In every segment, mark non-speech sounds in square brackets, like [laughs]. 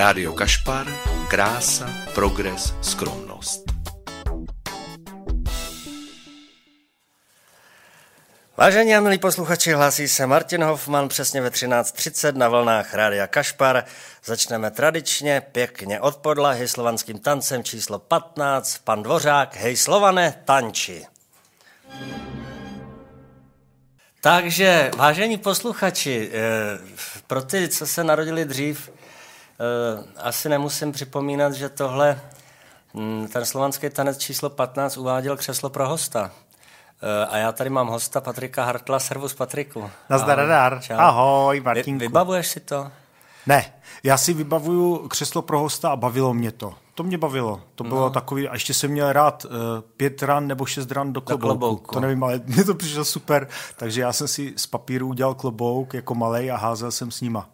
Rádio Kašpar, krása, progres, skromnost. Vážení a milí posluchači, hlásí se Martin Hoffman přesně ve 13.30 na vlnách Rádia Kašpar. Začneme tradičně, pěkně od podlahy slovanským tancem číslo 15. Pan Dvořák, hej Slované, tanči. Takže, vážení posluchači, eh, pro ty, co se narodili dřív, asi nemusím připomínat, že tohle, hm, ten slovanský tanec číslo 15 uváděl křeslo pro hosta. Eh, a já tady mám hosta Patrika Hartla. Servus Patriku. Nazdar, Ahoj, Ahoj, Martinku. Vy, vybavuješ si to? Ne, já si vybavuju křeslo pro hosta a bavilo mě to. To mě bavilo. To bylo no. takový, a ještě jsem měl rád uh, pět ran nebo šest ran do klobouku. do klobouku. To nevím, ale [laughs] mně to přišlo super. Takže já jsem si z papíru udělal klobouk jako malej a házel jsem s nima.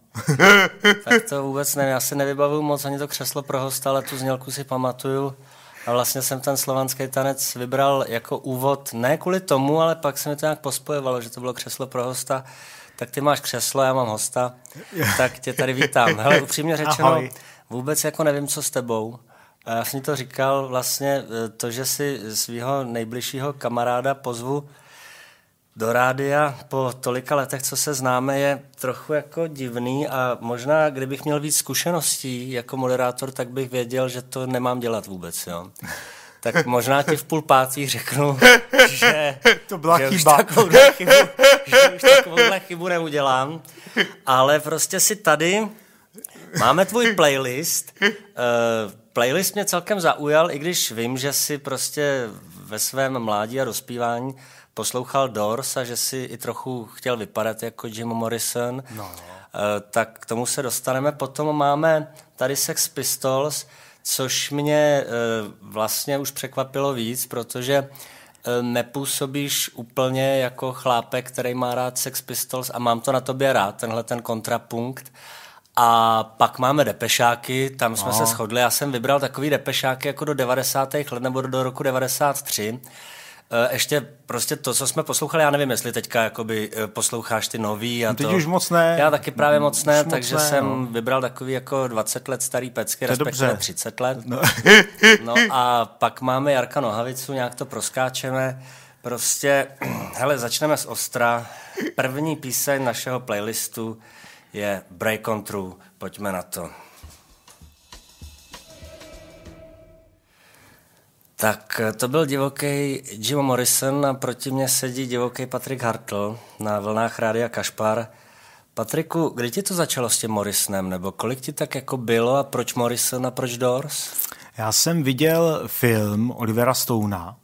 Tak to vůbec nevím, já si nevybavuju moc ani to křeslo pro hosta, ale tu znělku si pamatuju. A vlastně jsem ten slovanský tanec vybral jako úvod, ne kvůli tomu, ale pak se mi to nějak pospojovalo, že to bylo křeslo pro hosta. Tak ty máš křeslo, já mám hosta, tak tě tady vítám. Hele, upřímně řečeno, Ahoj. vůbec jako nevím, co s tebou. A já jsem to říkal vlastně e, to, že si svého nejbližšího kamaráda pozvu do rádia po tolika letech, co se známe, je trochu jako divný a možná, kdybych měl víc zkušeností jako moderátor, tak bych věděl, že to nemám dělat vůbec, jo. Tak možná ti v půl pátý řeknu, [laughs] že, to byla že chyba. Už takovouhle chybu, že už takovouhle chybu neudělám, ale prostě si tady máme tvůj playlist. Uh, playlist mě celkem zaujal, i když vím, že si prostě ve svém mládí a rozpívání poslouchal Doors a že si i trochu chtěl vypadat jako Jim Morrison, no. Eh, tak k tomu se dostaneme. Potom máme tady Sex Pistols, což mě eh, vlastně už překvapilo víc, protože eh, nepůsobíš úplně jako chlápek, který má rád Sex Pistols a mám to na tobě rád, tenhle ten kontrapunkt. A pak máme depešáky, tam jsme no. se shodli, já jsem vybral takový depešáky jako do 90. let nebo do roku 93 Eh, ještě prostě to, co jsme poslouchali, já nevím, jestli teďka jakoby eh, posloucháš ty nový a Teď to. už moc ne. Já taky právě moc ne, už takže moc ne, jsem no. vybral takový jako 20 let starý pecky, respektive dobře. 30 let. No. no a pak máme Jarka Nohavicu, nějak to proskáčeme. Prostě, [clears throat] hele, začneme z Ostra. První píseň našeho playlistu je Break on True. Pojďme na to. Tak eh, to byl divoký Jim Morrison a proti mě sedí divoký Patrik Hartl na vlnách Rádia Kašpar. Patriku, kdy ti to začalo s tím Morrisonem, nebo kolik ti tak jako bylo a proč Morrison a proč Doors? Já jsem viděl film Olivera Stouna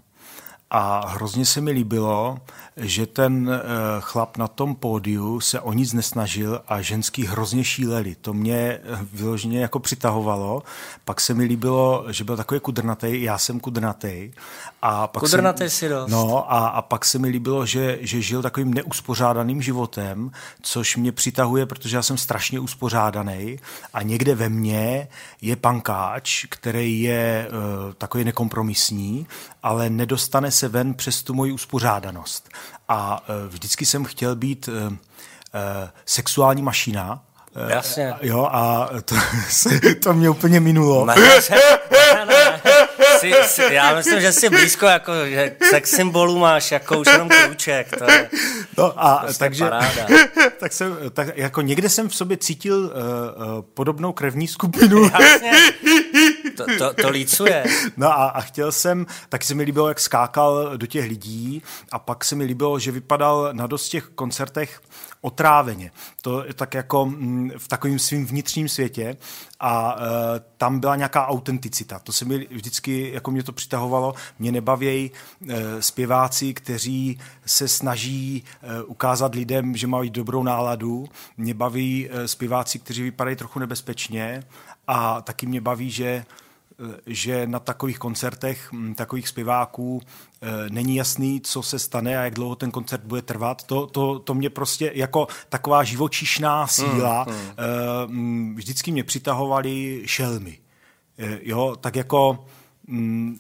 a hrozně se mi líbilo, že ten uh, chlap na tom pódiu se o nic nesnažil a ženský hrozně šíleli. To mě eh, vyloženě jako přitahovalo. Pak se mi líbilo, že byl takový kudrnatý, já jsem kudrnatý. A pak kudrnatý si dost. No a, a pak se mi líbilo, že, že žil takovým neuspořádaným životem, což mě přitahuje, protože já jsem strašně uspořádaný a někde ve mně je pankáč, který je uh, takový nekompromisní, ale nedostane se ven přes tu moji uspořádanost a e, vždycky jsem chtěl být e, e, sexuální mašina, Jasně. Jo, a to, [laughs] to mě úplně minulo. Ne, ne, ne. Jsi, jsi, já myslím, že jsi blízko, jako, že sex symbolů máš jako už jenom kruček. To je no a prostě takže, paráda. [laughs] tak, jsem, tak jako někde jsem v sobě cítil uh, uh, podobnou krevní skupinu. Jasně. [laughs] To, to, to lícuje. [laughs] No a, a chtěl jsem, taky se mi líbilo, jak skákal do těch lidí a pak se mi líbilo, že vypadal na dost těch koncertech otráveně. To je tak jako mm, v takovém svým vnitřním světě a e, tam byla nějaká autenticita. To se mi vždycky, jako mě to přitahovalo, mě nebavějí e, zpěváci, kteří se snaží e, ukázat lidem, že mají dobrou náladu. Mě baví e, zpěváci, kteří vypadají trochu nebezpečně a taky mě baví, že že na takových koncertech takových zpěváků e, není jasný, co se stane a jak dlouho ten koncert bude trvat. To, to, to mě prostě jako taková živočišná síla mm, mm. vždycky mě přitahovaly šelmy. Jo, tak jako mm,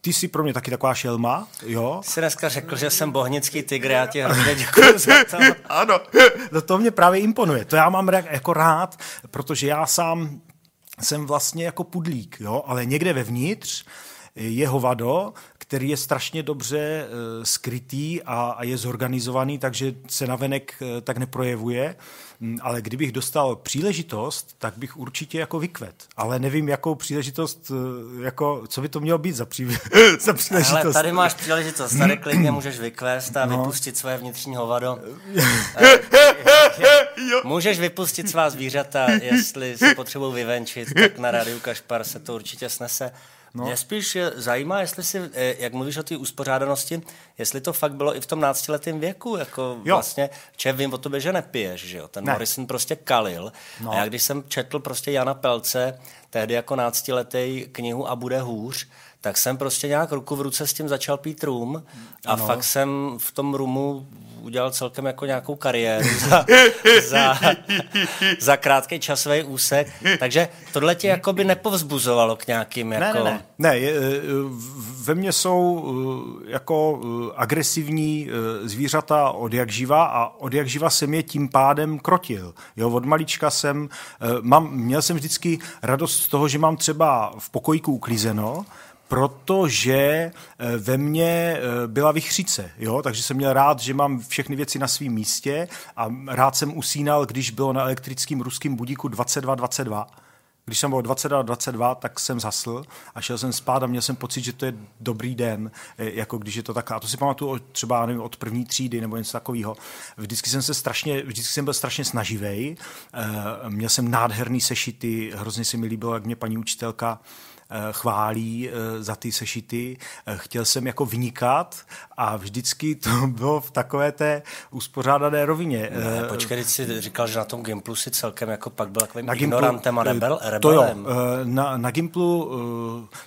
ty jsi pro mě taky taková šelma, jo? Jsi dneska řekl, že jsem bohnický tygr, já ti hrozně [laughs] děkuji za to. ano, [laughs] no to mě právě imponuje. To já mám jako rád, protože já sám jsem vlastně jako pudlík, jo, ale někde vevnitř je hovado, který je strašně dobře e, skrytý a, a je zorganizovaný, takže se navenek e, tak neprojevuje. Mm, ale kdybych dostal příležitost, tak bych určitě jako vykvet. Ale nevím, jakou příležitost, e, jako, co by to mělo být za, pří, [laughs] za příležitost. Ale tady máš příležitost, tady klidně můžeš vykvést a no. vypustit svoje vnitřní hovado. [laughs] můžeš vypustit svá zvířata, [laughs] jestli se potřebují vyvenčit, tak na rádiu Kašpar se to určitě snese. No. Mě spíš eh, zajímá, jestli si, eh, jak mluvíš o té uspořádanosti, jestli to fakt bylo i v tom náctiletém věku, jako jo. vlastně, če vím o tobě, že nepiješ, že jo, ten ne. Morrison prostě kalil. No. A já když jsem četl prostě Jana Pelce, tehdy jako náctiletý knihu A bude hůř, tak jsem prostě nějak ruku v ruce s tím začal pít rum a ano. fakt jsem v tom rumu udělal celkem jako nějakou kariéru za, [laughs] za, za krátký časový úsek. Takže tohle tě jako by nepovzbuzovalo k nějakým jako... Ne, ne, ne. ne je, e, ve mně jsou e, jako e, agresivní zvířata od jak živa a od jak živa jsem je tím pádem krotil. Jo, od malička jsem, mám, měl jsem vždycky radost z toho, že mám třeba v pokojíku uklízeno, protože eh, ve mně eh, byla vychřice, jo? takže jsem měl rád, že mám všechny věci na svém místě a rád jsem usínal, když bylo na elektrickém ruském budíku 22.22. Když jsem byl 22, 22, tak jsem zasl a šel jsem spát a měl jsem pocit, že to je dobrý den, eh, jako když je to tak. A to si pamatuju třeba nevím, od první třídy nebo něco takového. Vždycky jsem se strašně, vždycky jsem byl strašně snaživý. Měl jsem nádherný sešity, hrozně se mi líbilo, jak mě paní učitelka chválí eh, za ty sešity. Eh, chtěl jsem jako vnikat a vždycky to [laughs] bylo v takové té uspořádané rovině. Ne, počkej, jsi říkal, že na tom Gimplu si celkem jako pak byl takovým na ignorantem Gimplu, a rebel, rebelem. To jo, na, na Gimplu,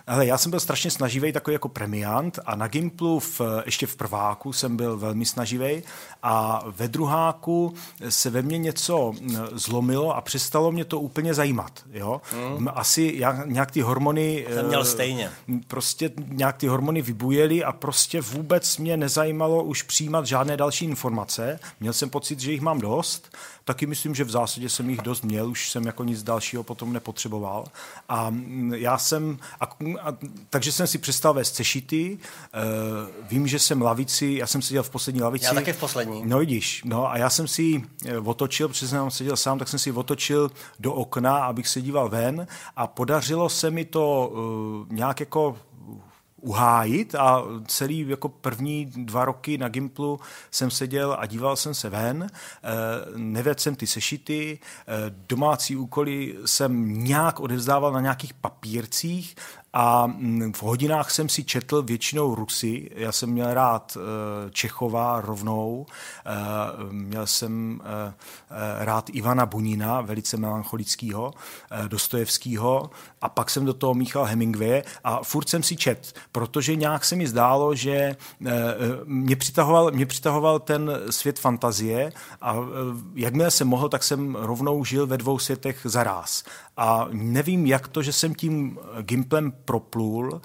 ale já jsem byl strašně snaživý takový jako premiant a na Gimplu v, ještě v prváku jsem byl velmi snaživý a ve druháku se ve mně něco zlomilo a přestalo mě to úplně zajímat. Jo? Hmm. Asi já, nějak ty hormony jsem měl eh, stejně. Prostě nějak ty hormony vybujely a prostě vůbec mě nezajímalo už přijímat žádné další informace. Měl jsem pocit, že jich mám dost. Taky myslím, že v zásadě jsem jich dost měl, už jsem jako nic dalšího potom nepotřeboval. A mm, já jsem, a, a, takže jsem si přestal vést sešity. Uh, vím, že jsem lavici, já jsem seděl v poslední lavici. Já taky v poslední. No vidíš, no a já jsem si eh, otočil, protože jsem seděl sám, tak jsem si otočil do okna, abych se díval ven a podařilo se mi to uh, nějak jako uhájit a celý jako první dva roky na Gimplu jsem seděl a díval jsem se ven, eh, nevěděl jsem ty sešity, eh, domácí úkoly jsem nějak odevzdával na nějakých papírcích a mm, v hodinách jsem si četl většinou Rusy. Já jsem měl rád eh, Čechova rovnou. Eh, měl jsem eh, rád Ivana Bunina, velice melancholického, Dostojevského. A pak jsem do toho míchal Hemingway a furt jsem si čet, protože nějak se mi zdálo, že mě přitahoval, mě přitahoval ten svět fantazie a jakmile jsem mohl, tak jsem rovnou žil ve dvou světech zaráz. A nevím, jak to, že jsem tím Gimplem proplul.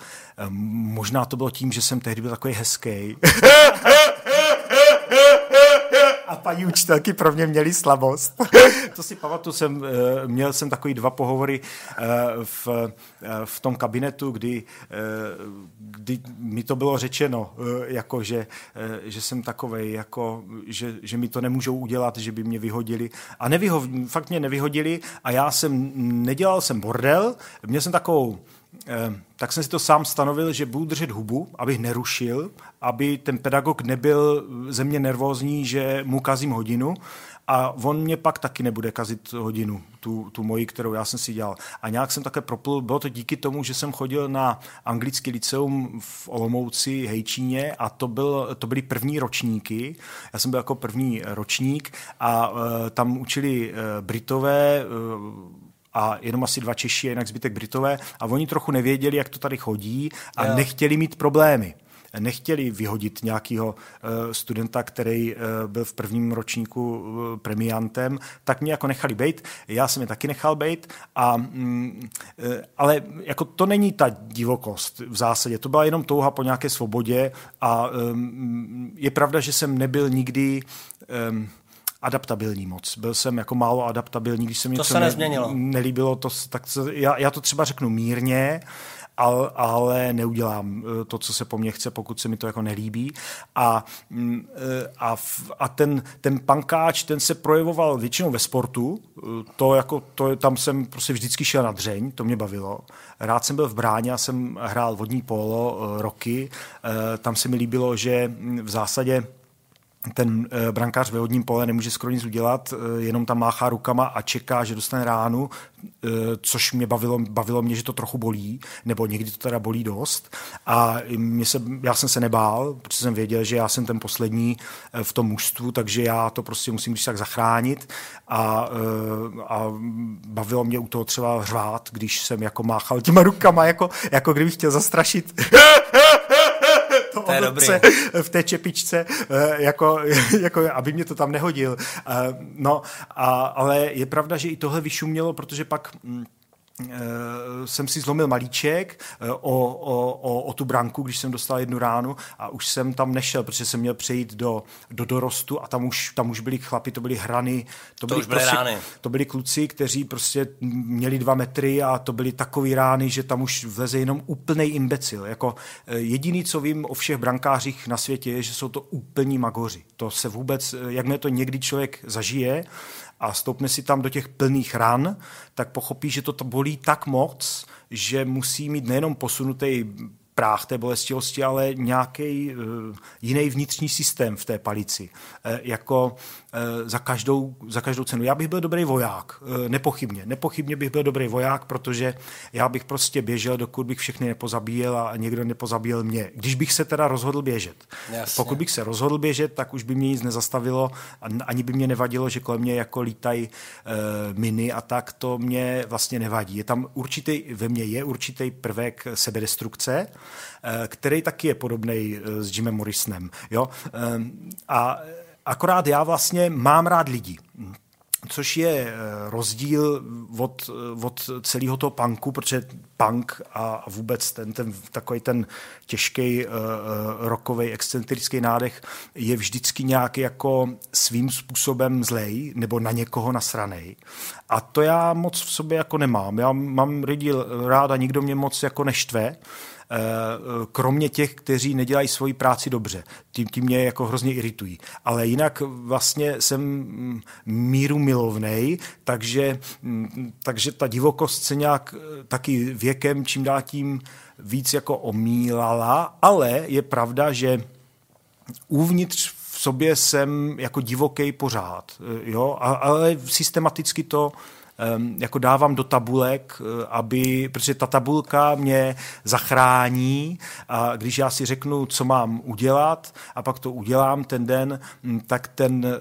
Možná to bylo tím, že jsem tehdy byl takový hezký. [laughs] a paní učitelky pro mě měly slabost. [laughs] to si pamatuju, jsem, eh, měl jsem takový dva pohovory eh, v, eh, v tom kabinetu, kdy, kdy mi to bylo řečeno, jako že, že jsem takovej, jako, že, že mi to nemůžou udělat, že by mě vyhodili. A nevyho, fakt mě nevyhodili a já jsem, nedělal jsem bordel, měl jsem takovou tak jsem si to sám stanovil, že budu držet hubu, abych nerušil, aby ten pedagog nebyl ze mě nervózní, že mu kazím hodinu a on mě pak taky nebude kazit hodinu, tu, tu moji, kterou já jsem si dělal. A nějak jsem také proplul, bylo to díky tomu, že jsem chodil na anglický liceum v Olomouci, Hejčíně a to, byl, to byly první ročníky. Já jsem byl jako první ročník a uh, tam učili uh, Britové, uh, a jenom asi dva Češi a jinak zbytek Britové a oni trochu nevěděli, jak to tady chodí a yeah. nechtěli mít problémy nechtěli vyhodit nějakého uh, studenta, který uh, byl v prvním ročníku uh, premiantem, tak mě jako nechali být. Já jsem je taky nechal být, a, mm, ale jako to není ta divokost v zásadě. To byla jenom touha po nějaké svobodě a um, je pravda, že jsem nebyl nikdy adaptabilní moc. Byl jsem jako málo adaptabilní, když se mi to něco se nezměnilo. nelíbilo, to, tak to, já, já to třeba řeknu mírně, ale, ale neudělám eh, to, co se po mně chce, pokud se mi to jako nelíbí. A, mm, eh, a, a ten, ten pankáč, ten se projevoval většinou ve sportu, eh, to jako, to, tam jsem prostě vždycky šel na dřeň, to mě bavilo. Rád jsem byl v bráně, já jsem hrál vodní polo roky, tam se mi líbilo, že mm, v zásadě ten e, brankář ve vodním pole nemůže skoro nic udělat, e, jenom tam máchá rukama a čeká, že dostane ránu, e, což mě bavilo, bavilo mě, že to trochu bolí, nebo někdy to teda bolí dost. A mě se, já jsem se nebál, protože jsem věděl, že já jsem ten poslední v tom mužstvu, takže já to prostě musím když tak zachránit. A, a bavilo mě u toho třeba řvát, když jsem jako máchal těma rukama, jako, jako kdybych chtěl zastrašit [laughs] to je dobrý. v té čepičce, eh, jako, [laughs] jako, aby mě to tam nehodil. Eh, no, a, ale je pravda, že i tohle vyšumělo, protože pak mm, jsem si zlomil malíček eh, o, o, o, o tu branku, když jsem dostal jednu ránu a už jsem tam nešel, protože jsem měl přejít do, do dorostu a tam už, tam už byli chlapi, to byly hrany. To, to byly, byly prostě, rány. To byli kluci, kteří prostě měli dva metry a to byly takové rány, že tam už vleze jenom úplný imbecil. Jako eh, jediný, co vím o všech brankářích na světě, je, že jsou to úplní magoři. To se vůbec, jak mě to někdy člověk zažije, a stoupne si tam do těch plných ran, tak pochopí, že to bolí tak moc, že musí mít nejenom posunutý práh té bolestivosti, ale nějaký uh, jiný vnitřní systém v té palici. Uh, jako uh, za, každou, za každou cenu. Já bych byl dobrý voják, nepochybně. Nepochybně bych byl dobrý voják, protože já bych prostě běžel, dokud bych všechny nepozabíjel a někdo nepozabíjel mě. Když bych se teda rozhodl běžet. Jasně. Pokud bych se rozhodl běžet, tak už by mě nic nezastavilo, ani by mě nevadilo, že kolem mě jako lítají miny a tak, to mě vlastně nevadí. Je tam určitý, ve mně je určitý prvek sebedestrukce, Eh, který taky je podobný eh, s Jimem Morrisonem. Jo? Eh, a akorát já vlastně mám rád lidi což je rozdíl od, od celého toho punku, protože punk a vůbec ten, ten takový ten těžký uh, rokový excentrický nádech je vždycky nějaký jako svým způsobem zlej nebo na někoho nasranej. A to já moc v sobě jako nemám. Já mám lidi rád a nikdo mě moc jako neštve. Eh, kromě těch, kteří nedělají svoji práci dobře. Tím, tím mě jako hrozně iritují. Ale jinak vlastně jsem mm, míru milovnej, takže, mm, takže ta divokost se nějak eh, taky věkem čím dál tím víc jako omílala, ale je pravda, že uvnitř v sobě jsem jako divoký pořád, eh, jo, ale systematicky to jako dávám do tabulek, eh, aby, protože ta tabulka mě zachrání a když já si řeknu, co mám udělat a pak to udělám ten den, hm, tak ten uh,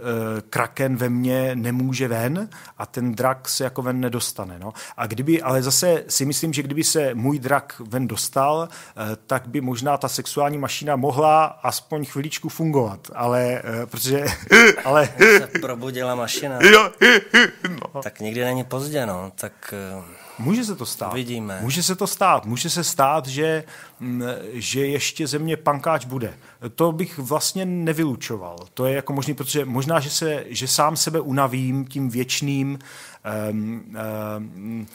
kraken ve mně nemůže ven a ten drak se jako ven nedostane. No. A kdyby, ale zase si myslím, že kdyby se můj drak ven dostal, uh, tak by možná ta sexuální mašina mohla aspoň chviličku fungovat, ale protože... [laughs] ale... Se probudila mašina. [laughs] no. Tak nikdy není pozdě, no, tak... Eh, může se to stát. Vidíme. Může se to stát. Může se stát, že, mm, že ještě země pankáč bude. To bych vlastně nevylučoval. To je jako možný, protože možná, že, se, že sám sebe unavím tím věčným um, um,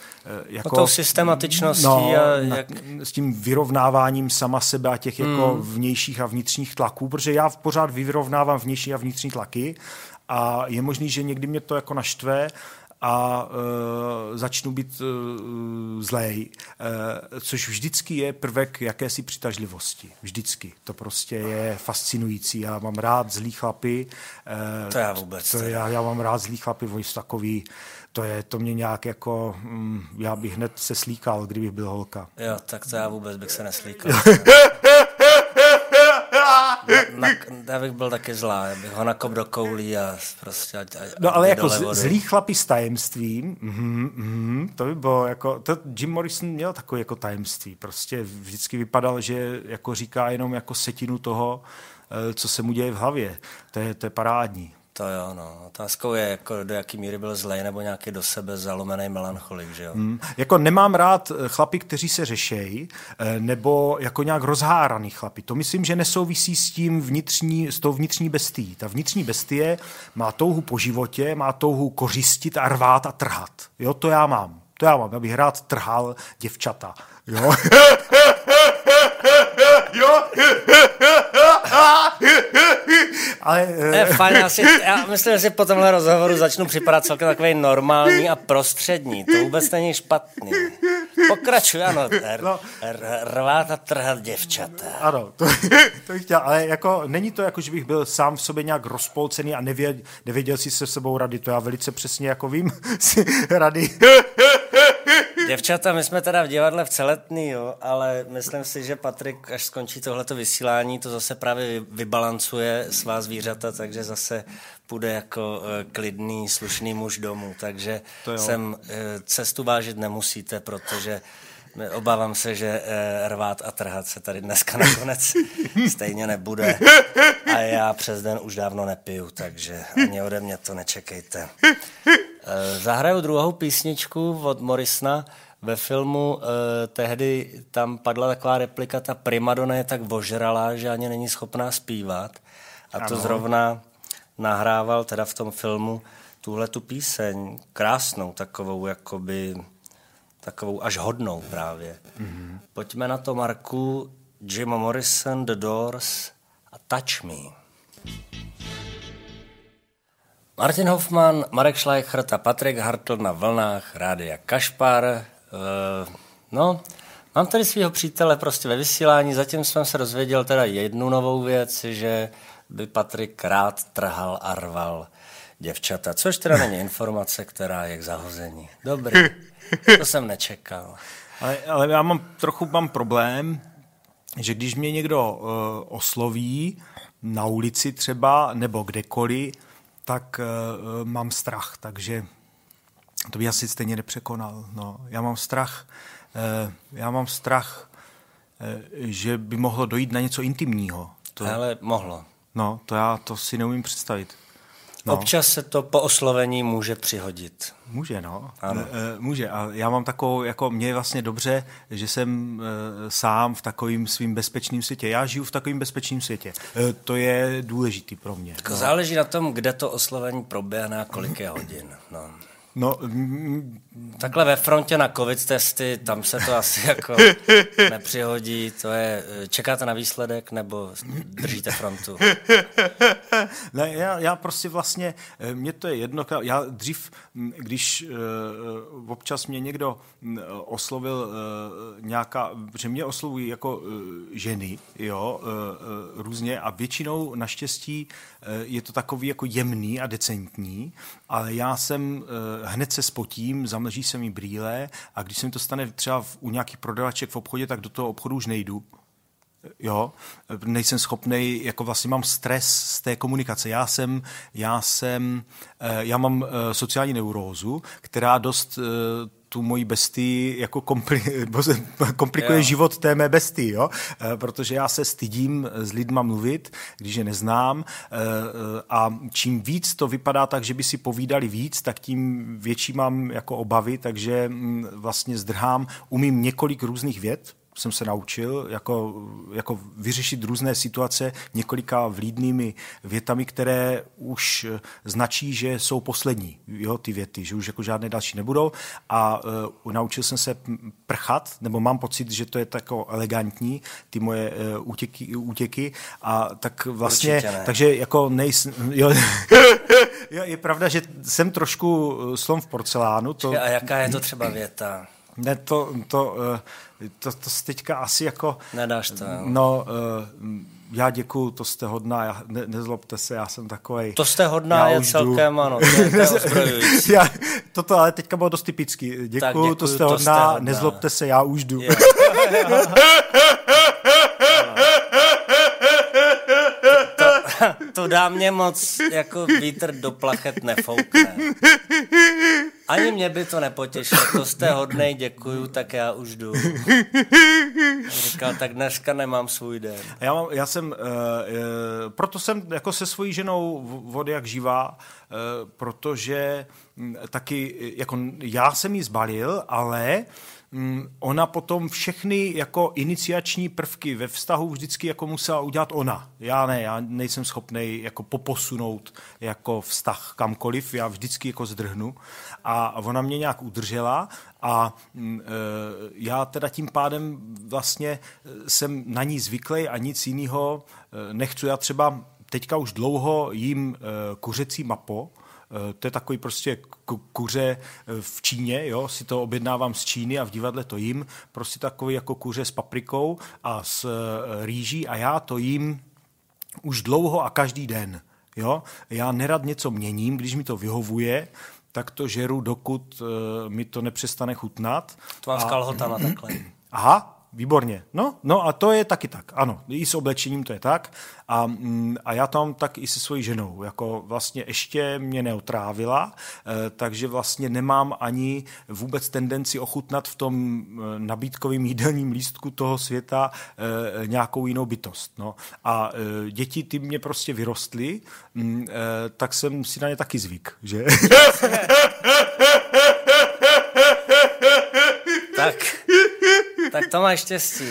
jako, no tou systematičností. No, a jak... na, s tím vyrovnáváním sama sebe a těch jako hmm. vnějších a vnitřních tlaků, protože já pořád vyrovnávám vnější a vnitřní tlaky a je možný, že někdy mě to jako naštve a e, začnu být e, zlej, e, což vždycky je prvek jakési přitažlivosti. Vždycky. To prostě je fascinující. Já mám rád zlý chlapy. E, to já vůbec. To já, já mám rád zlý chlapy, oni jsou takový, to je, to mě nějak jako, mm, já bych hned se slíkal, kdybych byl holka. Jo, tak to já vůbec bych se neslíkal. [laughs] na, já bych byl taky zlá, já bych ho nakop do koulí a prostě... A, a no ale jako z, zlý chlapí s tajemstvím, mm, mm, to by bylo jako, to Jim Morrison měl takové jako tajemství, prostě vždycky vypadal, že jako říká jenom jako setinu toho, eh, co se mu děje v hlavě. To je, to je parádní. To jo, no. Otázkou je, jako do jaký míry byl zlej nebo nějaký do sebe zalomený melancholik, že jo? Hmm. Jako nemám rád eh, chlapy, kteří se řešejí, eh, nebo jako nějak rozháraný chlapy. To myslím, že nesouvisí s tím vnitřní, s tou vnitřní bestií. Ta vnitřní bestie má touhu po životě, má touhu kořistit a rvát a trhat. Jo, to já mám. To já mám, abych rád trhal děvčata. Jo? [laughs] jo? Ale, je eh, fajn, já, si, já myslím, že si po tomhle rozhovoru začnu připadat celkem takový normální a prostřední. To vůbec není špatný. Pokračuj, ano. [laughs] R, no. rvát a trhat děvčata. Ano, to, [laughs] to bych chtěl, ale jako, není to jako, že bych byl sám v sobě nějak rozpolcený a nevěděl, nevěděl si se sebou rady. To já velice přesně jako vím [laughs] si rady. Děvčata, my jsme teda v divadle v Celetný, jo, ale myslím si, že Patrik, až skončí tohleto vysílání, to zase právě vybalancuje svá zvířata, takže zase půjde jako eh, klidný, slušný muž domů. Takže sem eh, cestu vážit nemusíte, protože Obávám se, že eh, rvát a trhat se tady dneska nakonec [laughs] stejně nebude. A já přes den už dávno nepiju, takže ani ode mě to nečekejte. Eh, zahraju druhou písničku od Morisna. Ve filmu eh, tehdy tam padla taková replika, ta primadona je tak ožralá, že ani není schopná zpívat. A to ano. zrovna nahrával teda v tom filmu tuhle tu píseň, krásnou takovou, jakoby takovou až hodnou právě. Mm-hmm. Pojďme na to, Marku, Jim Morrison, The Doors a Touch Me. Martin Hoffman, Marek Schleichert a Patrik Hartl na vlnách Rádia Kašpar. E, no, mám tady svého přítele prostě ve vysílání, zatím jsem se dozvěděl teda jednu novou věc, že by Patrik rád trhal a rval děvčata, což teda není [laughs] informace, která je k zahození. Dobrý. [laughs] To jsem nečekal. Ale, ale já mám trochu mám problém, že když mě někdo uh, osloví na ulici třeba nebo kdekoliv, tak uh, mám strach, takže to by asi stejně nepřekonal. No, já mám strach, uh, já mám strach, uh, že by mohlo dojít na něco intimního. To, Ale mohlo. No, to já to si neumím představit. No. Občas se to po oslovení může přihodit. Může, no. Ano. E, může. A já mám takovou, jako mě je vlastně dobře, že jsem e, sám v takovým svým bezpečným světě. Já žiju v takovým bezpečným světě. E, to je důležitý pro mě. Tak no. Záleží na tom, kde to oslovení proběhne a kolik je hodin. No. No, Takhle ve frontě na covid testy, tam se to asi jako [laughs] nepřihodí. To je, čekáte na výsledek nebo držíte frontu? [laughs] Ne, já, já prostě vlastně, mně to je jedno, já dřív, když uh, občas mě někdo oslovil uh, nějaká, že mě oslovují jako uh, ženy, jo, různě a většinou naštěstí uh, je to takový jako jemný a decentní, ale já jsem hned se spotím, zamlží se mi brýle a když se mi to stane třeba u nějakých prodavaček v obchodě, tak do toho obchodu už nejdu. Jo, nejsem schopný, jako vlastně mám stres z té komunikace. Já jsem, já jsem, eh, já mám eh, sociální neurózu, která dost eh, tu moji bestii jako kompli, [laughs] [laughs] komplikuje jo. život té mé bestii, jo? E, protože já se stydím s lidma mluvit, když je neznám e, a čím víc to vypadá tak, že by si povídali víc, tak tím větší mám jako obavy, takže mm, vlastně zdrhám, umím několik různých věd, jsem se naučil jako, jako vyřešit různé situace několika vlídnými větami, které už značí, že jsou poslední, jo, ty věty, že už jako žádné další nebudou a uh, naučil jsem se prchat, nebo mám pocit, že to je tako elegantní, ty moje uh, útěky, útěky a tak vlastně, takže jako nejsem, jo, [laughs] jo, je pravda, že jsem trošku slom v porcelánu. To... A jaká je to třeba věta? Ne, to, to, eh, to, to teďka asi jako... Nedáš to, jo. No, eh, já děkuju, to jste hodná, já, ne, nezlobte se, já jsem takový. To jste hodná je celkem, jdu. ano, to je, [laughs] já, Toto ale teďka bylo dost typický. Děkuju, děkuju to jste hodná, to jste hodná, nezlobte se, já už jdu. [laughs] [laughs] to dá mě moc jako vítr do plachet nefoukne. Ani mě by to nepotěšilo, to jste hodnej, děkuju, tak já už jdu. Říkal, tak dneska nemám svůj den. Já, mám, já jsem, uh, uh, proto jsem jako se svojí ženou vody jak živá, uh, protože um, taky, jako já jsem ji zbalil, ale uh, Mm, ona potom všechny jako iniciační prvky ve vztahu vždycky jako musela udělat ona. Já ne, já nejsem schopný jako poposunout jako vztah kamkoliv, já vždycky jako zdrhnu a ona mě nějak udržela a mm, e, já teda tím pádem vlastně e, jsem na ní zvyklý a nic jiného e, nechci. Já třeba teďka už dlouho jím kuřecí mapo, to je takový prostě kuře eh, v Číně, jo, si to objednávám z Číny a v divadle to jím, prostě takový jako kuře s paprikou a s eh, rýží a já to jím už dlouho a každý den. Jo? Já nerad něco měním, když mi to vyhovuje, tak to žeru, dokud uh, mi to nepřestane chutnat. To má kalhotama takhle. [clears throat] Aha, Výborně. No, no a to je taky tak. Ano, i s oblečením to je tak. A, mm, a já tam tak i se svojí ženou. Jako vlastně ještě mě neotrávila, eh, takže vlastně nemám ani vůbec tendenci ochutnat v tom eh, nabídkovém jídelním lístku toho světa eh, nějakou jinou bytost. No. A děti ty mě prostě vyrostly, mm, tak jsem si na ně taky zvyk, že? [laughs] tak to máš štěstí.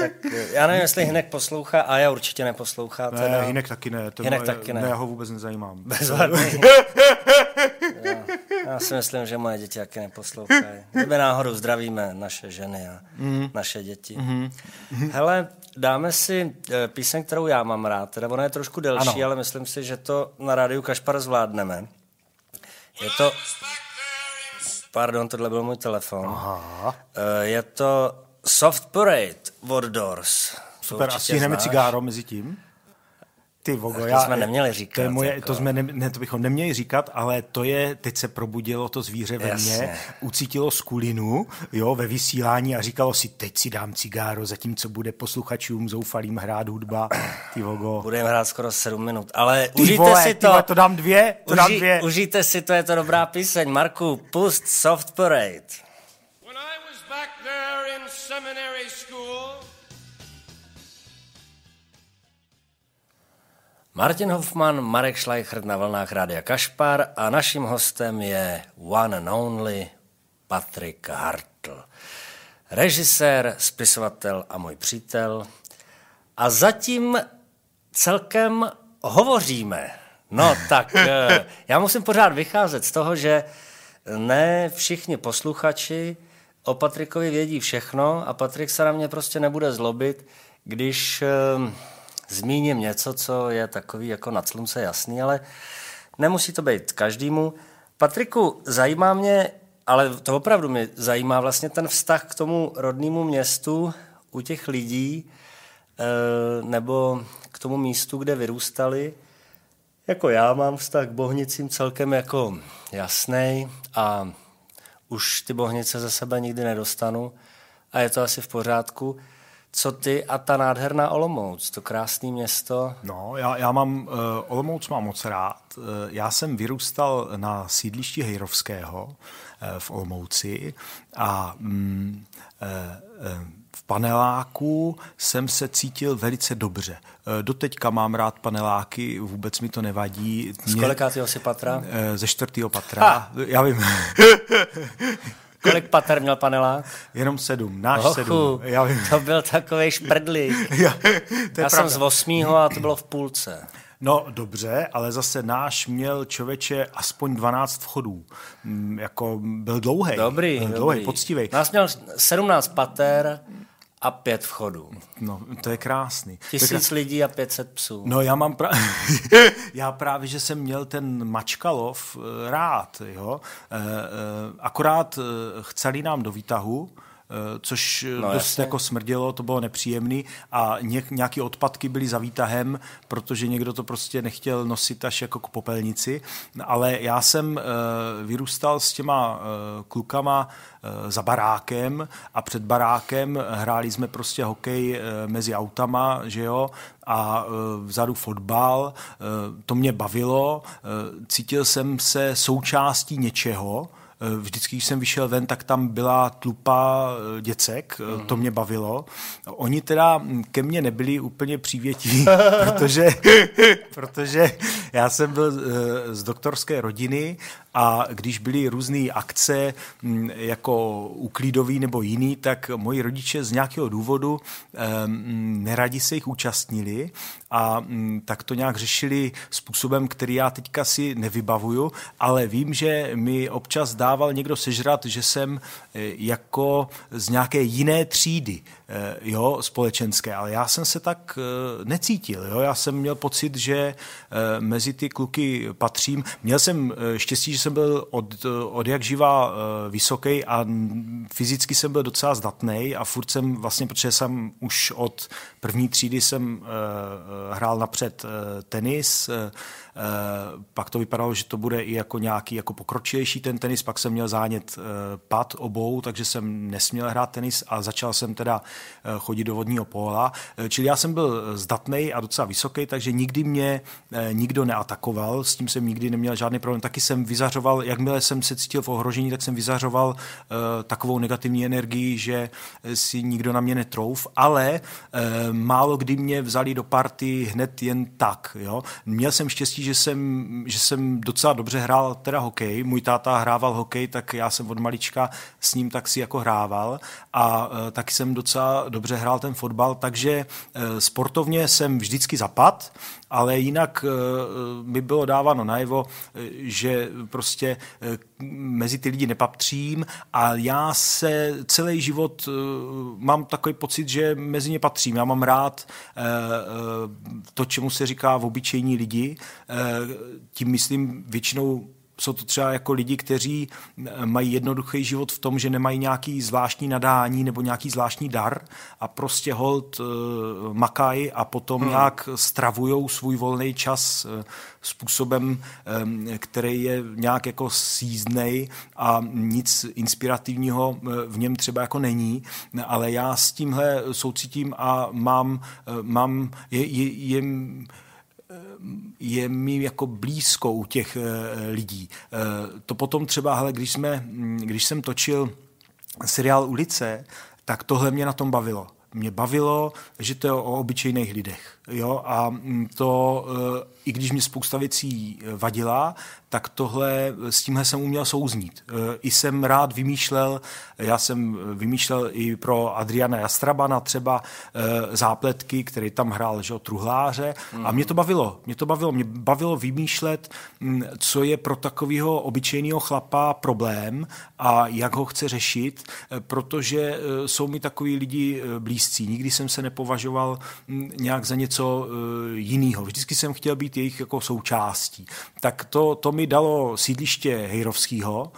tak já nevím, jestli Hinek poslouchá, a já určitě neposlouchá. Teda. Ne, Hinek taky ne. To Hinek taky ne. ne. Já ho vůbec nezajímám. Bezvadný. já, [laughs] já si myslím, že moje děti taky neposlouchají. Kdyby náhodou zdravíme naše ženy a mm. naše děti. Mm. Hele, dáme si eh, píseň, kterou já mám rád. Teda ona je trošku delší, ano. ale myslím si, že to na rádiu Kašpar zvládneme. Je to... Pardon, tohle byl můj telefon. Aha. Eh, je to Soft Parade od Doors. Super, a stihneme cigáro mezi tím? Ty vogo, to já, jsme neměli říkat. To, je moje, jako. to, jsme ne, ne, to bychom neměli říkat, ale to je, teď se probudilo to zvíře ve Jasně. mně, ucítilo skulinu jo, ve vysílání a říkalo si, teď si dám cigáro, zatímco bude posluchačům zoufalým hrát hudba. Ty vogo. Budeme hrát skoro 7 minut, ale ty užijte vole, si to. Vole, to dám dvě, to Uži, dám dvě. Užijte si to, je to dobrá píseň. Marku, pust Soft Parade. When I was back there in seminary Martin Hoffman, Marek Schleichert na vlnách Rádia Kašpar a naším hostem je one and only Patrik Hartl. Režisér, spisovatel a můj přítel. A zatím celkem hovoříme. No [laughs] tak eh, já musím pořád vycházet z toho, že ne všichni posluchači o Patrikovi vědí všechno a Patrik se na mě prostě nebude zlobit, když eh, zmíním něco, co je takový jako nad slunce jasný, ale nemusí to být každému. Patriku, zajímá mě, ale to opravdu mě zajímá vlastně ten vztah k tomu rodnému městu u těch lidí, eh, nebo k tomu místu, kde vyrůstali. Jako já mám vztah k Bohnicím celkem jako jasný a už ty Bohnice ze sebe nikdy nedostanu a je to asi v pořádku co ty a ta nádherná Olomouc, to krásné město. No, já, já mám, uh, Olomouc mám moc rád. Uh, já jsem vyrůstal na sídlišti Hejrovského uh, v Olomouci a um, uh, uh, v paneláku jsem se cítil velice dobře. Doteďka mám rád paneláky, vůbec mi to nevadí. Z kolikátého si patra? Ze čtvrtého patra. Ha! Já vím. [laughs] Kolik pater měl panelák? Jenom sedm, náš Ochu, sedm. Já vím. To byl takový šprdlík. [laughs] Já, to Já jsem z osmýho a to bylo v půlce. No dobře, ale zase náš měl člověče aspoň 12 vchodů. Mm, jako byl dlouhý. Dobrý, byl dlouhý, poctivý. Nás měl 17 pater a pět vchodů. No, to je krásný. Tisíc krásný. lidí a 500 psů. No, já mám pra... [laughs] já právě, že jsem měl ten Mačkalov eh, rád, jo. E, e, akorát chceli nám do výtahu, což no, dost jasně. jako smrdělo, to bylo nepříjemný. A nějaký odpadky byly za výtahem, protože někdo to prostě nechtěl nosit až jako k popelnici, ale já jsem vyrůstal s těma klukama za barákem a před barákem hráli jsme prostě hokej mezi autama, že jo, a vzadu fotbal, to mě bavilo, cítil jsem se součástí něčeho, Eh, vždycky, když jsem vyšel ven, tak tam byla tlupa eh, děcek, mm. to mě bavilo. Oni teda ke mně nebyli úplně přívětiví, [laughs] protože, protože já jsem byl z doktorské rodiny a když byly různé akce mm, jako uklídový nebo jiný, tak moji rodiče z nějakého důvodu neradi se jich účastnili a mm, tak to nějak řešili způsobem, který já teďka si nevybavuju, ale vím, že mi občas dával někdo sežrat, že jsem e, jako z nějaké jiné třídy, jo, společenské, ale já jsem se tak e, necítil, jo, já jsem měl pocit, že mezi ty kluky patřím. Měl jsem štěstí, že jsem byl od, od jak živá vysoký a fyzicky jsem byl docela zdatný a furt jsem vlastně, protože jsem už od první třídy jsem hrál napřed tenis, pak to vypadalo, že to bude i jako nějaký jako pokročilejší ten tenis, pak jsem měl zánět pad obou, takže jsem nesměl hrát tenis a začal jsem teda chodit do vodního póla. Čili já jsem byl zdatný a docela vysoký, takže nikdy mě nikdo neatakoval, s tím jsem nikdy neměl žádný problém. Taky jsem vyzařoval, jakmile jsem se cítil v ohrožení, tak jsem vyzařoval takovou negativní energii, že si nikdo na mě netrouf, ale málo kdy mě vzali do party hned jen tak. Jo? Měl jsem štěstí, že jsem, že jsem docela dobře hrál teda hokej. Můj táta hrával hokej, tak já jsem od malička s ním tak si jako hrával a uh, taky jsem docela dobře hrál ten fotbal, takže uh, sportovně jsem vždycky zapad, ale jinak uh, mi bylo dáváno najevo, že prostě mezi ty lidi nepatřím a já se celý život mám takový pocit, že mezi ně patřím. Já mám rád to, čemu se říká v obyčejní lidi, tím myslím většinou jsou to třeba jako lidi, kteří mají jednoduchý život v tom, že nemají nějaký zvláštní nadání nebo nějaký zvláštní dar a prostě hold uh, makají a potom hmm. nějak stravujou svůj volný čas uh, způsobem, um, který je nějak jako síznej a nic inspirativního v něm třeba jako není, ale já s tímhle soucitím a mám, mám je, je, je je mi jako blízko u těch eh, lidí. Eh, to potom třeba, hele, když, jsme, hm, když jsem točil seriál Ulice, tak tohle mě na tom bavilo. Mě bavilo, že to je o obyčejných lidech. Jo? A hm, to, eh, i když mě spousta věcí vadila, tak tohle, s tímhle jsem uměl souznít. E, I jsem rád vymýšlel, já jsem vymýšlel i pro Adriana Jastrabana třeba e, zápletky, který tam hrál, že truhláře mm. a mě to bavilo. Mě to bavilo. Mě bavilo vymýšlet, co je pro takového obyčejného chlapa problém a jak ho chce řešit, e, protože jsou mi takový lidi blízcí. Nikdy jsem se nepovažoval nějak za něco jiného. Vždycky jsem chtěl být jejich jako součástí. Tak to, to mi dalo sídliště Hejrovského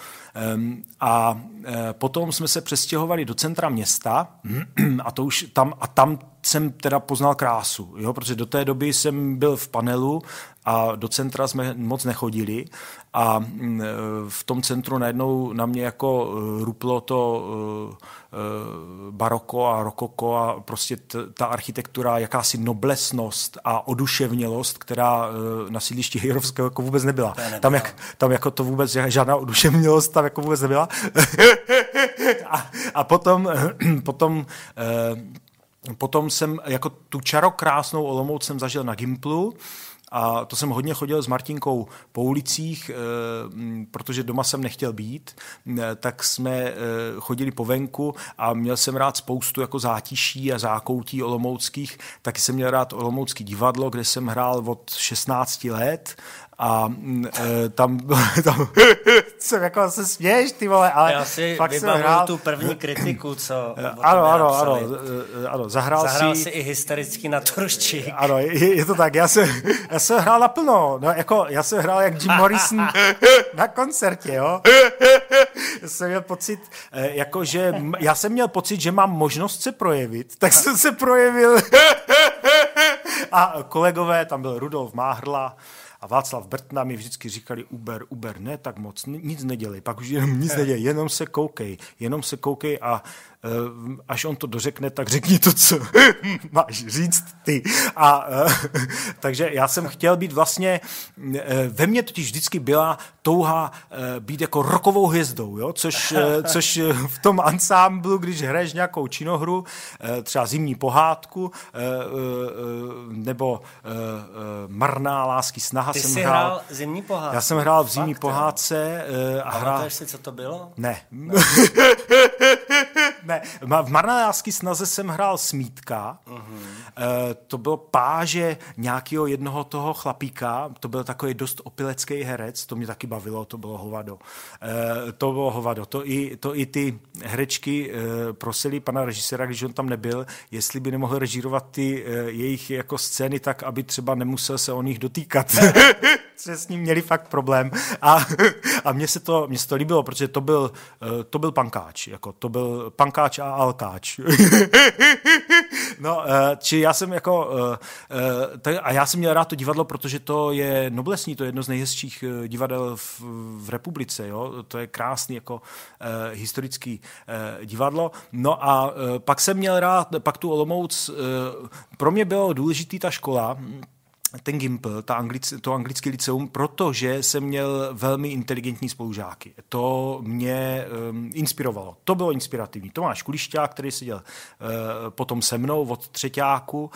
a e, potom jsme se přestěhovali do centra města [clears throat] a to už tam, a tam jsem teda poznal krásu, jo, protože do té doby jsem byl v panelu a do centra jsme moc nechodili a mm, e, v tom centru najednou na mě jako e, ruplo to baroko a rokoko a prostě ta architektura, jakási noblesnost a oduševnělost, která na sídlišti Hejrovského jako vůbec nebyla. Tam, jak, tam jako to vůbec žádná oduševnělost tam jako vůbec nebyla. [laughs] a, a potom, [clears throat] potom Potom jsem jako tu čarokrásnou Olomouc jsem zažil na Gimplu, a to jsem hodně chodil s Martinkou po ulicích, eh, protože doma jsem nechtěl být, tak jsme eh, chodili po venku a měl jsem rád spoustu jako zátiší a zákoutí olomouckých. Taky jsem měl rád olomoucký divadlo, kde jsem hrál od 16 let a e, tam, [laughs] tam jsem jako se směješ, ty vole, ale Já si fakt jsem hrál, tu první kritiku, co [clears throat] ano, ano, ano, napsali. e, ano, zahrál, Zahrál si, si i hysterický naturščík. ano, je, je, to tak, já jsem, já jsem hrál naplno, no, jako, já jsem hrál jak Jim Morrison [laughs] na koncertě, jo. Já jsem měl pocit, eh, jako, že já jsem měl pocit, že mám možnost se projevit, tak jsem se projevil. [laughs] A kolegové, tam byl Rudolf Máhrla, Václav Brtna mi vždycky říkali Uber, Uber, ne tak moc, ni- nic nedělej, pak už jenom nic nedělej, jenom se koukej, jenom se koukej a až on to dořekne, tak řekni to, co [laughs] máš říct ty. A eh, [laughs] takže já jsem chtěl být vlastně, eh, ve mně totiž vždycky byla touha eh, být jako rokovou hvězdou, jo? Což, eh, [laughs] což eh, v tom ansámblu, když hraješ nějakou činohru, eh, třeba zimní pohádku, eh, eh, nebo eh, eh, marná lásky snaha Ty jsem jsi hrál. hrál zimní pohádku. Já jsem hrál v zimní Fakt, jo? pohádce eh, a hrál... Si, co to bylo? Ne. Ne. V Marnajářský snaze jsem hrál Smítka. Uh-huh. E, to bylo páže nějakého jednoho toho chlapíka. To byl takový dost opilecký herec. To mě taky bavilo, to bylo hovado. E, to bylo hovado. To i, to i ty herečky e, prosili pana režiséra, když on tam nebyl, jestli by nemohl režírovat ty e, jejich jako scény tak, aby třeba nemusel se o nich dotýkat. [laughs] že s ním měli fakt problém. A, a mně, se to, mně se to líbilo, protože to byl, eh, to byl pankáč. Jako, to byl pankáč a alkáč. [laughs] no, eh, či já jsem jako, eh, a já jsem měl rád to divadlo, protože to je noblesní, to je jedno z nejhezčích divadel v, v republice, jo? to je krásný jako historický divadlo. No a pak jsem měl rád, pak tu Olomouc, pro mě bylo důležitý ta škola, ten Gimple, ta anglic, to anglické liceum, protože jsem měl velmi inteligentní spolužáky. To mě um, inspirovalo. To bylo inspirativní. Tomáš Kulišťák, který seděl uh, potom se mnou od třetíáku, uh,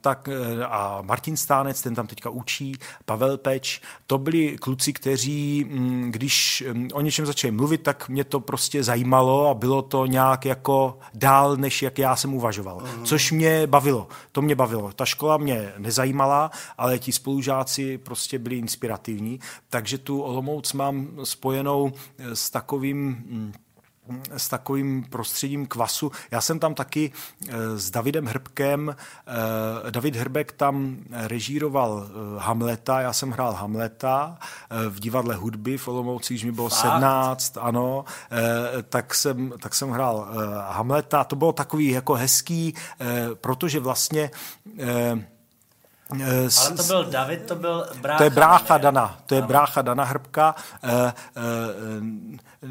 tak, uh, a Martin Stánec, ten tam teďka učí, Pavel Peč, to byli kluci, kteří, um, když um, o něčem začali mluvit, tak mě to prostě zajímalo a bylo to nějak jako dál, než jak já jsem uvažoval. Uh-huh. Což mě bavilo. To mě bavilo. Ta škola mě nezajímala, ale ti spolužáci prostě byli inspirativní, takže tu Olomouc mám spojenou eh, s takovým mm, s takovým prostředím kvasu. Já jsem tam taky eh, s Davidem Hrbkem, eh, David Hrbek tam režíroval Hamleta, já jsem hrál Hamleta v divadle hudby v Olomouci, když mi bylo Fakt? 17, ano, tak jsem, tak jsem hrál Hamleta. To bylo takový jako hezký, protože vlastně Ale to byl David, to byl brácha. to je brácha ne? Dana, to je brácha Dana Hrbka. Eh, eh,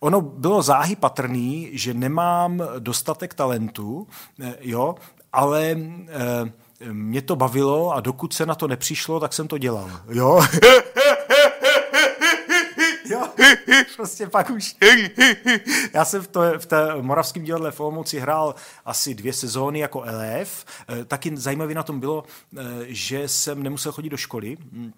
ono bylo záhy patrný, že nemám dostatek talentu, eh, jo, ale eh, mě to bavilo a dokud se na to nepřišlo, tak jsem to dělal, jo. [laughs] [laughs] Prostě pak už. [laughs] Já jsem v, to, v té Moravském divadle v Olomouci hrál asi dvě sezóny jako elef. Eh, Taky zajímavé na tom bylo, eh, že jsem nemusel chodit do školy, hm,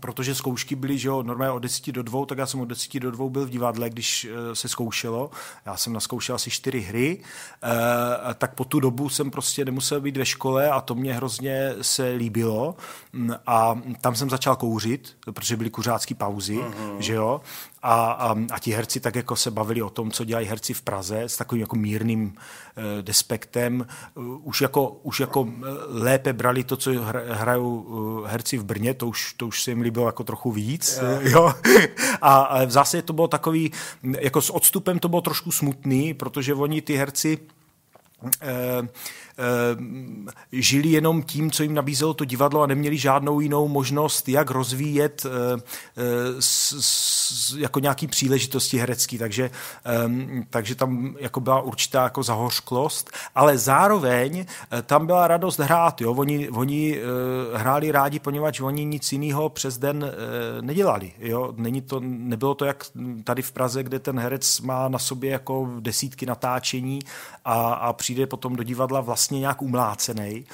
protože zkoušky byly, že jo, normálně od 10 do 2, tak já jsem od 10 do 2 byl v divadle, když eh, se zkoušelo. Já jsem naskoušel asi čtyři hry, eh, tak po tu dobu jsem prostě nemusel být ve škole a to mě hrozně se líbilo. Mm, A tam jsem začal kouřit, protože byly kuřácké pauzy, uh-huh. že jo. A, a, a ti herci tak jako se bavili o tom, co dělají herci v Praze s takovým jako mírným eh, despektem. Uh, už, jako, už jako eh, lépe brali to, co hra, hrajou herci v Brně, to už, to už se jim líbilo jako trochu víc. Jo. [laughs] jo. A, a v zásadě to bylo takový, jako s odstupem to bylo trošku smutný, protože oni ty herci eh, eh, žili jenom tím, co jim nabízelo to divadlo a neměli žádnou jinou možnost, jak rozvíjet eh, eh, jako nějaký příležitosti herecký, takže, eh, takže tam jako byla určitá jako zahořklost, ale zároveň eh, tam byla radost hrát, jo? oni, oni eh, hráli rádi, poněvadž oni nic jiného přes den eh, nedělali, jo? Není to, nebylo to jak tady v Praze, kde ten herec má na sobě jako desítky natáčení a, a přijde potom do divadla vlastně nějak umlácený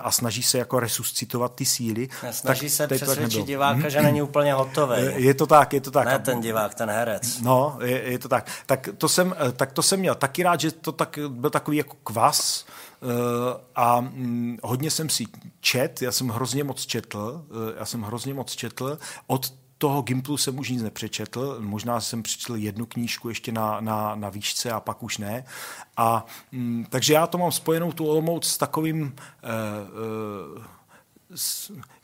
a snaží se jako resuscitovat ty síly. Snaží tak se přesvědčit diváka, že není úplně hotový. Je to tak, je to tak. Ne ten divák, ten herec. No, je, je to tak. Tak to, jsem, tak to jsem měl taky rád, že to tak, byl takový jako kvas, Eh, a mm, hodně jsem si čet, já jsem hrozně moc četl, eh, já jsem hrozně moc četl, od toho Gimplu jsem už nic nepřečetl, možná jsem přečetl jednu knížku ještě na, na, na výšce a pak už ne. A, mm, takže já to mám spojenou tu Olomouc s takovým uh, uh,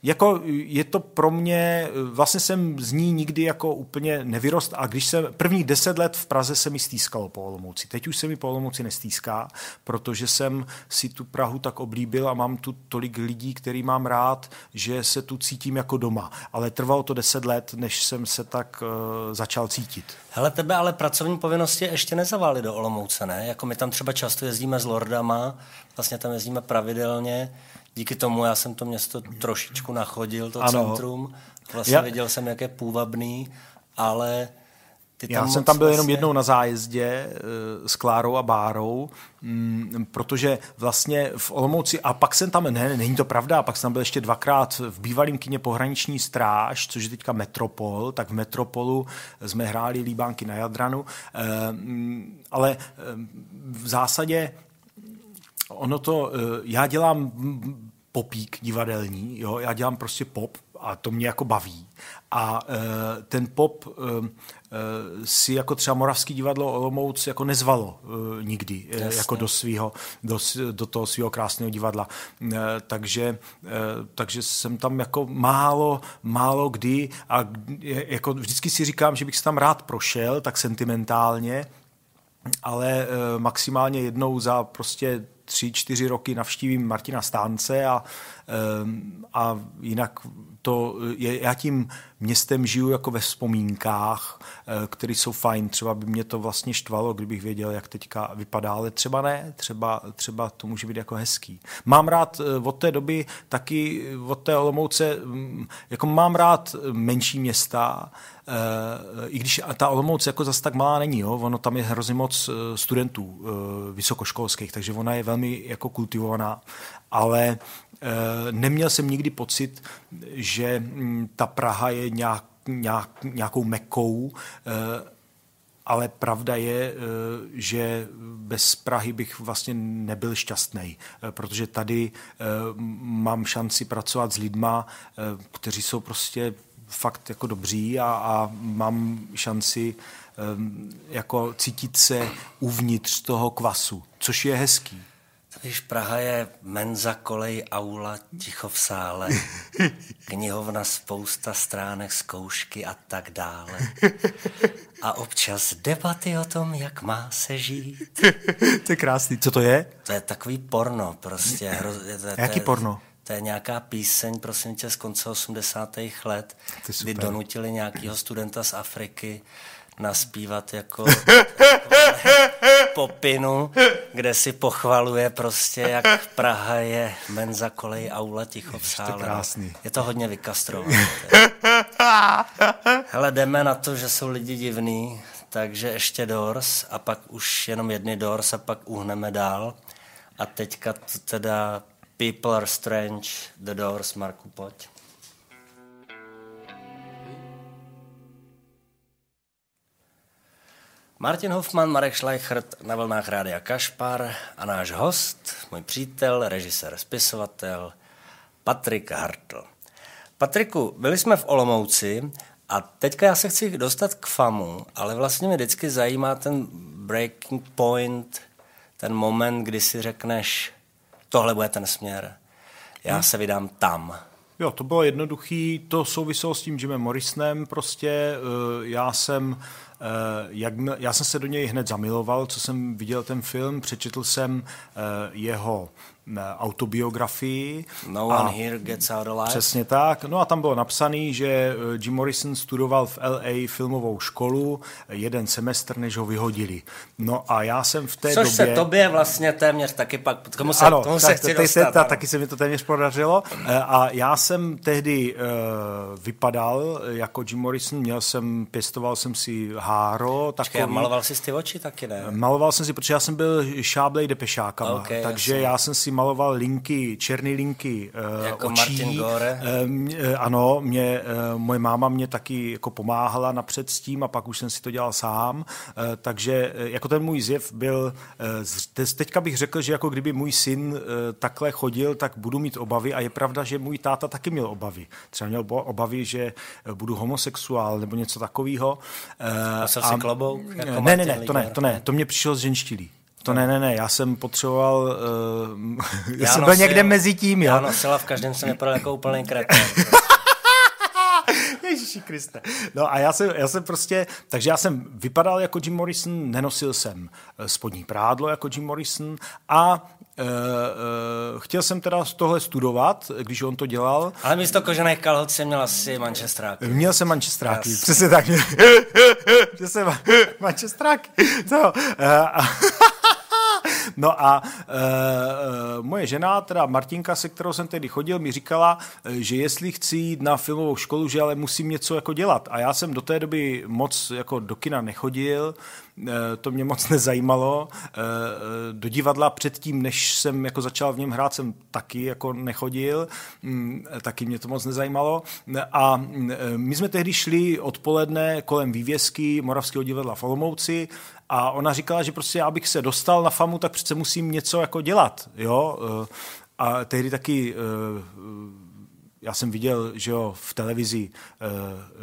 jako je to pro mě, vlastně jsem z ní nikdy jako úplně nevyrost a když jsem, prvních deset let v Praze se mi stýskalo po Olomouci. Teď už se mi po Olomouci nestýská, protože jsem si tu Prahu tak oblíbil a mám tu tolik lidí, který mám rád, že se tu cítím jako doma. Ale trvalo to deset let, než jsem se tak uh, začal cítit. Hele, tebe ale pracovní povinnosti ještě nezavali do Olomouce, ne? Jako my tam třeba často jezdíme s Lordama, vlastně tam jezdíme pravidelně, díky tomu já jsem to město trošičku nachodil, to ano. centrum. Vlastně já... viděl jsem, jak je půvabný, ale ty tam Já jsem tam byl vlastně... jenom jednou na zájezdě e, s Klárou a Bárou, m, protože vlastně v Olomouci, a pak jsem tam, ne, není to pravda, pak jsem tam byl ještě dvakrát v bývalém kině Pohraniční stráž, což je teďka Metropol, tak v Metropolu jsme hráli líbánky na Jadranu, e, m, ale e, v zásadě ono to, já dělám popík divadelní, jo? já dělám prostě pop a to mě jako baví. A e, ten pop e, e, si jako třeba Moravský divadlo Olomouc jako nezvalo nikdy e, jako do, svýho, do, do toho svého krásného divadla. Takže, takže jsem tam jako málo, málo kdy a jako vždycky si říkám, že bych se tam rád prošel tak sentimentálně, ale maximálně jednou za prostě tři, čtyři roky navštívím Martina Stánce a, a jinak to je, já tím městem žiju jako ve vzpomínkách, eh, které jsou fajn. Třeba by mě to vlastně štvalo, kdybych věděl, jak teďka vypadá, ale třeba ne, třeba, třeba to může být jako hezký. Mám rád eh, od té doby taky, eh, od té Olomouce, mm, jako mám rád menší města, i když ta Olomouc jako zase tak malá není, jo? ono tam je hrozně moc studentů vysokoškolských, takže ona je velmi jako kultivovaná, ale Eh, neměl jsem nikdy pocit, že mm, ta Praha je nějak, nějak, nějakou mekou, eh, ale pravda je, eh, že bez Prahy bych vlastně nebyl šťastný, protože tady mám šanci pracovat s lidma, kteří jsou prostě fakt jako dobří a, a mám šanci jako cítit se uvnitř toho kvasu, což je hezký. Víš, Praha je menza, kolej, aula, ticho v sále, [laughs] knihovna, spousta stránek, zkoušky a tak dále. [laughs] A občas debaty o tom, jak má se žít. [laughs] To je krásný. Co to je? To je takový porno prostě. Hroz, to, to, Jaký porno? To je nějaká píseň, prosím tě, z konce 80. let, kdy donutili nějakého studenta z Afriky naspívat jako [laughs] popinu, kde si pochvaluje prostě, jak Praha je menza, kolej, aula, ticho v sále. To krásný. Je to hodně vykastrované. [laughs] Hele, jdeme na to, že jsou lidi divný, takže ještě Doors a pak už jenom jedny Doors a pak uhneme dál. A teďka teda People are Strange, The Doors, Marku, pojď. Martin Hoffman, Marek Schleichert na vlnách Rádia Kašpar a náš host, můj přítel, režisér, spisovatel Patrik Hartl. Patriku, byli jsme v Olomouci a teďka já se chci dostat k FAMu, ale vlastně mě vždycky zajímá ten breaking point, ten moment, kdy si řekneš, tohle bude ten směr, já hmm. se vydám tam. Jo, to bylo jednoduchý, to souviselo s tím Jimem Morrisonem prostě, eh, já jsem Eh, jak, já jsem se do něj hned zamiloval, co jsem viděl ten film, přečetl jsem eh, jeho autobiografii. No one here gets out alive. Přesně tak. No a tam bylo napsaný, že eh, Jim Morrison studoval v LA filmovou školu jeden semestr, než ho vyhodili. No a já jsem v té Což době... se tobě vlastně téměř taky pak, komu se, ano, tomu se tak, chci dostat, te, taky se mi to téměř podařilo. Eh, a já jsem tehdy uh, vypadal jako Jim Morrison, měl jsem, pěstoval jsem si Háro. Takový... maloval jsi ty oči taky, ne? Maloval jsem si, protože já jsem byl šáblej depešákama, Okay, takže jasně. já jsem si maloval linky, černé linky uh, Jako očí. Martin Gore? Eh, eh, ano, mě, uh, moje máma mě taky jako pomáhala napřed s tím a pak už jsem si to dělal sám, uh, takže jako ten můj zjev byl, uh, teďka bych řekl, že jako kdyby můj syn uh, takhle chodil, tak budu mít obavy a je pravda, že můj táta taky měl obavy. Třeba měl obavy, že eh, budu homosexuál nebo něco takového. Uh, klobouk, jako ne, ne, ne, to ne, to ne, to mě přišlo z ženštilí. To ne, ne, ne, já jsem potřeboval, [laughs] uh, já, jsem byl nosil- někde mezi tím, jo. Já nosil a v každém jsem vypadal jako úplný kretén. [laughs] Ježíši Kriste. No a já jsem, já jsem prostě, takže já jsem vypadal jako Jim Morrison, nenosil jsem eh, spodní prádlo jako Jim Morrison a uh, chtěl jsem teda tohle studovat, když on to dělal. Ale místo kožených kalhot jsem měl asi mančestráky. Měl jsem mančestráky, přesně tak. [laughs] Že jsem ma- mančestráky. No, eh, a, no a e, moje žena, teda Martinka, se kterou jsem tehdy chodil, mi říkala, eh, že jestli chci jít na filmovou školu, že ale musím něco jako dělat. A já jsem do té doby moc jako do kina nechodil, to mě moc nezajímalo. Do divadla předtím, než jsem jako začal v něm hrát, jsem taky jako nechodil, Mm, taky mě to moc nezajímalo. A mm, my jsme tehdy šli odpoledne kolem vývězky Moravského divadla v Olomouci a ona říkala, že prostě abych se dostal na famu, tak přece musím něco jako dělat, jo. E, A tehdy taky e, já jsem viděl, že jo, v televizi, eh,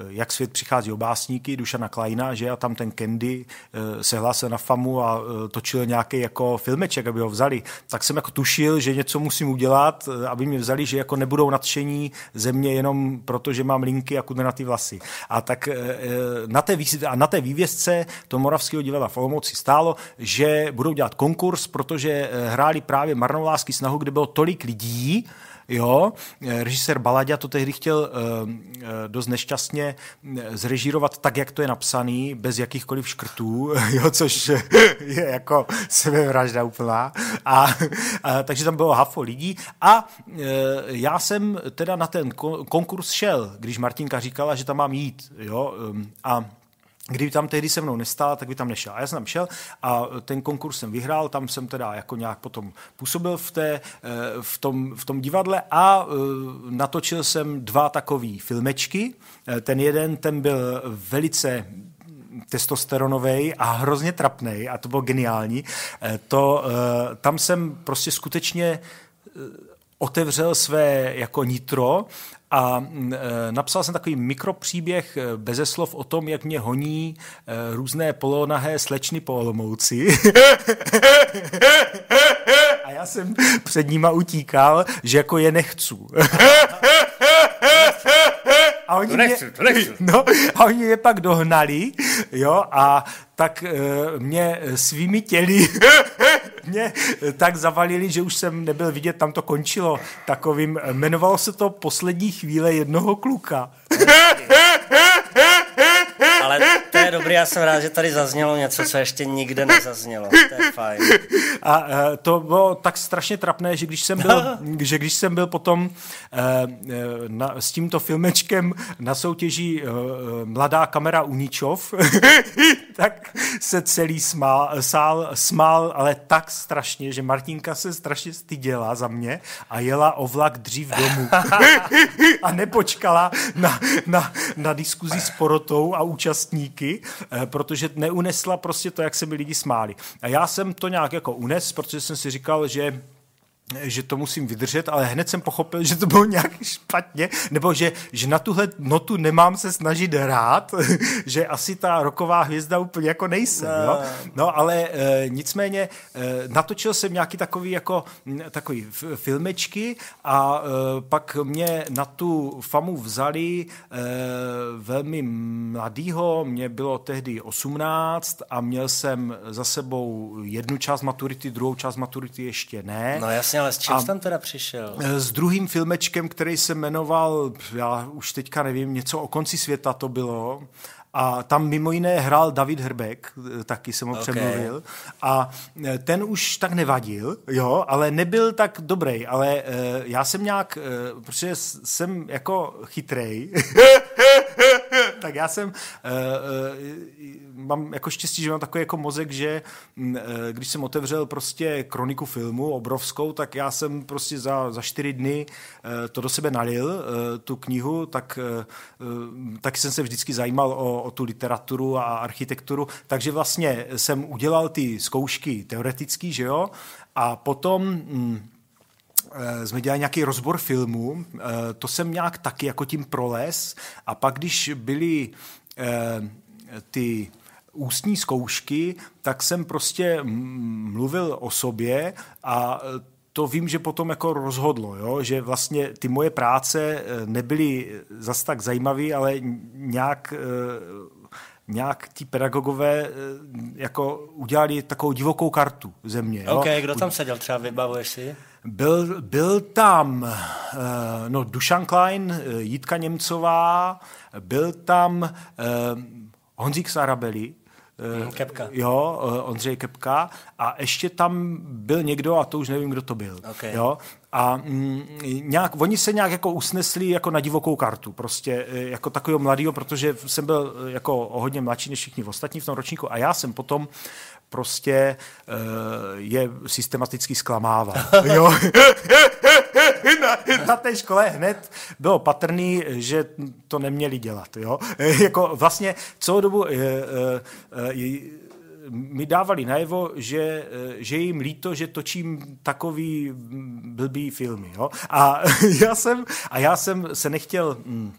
jak svět přichází o básníky, Dušana Kleina, že a tam ten Candy eh, se hlásil na famu a eh, točil nějaký jako filmeček, aby ho vzali. Tak jsem jako tušil, že něco musím udělat, aby mě vzali, že jako nebudou nadšení ze mě jenom proto, že mám linky a kudrnatý vlasy. A tak na té, a na té vývězce to Moravského divadla v Olomouci stálo, že budou dělat konkurs, protože hráli právě Marnovlásky snahu, kde bylo tolik lidí, Jo, eh, režisér Balaďa to tehdy chtěl uh, dost nešťastně eh, zrežírovat tak, jak to je napsaný, bez jakýchkoliv škrtů, [laughs] jo, což [laughs] je jako sebevražda úplná. A, a, takže tam bylo hafo lidí a já jsem teda na ten ko- konkurs šel, když Martinka říkala, že tam mám jít, jo, a Kdyby tam tehdy se mnou nestála, tak by tam nešel. A já jsem tam šel a ten konkurs jsem vyhrál, tam jsem teda jako nějak potom působil v, té, eh, v, tom, v tom divadle a eh, natočil jsem dva takové filmečky. Eh, Ten jeden, ten byl velice testosteronový a hrozně trapnej a to bylo geniální. To, tam jsem prostě skutečně otevřel své jako nitro a mm, e, napsal jsem takový mikropříběh e, beze slov o tom, jak mě honí e, různé polonahé slečny po Olomouci. a já jsem před nima utíkal, že jako je nechcu. A oni To nechci, mě, to nechci. [laughs] No, a oni je pak dohnali, jo, a tak e, mě svými těly mě tak zavalili, že už jsem nebyl vidět, tam to končilo takovým, jmenovalo se to Poslední chvíle jednoho kluka. Ale to je dobrý, já jsem rád, že tady zaznělo něco, co ještě nikde nezaznělo. To je fajn. A e, to bylo tak strašně trapné, že když jsem byl, [laughs] že když jsem byl potom e, na, s tímto filmečkem na soutěži e, Mladá kamera Uničov, [laughs] tak se celý smál, sál smál, ale tak strašně, že Martinka se strašně styděla za mě a jela o vlak dřív domů. [laughs] a nepočkala na, na, na diskuzi s porotou a účastníky, eh, protože neunesla prostě to, jak se mi lidi smáli. A já jsem to nějak jako unes, protože jsem si říkal, že že to musím vydržet, ale hned jsem pochopil, že to bylo nějak špatně, nebo že, že na tuhle notu nemám se snažit hrát, [laughs] že asi ta roková hvězda úplně jako nejsem. No, no ale e, nicméně e, natočil jsem nějaký takový jako m, takový filmečky a e, pak mě na tu famu vzali e, velmi mladýho, mě bylo tehdy 18 a měl jsem za sebou jednu část maturity, druhou část maturity ještě ne. No jasně, ale s čím jsi tam teda přišel? S druhým filmečkem, který se jmenoval, já už teďka nevím, něco o konci světa to bylo. A tam mimo jiné hrál David Hrbek, taky jsem ho Ok. okay. přemluvil. A e, ten už tak nevadil, jo, ale nebyl tak dobrý. Ale já jsem nějak, protože jsem jako chytrej, [laughs] tak já jsem, uh, uh, mám jako štěstí, že mám takový jako mozek, že uh, když jsem otevřel prostě kroniku filmu obrovskou, tak já jsem prostě za, za čtyři dny to do sebe nalil, tu knihu, tak, taky jsem se vždycky zajímal o, o tu literaturu a architekturu, takže vlastně jsem udělal ty zkoušky teoretický, že jo, a potom... Mm, Eh, jsme dělali nějaký rozbor filmu, eh, to jsem nějak taky jako tím proles a pak, když byly eh, ty ústní zkoušky, tak jsem prostě mluvil o sobě a to vím, že potom jako rozhodlo, jo? že vlastně ty moje práce nebyly zas tak zajímavé, ale nějak nějak ti pedagogové jako udělali takovou divokou kartu země. Jo? OK, kdo tam seděl, třeba vybavuješ si? Byl, byl tam uh, no, Dušan Klein, uh, Jitka Němcová, byl tam uh, Honzík Sarabeli, uh, Kepka. Jo, Ondřej Kepka. A ještě tam byl někdo, a to už nevím, kdo to byl. Okay. Jo? A mm, nějak, oni se nějak jako usnesli jako na divokou kartu, prostě jako takového mladého, protože jsem byl jako o hodně mladší než všichni ostatní v tom ročníku a já jsem potom prostě uh, je systematicky zklamává. [laughs] jo? na, na té škole hned bylo patrný, že to neměli dělat. Jo? jako vlastně celou dobu mi dávali najevo, že, že jim líto, že točím takový blbý filmy. Jo? A, [laughs] já jsem, a já jsem se nechtěl... Mm,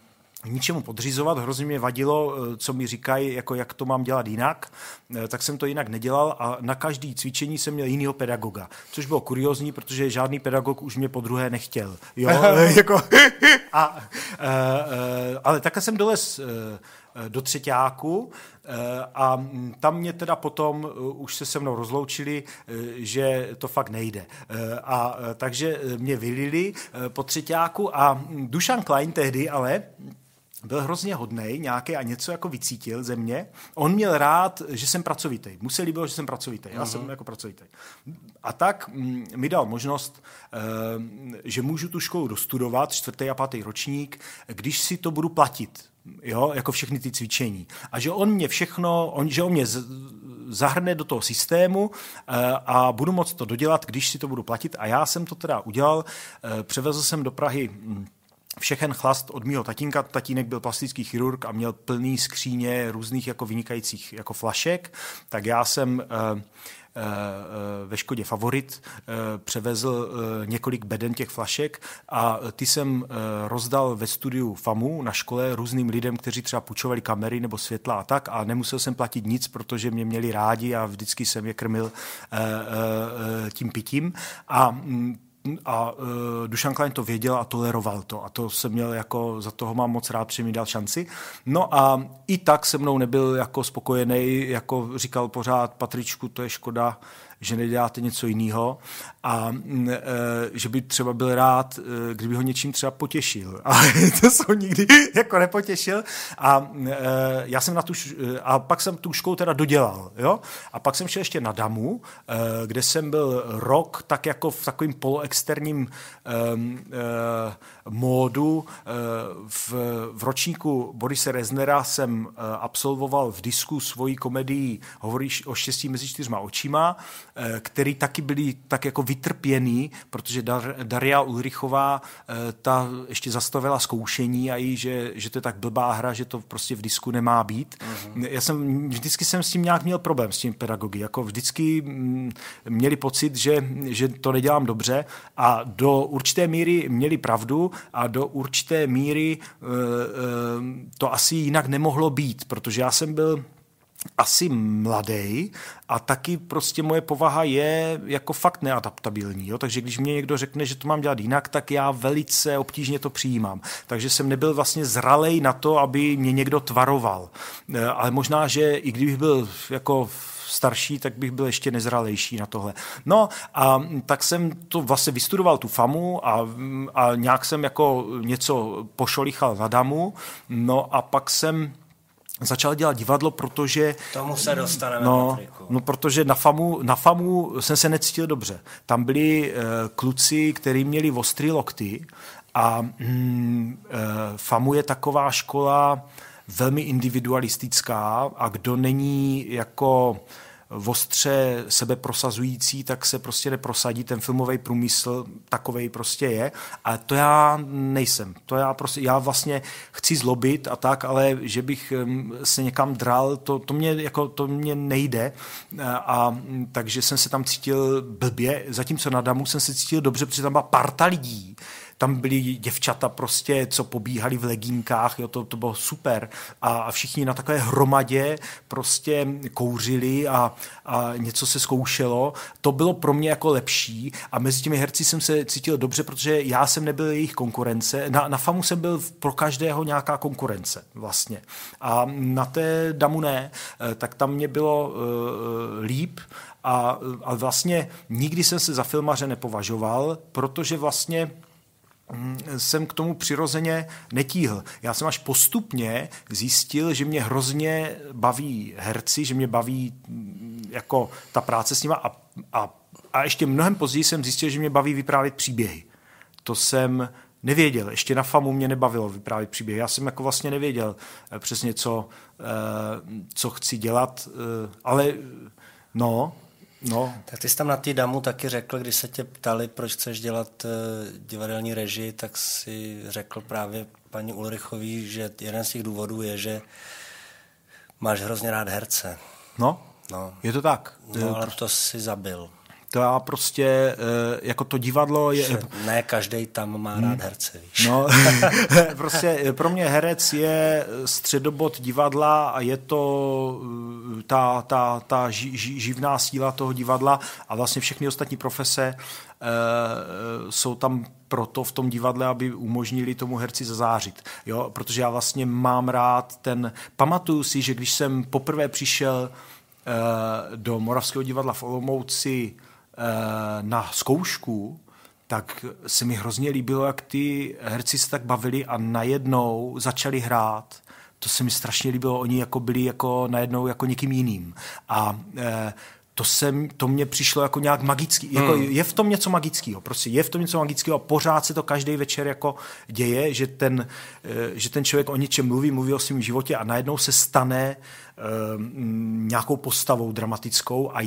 ničemu podřizovat, hrozně mě vadilo, eh, co mi říkají, jako jak to mám dělat jinak, eh, tak jsem to jinak nedělal a na každý cvičení jsem měl jinýho pedagoga, což bylo kuriozní, protože žádný pedagog už mě po druhé nechtěl. Jo? [laughs] [laughs] jako, a, eh, ale takhle jsem dolez do třetíku a tam mě teda potom už se se mnou rozloučili, že to fakt nejde. A takže mě vylili po třetíku a Dušan Klein tehdy ale byl hrozně hodný, nějaký a něco jako vycítil ze mě. On měl rád, že jsem pracovitý. Mu se líbilo, že jsem pracovitý. Já uh-huh. jsem jako pracovitý. A tak mm, mi dal možnost, že můžu tu školu dostudovat, čtvrtý a pátý ročník, když si to budu platit. Jo, jako všechny ty cvičení. A že on mě všechno, on, že on mě z, zahrne do toho systému uh, a budu moct to dodělat, když si to budu platit. A já jsem to teda udělal. Uh, převezl jsem do Prahy mm, všechen chlast od mýho tatínka. Tatínek byl plastický chirurg a měl plný skříně různých jako vynikajících jako flašek, tak já jsem uh, ve Škodě Favorit převezl několik beden těch flašek a ty jsem rozdal ve studiu FAMu na škole různým lidem, kteří třeba půjčovali kamery nebo světla a tak a nemusel jsem platit nic, protože mě měli rádi a vždycky jsem je krmil tím pitím. A mm, a uh, Dušan Klein to věděl a toleroval to a to jsem měl jako, za toho mám moc rád, že mi dal šanci. No a i tak se mnou nebyl jako spokojený, jako říkal pořád Patričku, to je škoda, že neděláte něco jiného a mm, e, že by třeba byl rád, e, kdyby ho něčím třeba potěšil. [laughs] A to jsem nikdy jako nepotěšil a e, já jsem na tu, a pak jsem tu školu teda dodělal, jo? A pak jsem šel ještě na Damu, kde jsem byl rok tak jako v takovým poloexterním módu. V, v ročníku Borise Reznera jsem absolvoval v disku svoji komedii Hovoríš o štěstí mezi čtyřma očima který taky byli tak jako vytrpěný, protože Dar, Daria Ulrichová eh, ta ještě zastavila zkoušení a jí, že, že to je tak blbá hra, že to prostě v disku nemá být. Uh-huh. Já jsem, vždycky jsem s tím nějak měl problém, s tím pedagogy. Jako vždycky mm, měli pocit, že, že to nedělám dobře a do určité míry měli pravdu a do určité míry uh, to asi jinak nemohlo být, protože já jsem byl asi mladý a taky prostě moje povaha je jako fakt neadaptabilní. Jo? Takže když mě někdo řekne, že to mám dělat jinak, tak já velice obtížně to přijímám. Takže jsem nebyl vlastně zralej na to, aby mě někdo tvaroval. E, ale možná, že i kdybych byl jako starší, tak bych byl ještě nezralejší na tohle. No a tak jsem to vlastně vystudoval tu FAMu a, a nějak jsem jako něco pošolichal na damu, no a pak jsem začal dělat divadlo, protože... Tomu se dostaneme, no, no, protože na FAMu, na FAMu jsem se necítil dobře. Tam byli uh, kluci, kteří měli ostrý lokty a mm, uh, FAMu je taková škola, velmi individualistická a kdo není jako ostře sebe prosazující, tak se prostě neprosadí. Ten filmový průmysl takovej prostě je. A to já nejsem. To já prostě, já vlastně chci zlobit a tak, ale že bych se někam dral, to, to, mě, jako, to mě nejde. A takže jsem se tam cítil blbě, zatímco na Damu jsem se cítil dobře, protože tam byla parta lidí, tam byly děvčata prostě, co pobíhali v legínkách, jo, to, to bylo super a, a všichni na takové hromadě prostě kouřili a, a něco se zkoušelo. To bylo pro mě jako lepší a mezi těmi herci jsem se cítil dobře, protože já jsem nebyl jejich konkurence. Na, na FAMu jsem byl pro každého nějaká konkurence vlastně. A na té Damu ne, eh, tak tam mě bylo uh, líp a, a vlastně nikdy jsem se za filmaře nepovažoval, protože vlastně jsem k tomu přirozeně netíhl. Já jsem až postupně zjistil, že mě hrozně baví herci, že mě baví mm, jako ta práce s nima a, a, a ještě mnohem později jsem zjistil, že mě baví vyprávět příběhy. To jsem nevěděl. Ještě na FAMu mě nebavilo vyprávět příběhy. Já jsem jako vlastně nevěděl eh, přesně, co, eh, co chci dělat, eh, ale no, No. Tak ty jsi tam na té damu taky řekl, když se tě ptali, proč chceš dělat uh, divadelní režii, tak si řekl právě paní Ulrichový, že jeden z těch důvodů je, že máš hrozně rád herce. No, no. je to tak. No, ale to si zabil. To já prostě, eh, jako to divadlo je... Ne každý tam má rád herce, víš. No, [laughs] [laughs] prostě eh, pro mě herec je středobod divadla a je to eh, ta, ta, ta ži, ži, živná síla toho divadla a vlastně všechny ostatní profese Uh, jsou tam proto v tom divadle, aby umožnili tomu herci zazářit. Jo? Protože já vlastně mám rád ten... Pamatuju si, že když jsem poprvé přišel do Moravského divadla v Olomouci Eh, na zkoušku, tak se mi hrozně líbilo, jak ty herci se tak bavili a najednou začali hrát. To se mi strašně líbilo, oni jako byli jako najednou jako někým jiným. A e, to, jsem, to mě přišlo jako nějak magický. Jako hmm. Je v tom něco magického. Prostě je v tom něco magického a pořád se to každý večer jako děje, že ten, e, že ten člověk o něčem mluví, mluví o svém životě a najednou se stane nějakou postavou dramatickou a,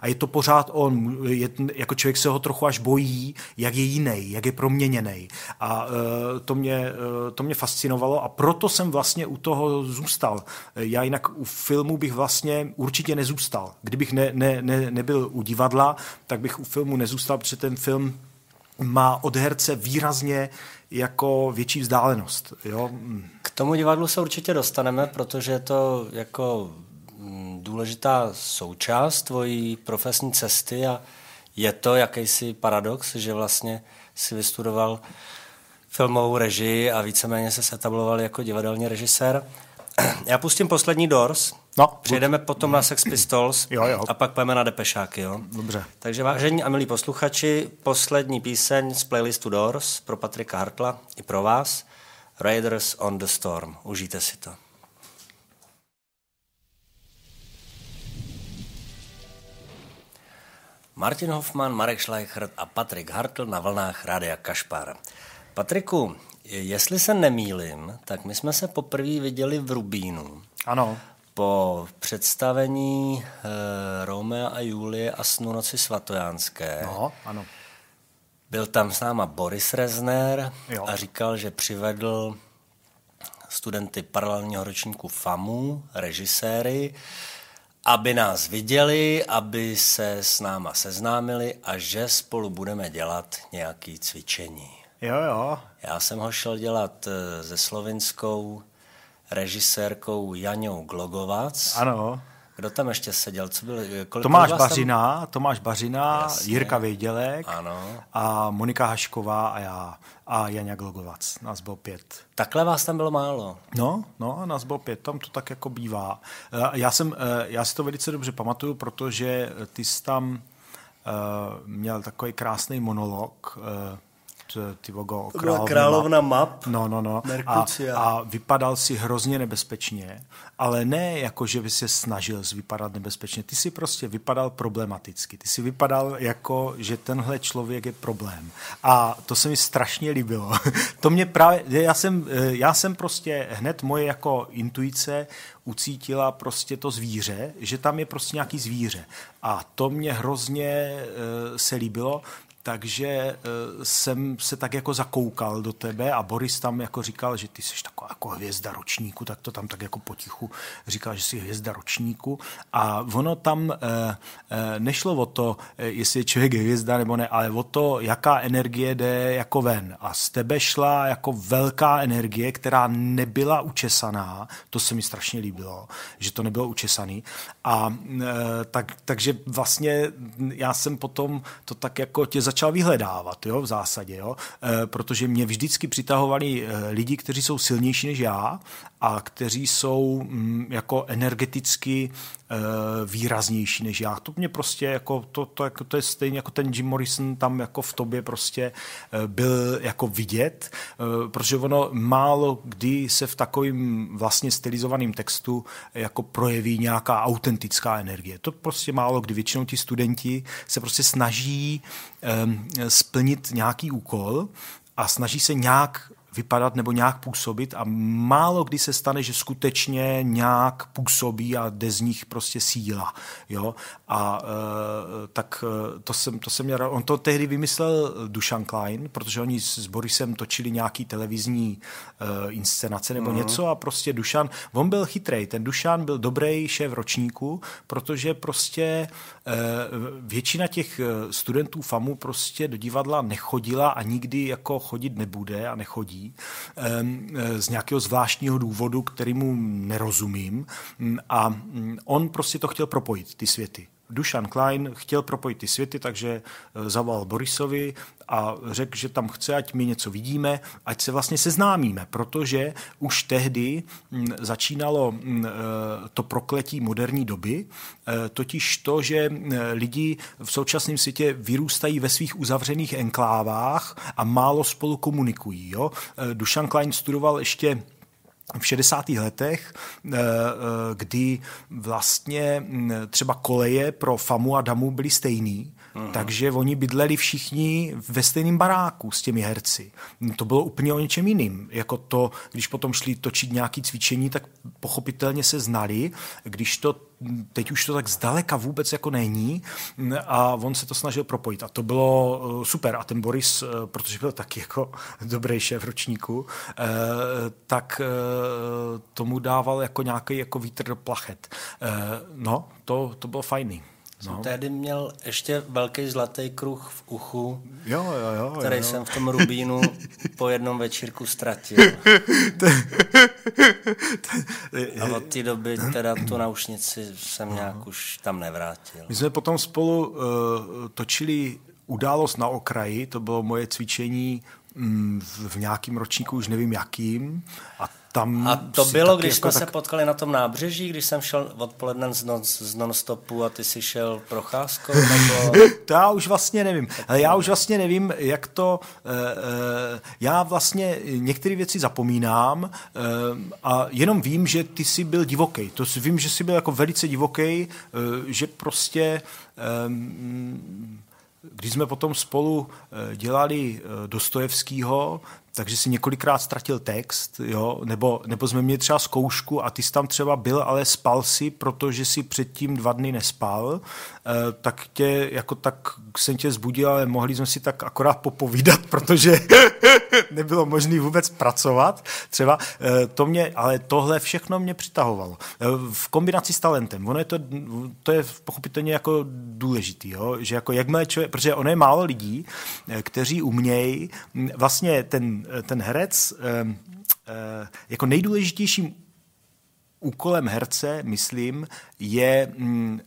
a je to pořád on. Je, jako člověk se ho trochu až bojí, jak je jiný, jak je proměněný. A eh, to mě, eh, to mě fascinovalo a proto jsem vlastně u toho zůstal. Já jinak u filmu bych vlastně určitě nezůstal. Kdybych ne, ne, ne, nebyl u divadla, tak bych u filmu nezůstal, protože ten film má od herce výrazně jako větší vzdálenost. Jo? K tomu divadlu se určitě dostaneme, protože je to jako mm, důležitá součást tvojí profesní cesty a je to jakýsi paradox, že vlastně si vystudoval filmovou režii a víceméně se setabloval jako divadelní režisér. Já pustím poslední Doors, No, Přejdeme buď. potom na Sex Pistols jo, jo. a pak půjdeme na Depešáky. Jo? Dobře. Takže vážení a milí posluchači, poslední píseň z playlistu Doors pro Patrika Hartla i pro vás. Raiders on the Storm. Užijte si to. Martin Hoffman, Marek Schleichert a Patrik Hartl na vlnách Rádia Kašpar. Patriku, jestli se nemýlim, tak my jsme se poprvé viděli v Rubínu. Ano po představení e, Romea a Julie a Snu noci svatojánské no, ano. byl tam s náma Boris Rezner jo. a říkal, že přivedl studenty paralelního ročníku FAMu, režiséry, aby nás viděli, aby se s náma seznámili a že spolu budeme dělat nějaké cvičení. Jo, jo. Já jsem ho šel dělat eh, se slovinskou režisérkou Janou Glogovac. Ano. Kdo tam ještě seděl? Co byl, kolik Tomáš Bařina, tam... Tomáš Bařina, Jasně. Jirka Vědělek ano. a Monika Hašková a já a Jana Glogovac. Nás bylo pět. Takhle vás tam bylo málo. No, no, nás bylo pět, tam to tak jako bývá. Eh, já, jsem, eh, já si to velice dobře pamatuju, protože ty jsi tam měl takový krásný monolog, ty vogo, královna, královna map. No, no, no. A, a vypadal si hrozně nebezpečně, ale ne jako, že by se snažil vypadat nebezpečně. Ty si prostě vypadal problematicky. Ty si vypadal jako, že tenhle člověk je problém. A to se mi strašně líbilo. [laughs] to mě právě, já jsem, já jsem prostě hned moje jako intuice ucítila prostě to zvíře, že tam je prostě nějaký zvíře. A to mě hrozně uh, se líbilo, takže uh, jsem se tak jako zakoukal do tebe a Boris tam jako říkal, že ty jsi taková jako hvězda ročníku, tak to tam tak jako potichu říkal, že jsi hvězda ročníku. A ono tam uh, uh, nešlo o to, jestli je člověk hvězda nebo ne, ale o to, jaká energie jde jako ven. A z tebe šla jako velká energie, která nebyla učesaná, to se mi strašně líbilo, že to nebylo učesaný. A tak, takže vlastně já jsem potom to tak jako tě začal vyhledávat, jo, v zásadě, jo, e, protože mě vždycky přitahovali e, lidi, kteří jsou silnější než já a kteří jsou mm, jako energeticky e, výraznější než já. To mě prostě jako, to, to, jako, to je stejně jako ten Jim Morrison tam jako v tobě prostě e, byl jako vidět, e, protože ono málo kdy se v takovým vlastně stylizovaném textu jako projeví nějaká autentická energie. To prostě málo kdy většinou ti studenti se prostě snaží splnit nějaký úkol a snaží se nějak vypadat nebo nějak působit a málo kdy se stane, že skutečně nějak působí a jde z nich prostě síla. Jo? A e, tak e, to jsem, to jsem měl, on to tehdy vymyslel Dušan Klein, protože oni s Borisem točili nějaký televizní e, inscenace nebo mm-hmm. něco a prostě Dušan, on byl chytrej, ten Dušan byl dobrý šéf ročníku, protože prostě e, většina těch studentů FAMu prostě do divadla nechodila a nikdy jako chodit nebude a nechodí z nějakého zvláštního důvodu, kterýmu nerozumím. A mm, on prostě to chtěl propojit, ty světy. Dušan Klein chtěl propojit ty světy, takže e, zavolal Borisovi a řekl, že tam chce, ať my něco vidíme, ať se vlastně seznámíme, protože už tehdy začínalo e, to prokletí moderní doby, e, totiž to, že lidi v současném světě vyrůstají ve svých uzavřených enklávách a málo spolu komunikují. Jo? Dušan Klein studoval ještě v 60. letech, eh, eh, kdy vlastně mm, třeba koleje pro Famu a Damu byly stejný, uh-huh. takže oni bydleli všichni ve stejném baráku s těmi herci. To bylo úplně o něčem jiným. Jako to, když potom šli točit nějaké cvičení, tak pochopitelně se znali. Když to teď už to tak zdaleka vůbec jako není a on se to snažil propojit a to bylo eh, super a ten Boris, eh, protože byl taky jako [laughs] dobrý šéf ročníku, eh, tak tomu dával jako nějaký jako vítr do plachet. No, to, to bylo fajný. No. Jsem tehdy měl ještě velký zlatý kruh v uchu, jo, jo, jo, který jo. jsem v tom rubínu po jednom večírku ztratil. A od té doby teda tu naušnici jsem nějak už tam nevrátil. My jsme potom spolu uh, točili událost na okraji, to bylo moje cvičení v, v nějakým ročníku, už nevím jakým, a tam a to bylo, když jako jsme tak... se potkali na tom nábřeží, když jsem šel odpoledne z, non, z non-stopu a ty si šel procházkou? [laughs] Nebo... to já už vlastně nevím. Ale já už vlastně nevím, jak to... Uh, uh, já vlastně některé věci zapomínám uh, a jenom vím, že ty jsi byl divoký. To vím, že jsi byl jako velice divoký, uh, že prostě... Um, když jsme potom spolu dělali Dostojevskýho, takže si několikrát ztratil text, jo? Nebo, nebo jsme měli třeba zkoušku a ty jsi tam třeba byl, ale spal si, protože si předtím dva dny nespal, tak tě, jako tak jsem tě zbudil, ale mohli jsme si tak akorát popovídat, [laughs] protože [laughs] nebylo možné vůbec pracovat. Třeba e, to mě, ale tohle všechno mě přitahovalo. E, v kombinaci s talentem. Ono je to, to je pochopitelně jako důležitý, jo? že jako jakmile člověk, protože ono je málo lidí, kteří umějí vlastně ten ten herec eh, eh, jako nejdůležitějším úkolem herce, myslím, je mm,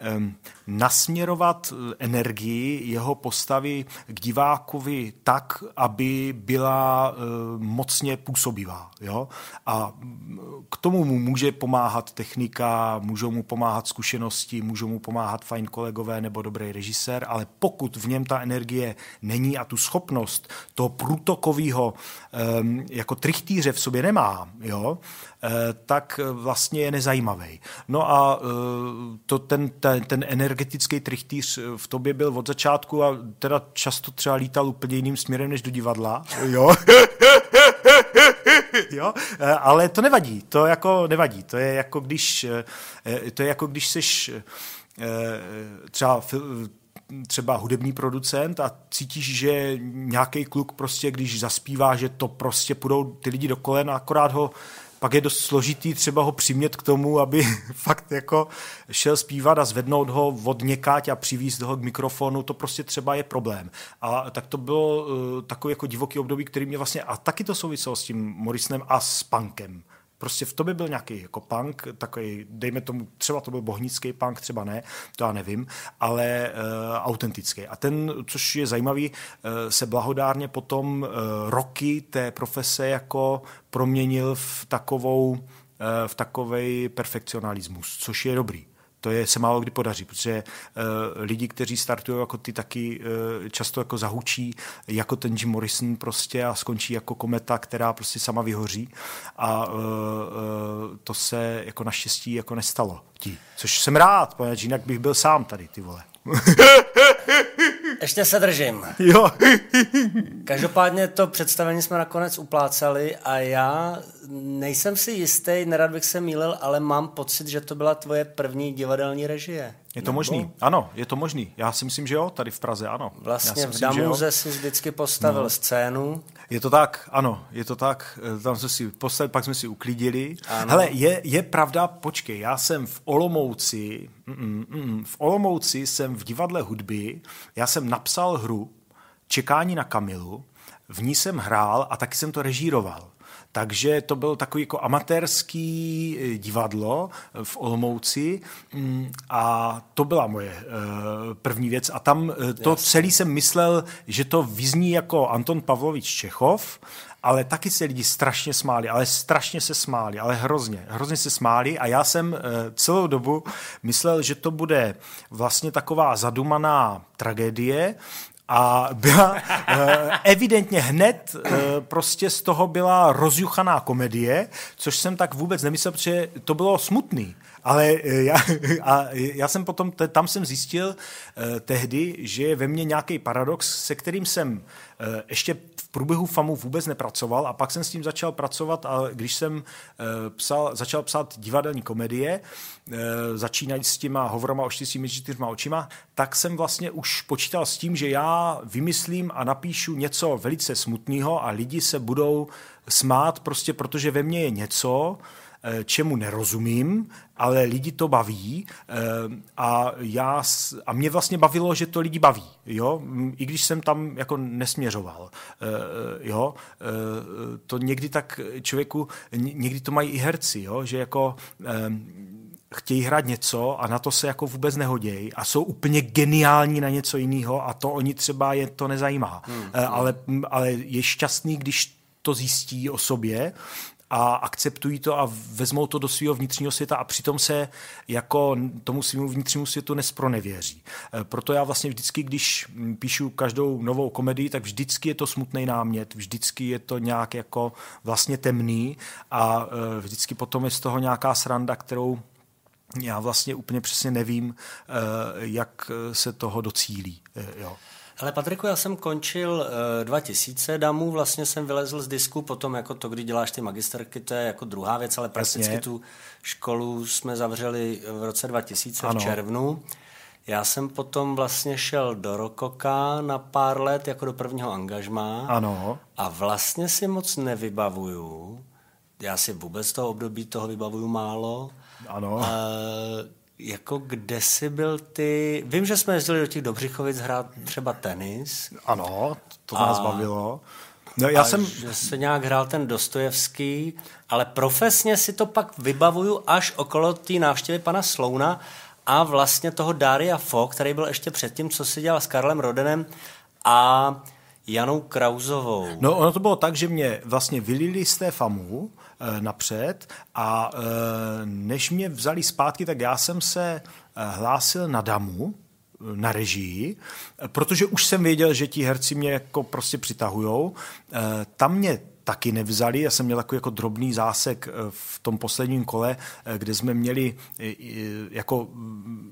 nasměrovat energii jeho postavy k divákovi tak, aby byla mocně působivá. Jo? A mm, k tomu mu může pomáhat technika, můžou mu pomáhat zkušenosti, můžou mu pomáhat fajn kolegové nebo dobrý režisér, ale pokud v něm ta energie není a tu schopnost toho průtokového jako trichtýře v sobě nemá, jo, eh, tak vlastně je nezajímavý. No a eh, to ten, ten, ten energetický trichtýř v tobě byl od začátku a teda často třeba lítal úplně jiným směrem než do divadla. Jo. [laughs] jo, eh, ale to nevadí, to jako nevadí, to je jako když, to je jako když seš třeba třeba hudební producent a cítíš, že nějaký kluk prostě, když zaspívá, že to prostě půjdou ty lidi do kolen a akorát ho pak je dost složitý třeba ho přimět k tomu, aby [laughs] fakt jako šel zpívat a zvednout ho od někáť a přivízt ho k mikrofonu, to prostě třeba je problém. A tak to bylo uh, takový jako divoký období, který mě vlastně, a taky to souviselo s tím Morrisonem a s punkem. Prostě v tobě byl nějaký jako punk, takový, dejme tomu, třeba to byl bohnický punk, třeba ne, to já nevím, ale uh, autentický. A ten, což je zajímavý, uh, se blahodárně potom uh, roky té profese jako proměnil v takovou, v takovej perfekcionalismus, což je dobrý to je, se málo kdy podaří, protože uh, lidi, kteří startují jako ty, taky uh, často jako zahučí, jako ten Jim Morrison prostě a skončí jako kometa, která prostě sama vyhoří. A uh, uh, to se jako naštěstí jako nestalo. Ti, což jsem rád, protože jinak bych byl sám tady, ty vole. [laughs] Ještě se držím. Jo. Každopádně to představení jsme nakonec uplácali a já nejsem si jistý, nerad bych se mýlil, ale mám pocit, že to byla tvoje první divadelní režie. Je to Nebo? možný, ano, je to možný. Já si myslím, že jo, tady v Praze, ano. Vlastně v Damuze si vždycky postavil no. scénu. Je to tak, ano, je to tak. Tam jsme si postavili, pak jsme si uklidili. Ano. Hele, je, je pravda, počkej, já jsem v Olomouci, mm, mm, v Olomouci jsem v divadle hudby, já jsem napsal hru Čekání na Kamilu, v ní jsem hrál a taky jsem to režíroval. Takže to bylo takový jako amatérský eh, divadlo eh, v Olomouci mm, a to byla moje eh, první věc. A tam to Jasně. celý jsem myslel, že to vyzní jako Anton Pavlovič Čechov, ale taky se lidi strašně smáli, ale strašně se smáli, ale hrozně, hrozně se smáli a já jsem celou dobu myslel, že to bude vlastně taková zadumaná tragédie, a byla eh, evidentně hned eh, prostě z toho byla rozjuchaná komedie, což jsem tak vůbec nemyslel, protože to bylo smutný. Ale eh, já, [laughs] a já jsem potom, tam jsem zjistil tehdy, že je ve mně nějaký paradox, se kterým jsem ještě průběhu FAMu vůbec nepracoval a pak jsem s tím začal pracovat a když jsem psal, začal psát divadelní komedie, Eh, začínají s těma hovorama o štěstí čtyřma očima, tak jsem vlastně už počítal s tím, že já vymyslím a napíšu něco velice smutného a lidi se budou smát prostě, protože ve mně je něco, eh, čemu nerozumím, ale lidi to baví. Eh, a, já, a mě vlastně bavilo, že to lidi baví, jo, i když jsem tam jako nesměřoval, jo, to někdy tak člověku, někdy to mají i herci, jo, že jako chtějí hrát něco a na to se jako vůbec nehodějí a jsou úplně geniální na něco jiného a to oni třeba je to nezajímá. Hmm. Eh, ale, ale je šťastný, když to zjistí o sobě a akceptují to a vezmou to do svého vnitřního světa a přitom se jako tomu svému vnitřnímu světu nespronevěří. Eh, proto já vlastně vždycky, když píšu každou novou komedii, tak vždycky je to smutný námět, vždycky je to nějak jako vlastně temný a eh, vždycky potom je z toho nějaká sranda, kterou já vlastně úplně přesně nevím, eh, jak se toho docílí. Jo. Ale Patriku, já jsem končil uh, 2000 damů, vlastně jsem vylezl z disku, potom jako to, kdy děláš ty magisterky, to je jako druhá věc, ale prakticky Jasně. tu školu jsme zavřeli v roce 2000 ano. v červnu. Já jsem potom vlastně šel do Rokoka na pár let jako do prvního angažmá. Ano. A vlastně si moc nevybavuju. Já si vůbec toho období toho vybavuju málo. Ano. Uh, jako kde jsi byl ty... Vím, že jsme jezdili do těch Dobřichovic hrát třeba tenis. Ano, to nás a... bavilo. No, já a jsem... že se nějak hrál ten Dostojevský, ale profesně si to pak vybavuju až okolo té návštěvy pana Slouna a vlastně toho Daria Fo, který byl ještě předtím, co si dělal s Karlem Rodenem a Janou Krauzovou. No ono to bylo tak, že mě vlastně vylili z té FAMu napřed a e, než mě vzali zpátky, tak já jsem se e, hlásil na DAMu, na režii, protože už jsem věděl, že ti herci mě jako prostě přitahujou. Tam mě taky nevzali. Já jsem měl takový jako drobný zásek v tom posledním kole, kde jsme měli jako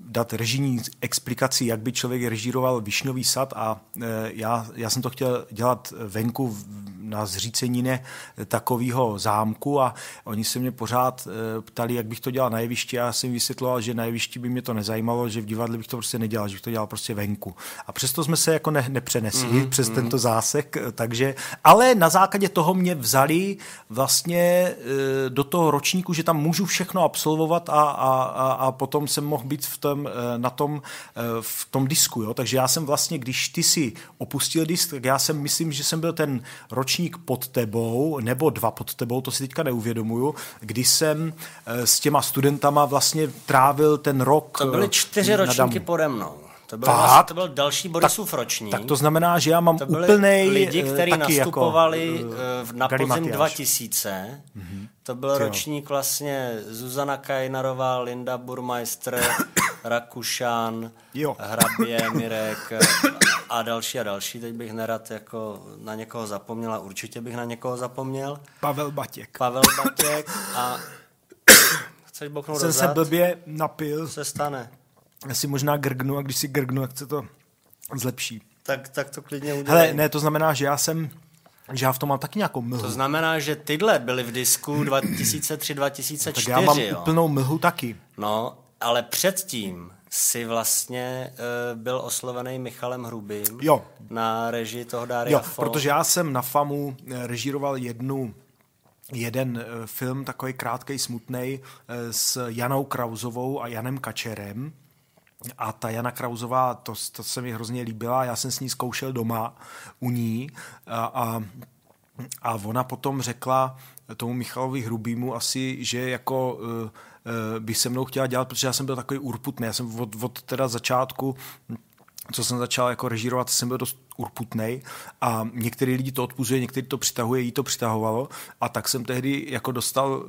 dát režijní explikaci, jak by člověk režíroval Višňový sad a já, já jsem to chtěl dělat venku na zřícenině takového zámku a oni se mě pořád eh, ptali, jak bych to dělal na jevišti a já jsem vysvětloval, že na jevišti by mě to nezajímalo, že v divadle bych to prostě nedělal, že bych to dělal prostě venku. A přesto jsme se jako ne, nepřenesli mm-hmm. přes mm-hmm. tento zásek, eh, takže, ale na základě toho mě vzali vlastně eh, do toho ročníku, že tam můžu všechno absolvovat a, a, a, a potom jsem mohl být v tom, na tom, v tom disku, jo? takže já jsem vlastně, když ty si opustil disk, tak já jsem myslím, že jsem byl ten ročník pod tebou, nebo dva pod tebou, to si teďka neuvědomuju, kdy jsem eh, s těma studentama vlastně trávil ten rok. To byly čtyři ročníky pode mnou. To byl, vlastně, to byl další Borisův tak, ročník. Tak to znamená, že já mám to úplnej lidi, eh, kteří jako, nastupovali jako, na podzim 2000. Mm-hmm. To byl Tyjo. ročník vlastně Zuzana Kajnarová, Linda Burmeister, [coughs] Rakušan, jo. Hrabě, [coughs] Mirek a další a další. Teď bych nerad jako na někoho zapomněl a určitě bych na někoho zapomněl. Pavel Batěk. Pavel Batěk a [coughs] chceš boknout Jsem se blbě napil. Se stane. Já si možná grgnu a když si grgnu, jak se to zlepší. Tak, tak to klidně udělej. Hele, ne, to znamená, že já jsem že já v tom mám taky nějakou mlhu. To znamená, že tyhle byly v disku 2003-2004, Tak já mám jo? úplnou mlhu taky. No, ale předtím si vlastně uh, byl oslovený Michalem Hrubým jo. na režii toho Daria Jo, Fo. protože já jsem na FAMu eh, režíroval jednu jeden eh, film, takový krátký, smutný, s Janou Krauzovou a Janem Kačerem. A ta Jana Krauzová, to, to se mi hrozně líbila, já jsem s ní zkoušel doma u ní a, a, a ona potom řekla tomu Michalovi Hrubýmu asi, že jako uh, by se mnou chtěla dělat, protože já jsem byl takový urputný. Já jsem od, od teda začátku co jsem začal jako režírovat, jsem byl dost urputný a některý lidi to odpuzuje, některý to přitahuje, jí to přitahovalo a tak jsem tehdy jako dostal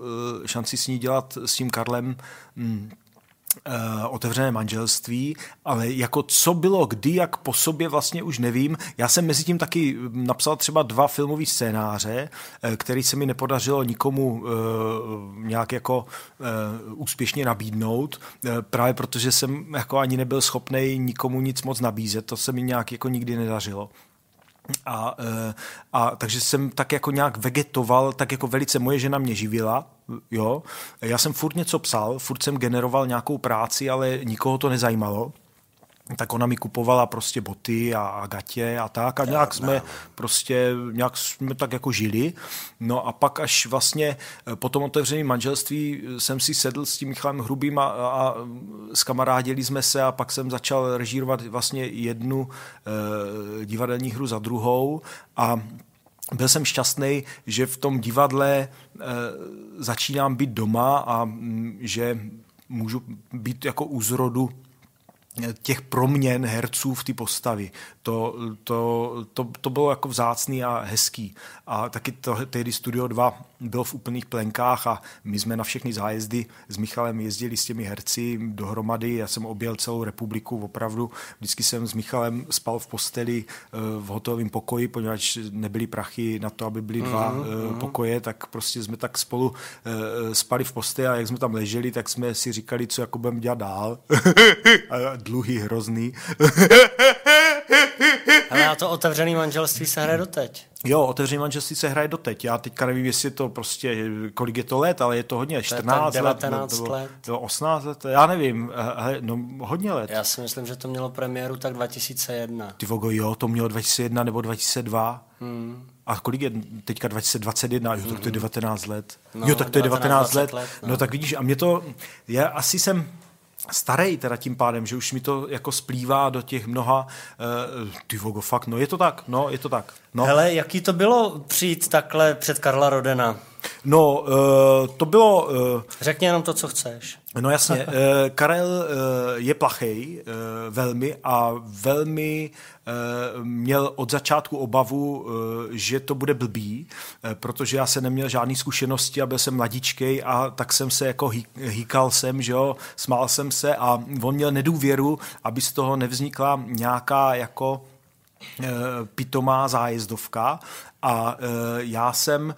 šanci s ní dělat s tím Karlem Uh, otevřené manželství, ale jako co bylo kdy, jak po sobě vlastně už nevím. Já jsem mezi tím taky napsal třeba dva filmové scénáře, uh, který se mi nepodařilo nikomu uh, nějak jako úspěšně nabídnout, právě protože jsem jako ani nebyl schopný nikomu nic moc nabízet, to se mi nějak jako nikdy nedařilo. A, e, a takže jsem tak jako nějak vegetoval, tak jako velice moje žena mě živila, jo. Já jsem furt něco psal, furt jsem generoval nějakou práci, ale nikoho to nezajímalo tak ona mi kupovala prostě boty a, a gatě a tak a nějak jsme prostě, nějak jsme tak jako žili. No a pak až vlastně eh, po tom otevřeném manželství eh, jsem si sedl s tím Michalem Hrubým a, a skamarádili jsme se a pak jsem začal režírovat vlastně jednu e, divadelní hru za druhou a byl jsem šťastný, že v tom divadle e, začínám být doma a m, mm, že můžu být jako u zrodu těch proměn herců v ty postavy. To, to, to, to bylo jako vzácný a hezký. A taky to, tehdy Studio 2 byl v úplných plenkách a my jsme na všechny zájezdy s Michalem jezdili s těmi herci dohromady. Já jsem objel celou republiku opravdu. Vždycky jsem s Michalem spal v posteli eh, v hotelovém pokoji, poněvadž nebyly prachy na to, aby byly dva mm-hmm. pokoje, tak prostě jsme tak spolu spali v posteli a jak jsme tam leželi, tak jsme si říkali, co jako budeme dělat dál. [laughs] a dluhy hrozný. [laughs] Ale a to otevřený manželství se hraje doteď. Jo, otevřený manželství se hraje doteď. Já teďka nevím, jestli to prostě, kolik je to let, ale je to hodně, 14 to je 19 let. let. To 18 let, já nevím, hele, no hodně let. Já si myslím, že to mělo premiéru tak 2001. Ty vogo, jo, to mělo 2001 nebo 2002. Hmm. A kolik je teďka 2021? Jo, tak to je 19 let. No, jo, tak to je 19, 19 let. let no. no tak vidíš, a mě to, já asi jsem starý teda tím pádem, že už mi to jako splývá do těch mnoha, uh, ty vogo, fakt, no je to tak, no je to tak. No. Hele, jaký to bylo přijít takhle před Karla Rodena? No, uh, to bylo... Uh, Řekni jenom to, co chceš. No jasně, uh, [laughs] Karel je plachej velmi a velmi měl od začátku obavu, že to bude blbý, protože já jsem neměl žádné zkušenosti a byl jsem mladičkej a tak jsem se jako hý, hýkal jsem, že jo, smál jsem se a on měl nedůvěru, aby z toho nevznikla nějaká jako pitomá zájezdovka a e, já jsem e,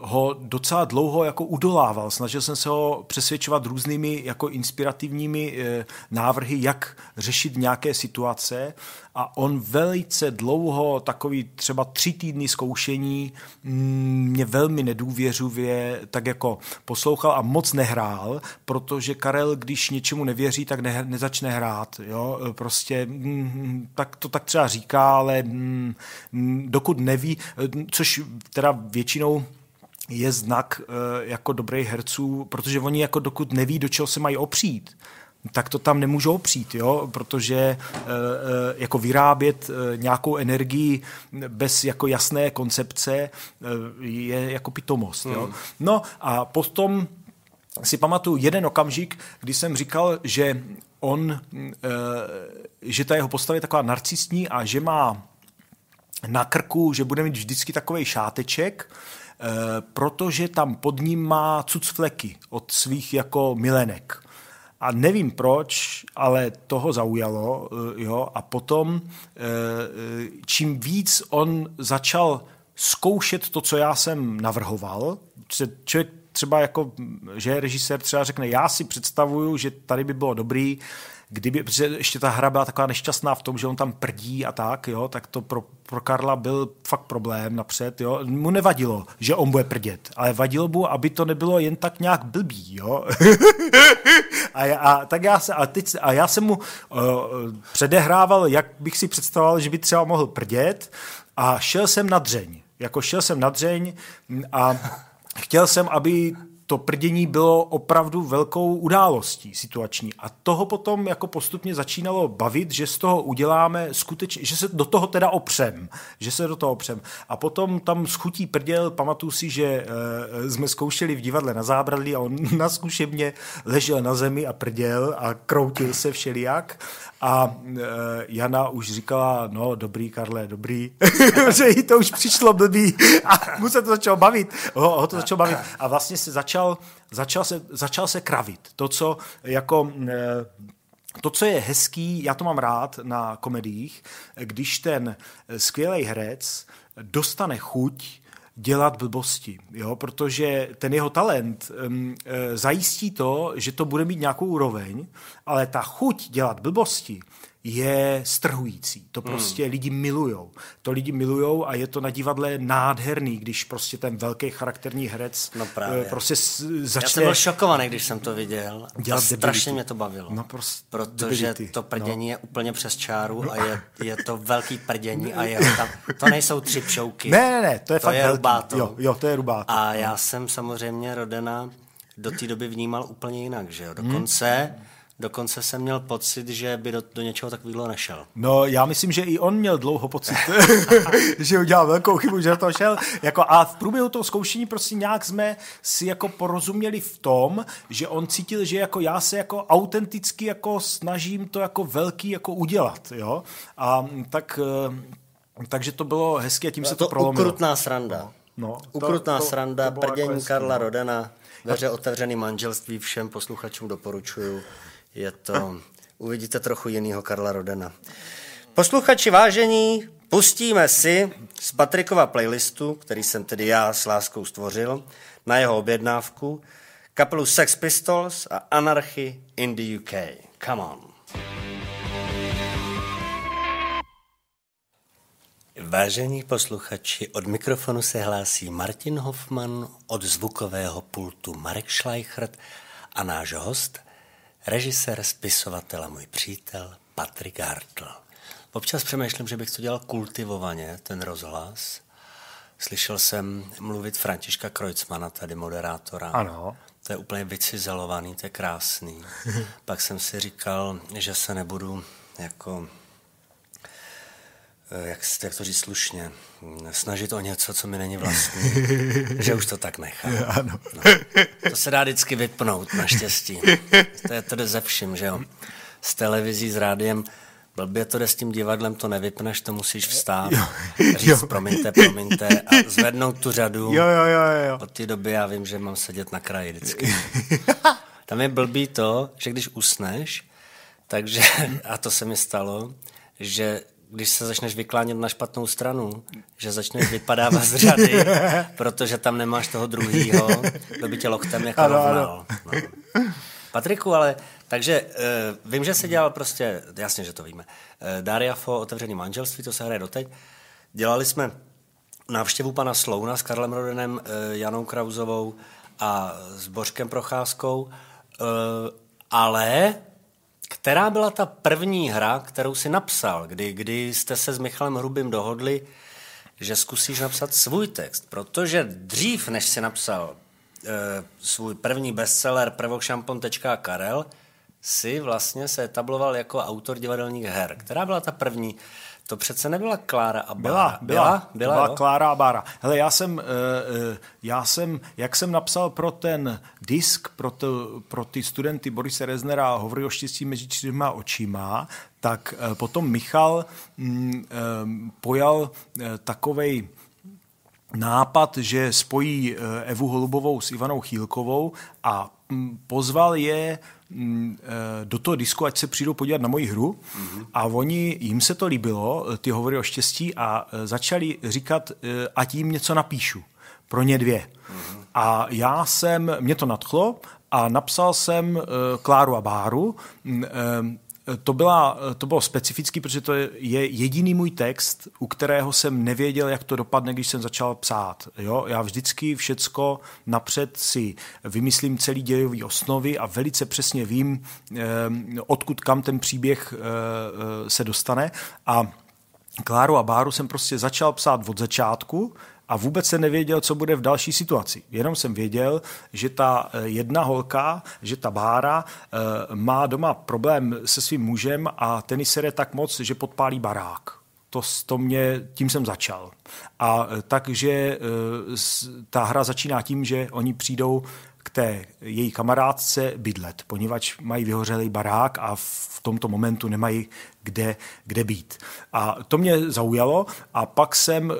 ho docela dlouho jako udolával. Snažil jsem se ho přesvědčovat různými jako inspirativními návrhy, jak řešit nějaké situace a on velice dlouho, takový třeba tři týdny zkoušení, mm, mě velmi nedůvěřivě tak jako poslouchal a moc nehrál, protože Karel, když něčemu nevěří, tak ne, nezačne hrát. Jo? Prostě mm, tak to tak třeba říká, ale mm, dokud neví, což teda většinou je znak uh, jako dobrých herců, protože oni jako dokud neví, do čeho se mají opřít, tak to tam nemůžou opřít, jo? protože uh, uh, jako vyrábět uh, nějakou energii bez jako jasné koncepce je jako pitomost. Jo? Hmm. No a potom si pamatuju jeden okamžik, kdy jsem říkal, že on, že ta jeho postava je taková narcistní a že má na krku, že bude mít vždycky takový šáteček, eh, protože tam pod ním má cucfleky od svých jako milenek. A nevím proč, ale toho zaujalo. Eh, jo? A potom, eh, čím víc on začal zkoušet to, co já jsem navrhoval, člověk třeba jako, že režisér třeba řekne, já si představuju, že tady by bylo dobrý, kdyby, protože ještě ta hra byla taková nešťastná v tom, že on tam prdí a tak, jo, tak to pro, pro Karla byl fakt problém napřed, jo. Mu nevadilo, že on bude prdět, ale vadilo mu, aby to nebylo jen tak nějak blbý, jo. [laughs] a, já, a, tak já se, a, teď, a já jsem mu uh, předehrával, jak bych si představoval, že by třeba mohl prdět a šel jsem na dřeň. Jako šel jsem na dřeň a chtěl jsem, aby to prdění bylo opravdu velkou událostí situační. A toho potom jako postupně začínalo bavit, že z toho uděláme skutečně, že se do toho teda opřem. Že se do toho opřem. A potom tam schutí prděl, pamatuju si, že e, jsme zkoušeli v divadle na zábradlí a on [laughs] na zkušebně ležel na zemi a prděl a kroutil se všelijak. A e, Jana už říkala, no dobrý, Karle, dobrý, [laughs] že jí to už přišlo blbý a mu se to začalo bavit. Ho, ho to začalo bavit. A vlastně se začal, začal, se, začal se kravit. To, co jako... E, to, co je hezký, já to mám rád na komediích, když ten skvělý herec dostane chuť dělat blbosti, jo? protože ten jeho talent um, zajistí to, že to bude mít nějakou úroveň, ale ta chuť dělat blbosti je strhující. To hmm. prostě hmm. lidi milujou. To lidi milujou a je to na divadle nádherný, když prostě ten velký charakterní herec no právě. prostě začne... Já jsem byl šokovaný, když jsem to viděl. Dělat a strašně mě to bavilo. No prostě protože debility. to prdění no. je úplně přes čáru a je, je to velký prdění a [laughs] je tam, to nejsou tři pšouky. Ne, ne, ne, to je to fakt je velký. Rubáto. Jo, jo, to je rubáto. A já jsem samozřejmě Rodena do té doby vnímal úplně jinak, že jo. Dokonce hmm Dokonce jsem měl pocit, že by do, do něčeho takového nešel. No, já myslím, že i on měl dlouho pocit, [laughs] že udělal velkou chybu, že to šel. Jako, a v průběhu toho zkoušení prostě nějak jsme si jako porozuměli v tom, že on cítil, že jako já se jako autenticky jako snažím to jako velký jako udělat, jo. A tak, eh, takže to bylo hezké a tím no, se to, to prolomilo. ukrutná sranda. No, no, ukrutná to, sranda, to prdění jako Karla no. Rodena, veře otevřený manželství všem posluchačům doporučuju. Je to, uvidíte trochu jinýho Karla Rodena. Posluchači vážení, pustíme si z Patrikova playlistu, který jsem tedy já s láskou stvořil, na jeho objednávku, kapelu Sex Pistols a Anarchy in the UK. Come on. Vážení posluchači, od mikrofonu se hlásí Martin Hoffman, od zvukového pultu Marek Schleichert a náš host režisér, spisovatel a můj přítel Patrik Hartl. Občas přemýšlím, že bych to dělal kultivovaně, ten rozhlas. Slyšel jsem mluvit Františka Krojcmana, tady moderátora. Ano. to je úplně vycizelovaný, to je krásný. [laughs] Pak jsem si říkal, že se nebudu jako jak, jak to říct slušně, snažit o něco, co mi není vlastní, [laughs] že už to tak nechám. [laughs] Ano. No. To se dá vždycky vypnout, naštěstí. To je to jde ze vším, že jo. S televizí, s rádiem, blbě to jde s tím divadlem, to nevypneš, to musíš vstát, Jo. říct Jo. promiňte, promiňte a zvednout tu řadu. Jo, jo, jo, jo. Od té doby já vím, že mám sedět na kraji vždycky. [laughs] Tam je blbý to, že když usneš, takže, a to se mi stalo, že když se začneš vyklánět na špatnou stranu, že začneš vypadávat z řady, [laughs] protože tam nemáš toho druhýho, kdo by tě loktem jako Ano, rovnal. No. Patriku, ale takže uh, vím, že se dělal prostě, jasně, že to víme, uh, Daria Fo, otevřený manželství, to se hraje doteď. Dělali jsme návštěvu pana Slouna s Karlem Rodenem, uh, Janou Krauzovou a s Bořkem Procházkou, uh, ale která byla ta první hra, kterou si napsal, kdy, kdy jste se s Michalem Hrubým dohodli, že zkusíš napsat svůj text, protože dřív, než si napsal e, svůj první bestseller prvokšampon.karel, si vlastně se etabloval jako autor divadelních her. Která byla ta první? To přece nebyla Klára a Byla, Bára. byla, byla, byla jo? Klára a Bára. Hele, já jsem, eh, eh, já jsem, jak jsem napsal pro ten disk, pro, to, pro ty studenty Borise Reznera Hovory o štěstí mezi čtyřma očima, tak eh, potom Michal mm, pojal takovej nápad, že spojí Evu Holubovou s Ivanou Chýlkovou a mm, pozval je do toho disku, ať se přijdou podívat na moji hru mm-hmm. a oni, jim se to líbilo, eh, ty hovory o štěstí a eh, začali říkat, eh, ať jim něco napíšu. Pro ně dvě. Mm-hmm. A já jsem, mě to nadchlo a napsal jsem eh, Kláru a Báru. To, byla, to bylo specifický, protože to je jediný můj text, u kterého jsem nevěděl, jak to dopadne, když jsem začal psát. Jo? Já vždycky všecko napřed si vymyslím celý dějový osnovy a velice přesně vím, eh, odkud kam ten příběh eh, eh, se dostane. A Kláru a Báru jsem prostě začal psát od začátku, a vůbec se nevěděl, co bude v další situaci. Jenom jsem věděl, že ta eh, jedna holka, že ta Bára eh, má doma problém se svým mužem a ten sere tak moc, že podpálí barák. To, to mě, tím jsem začal. A eh, takže ta hra začíná tím, že oni přijdou k té její kamarádce bydlet, poněvadž mají vyhořelý barák a v tomto momentu nemají kde, kde být. A to mě zaujalo a pak jsem,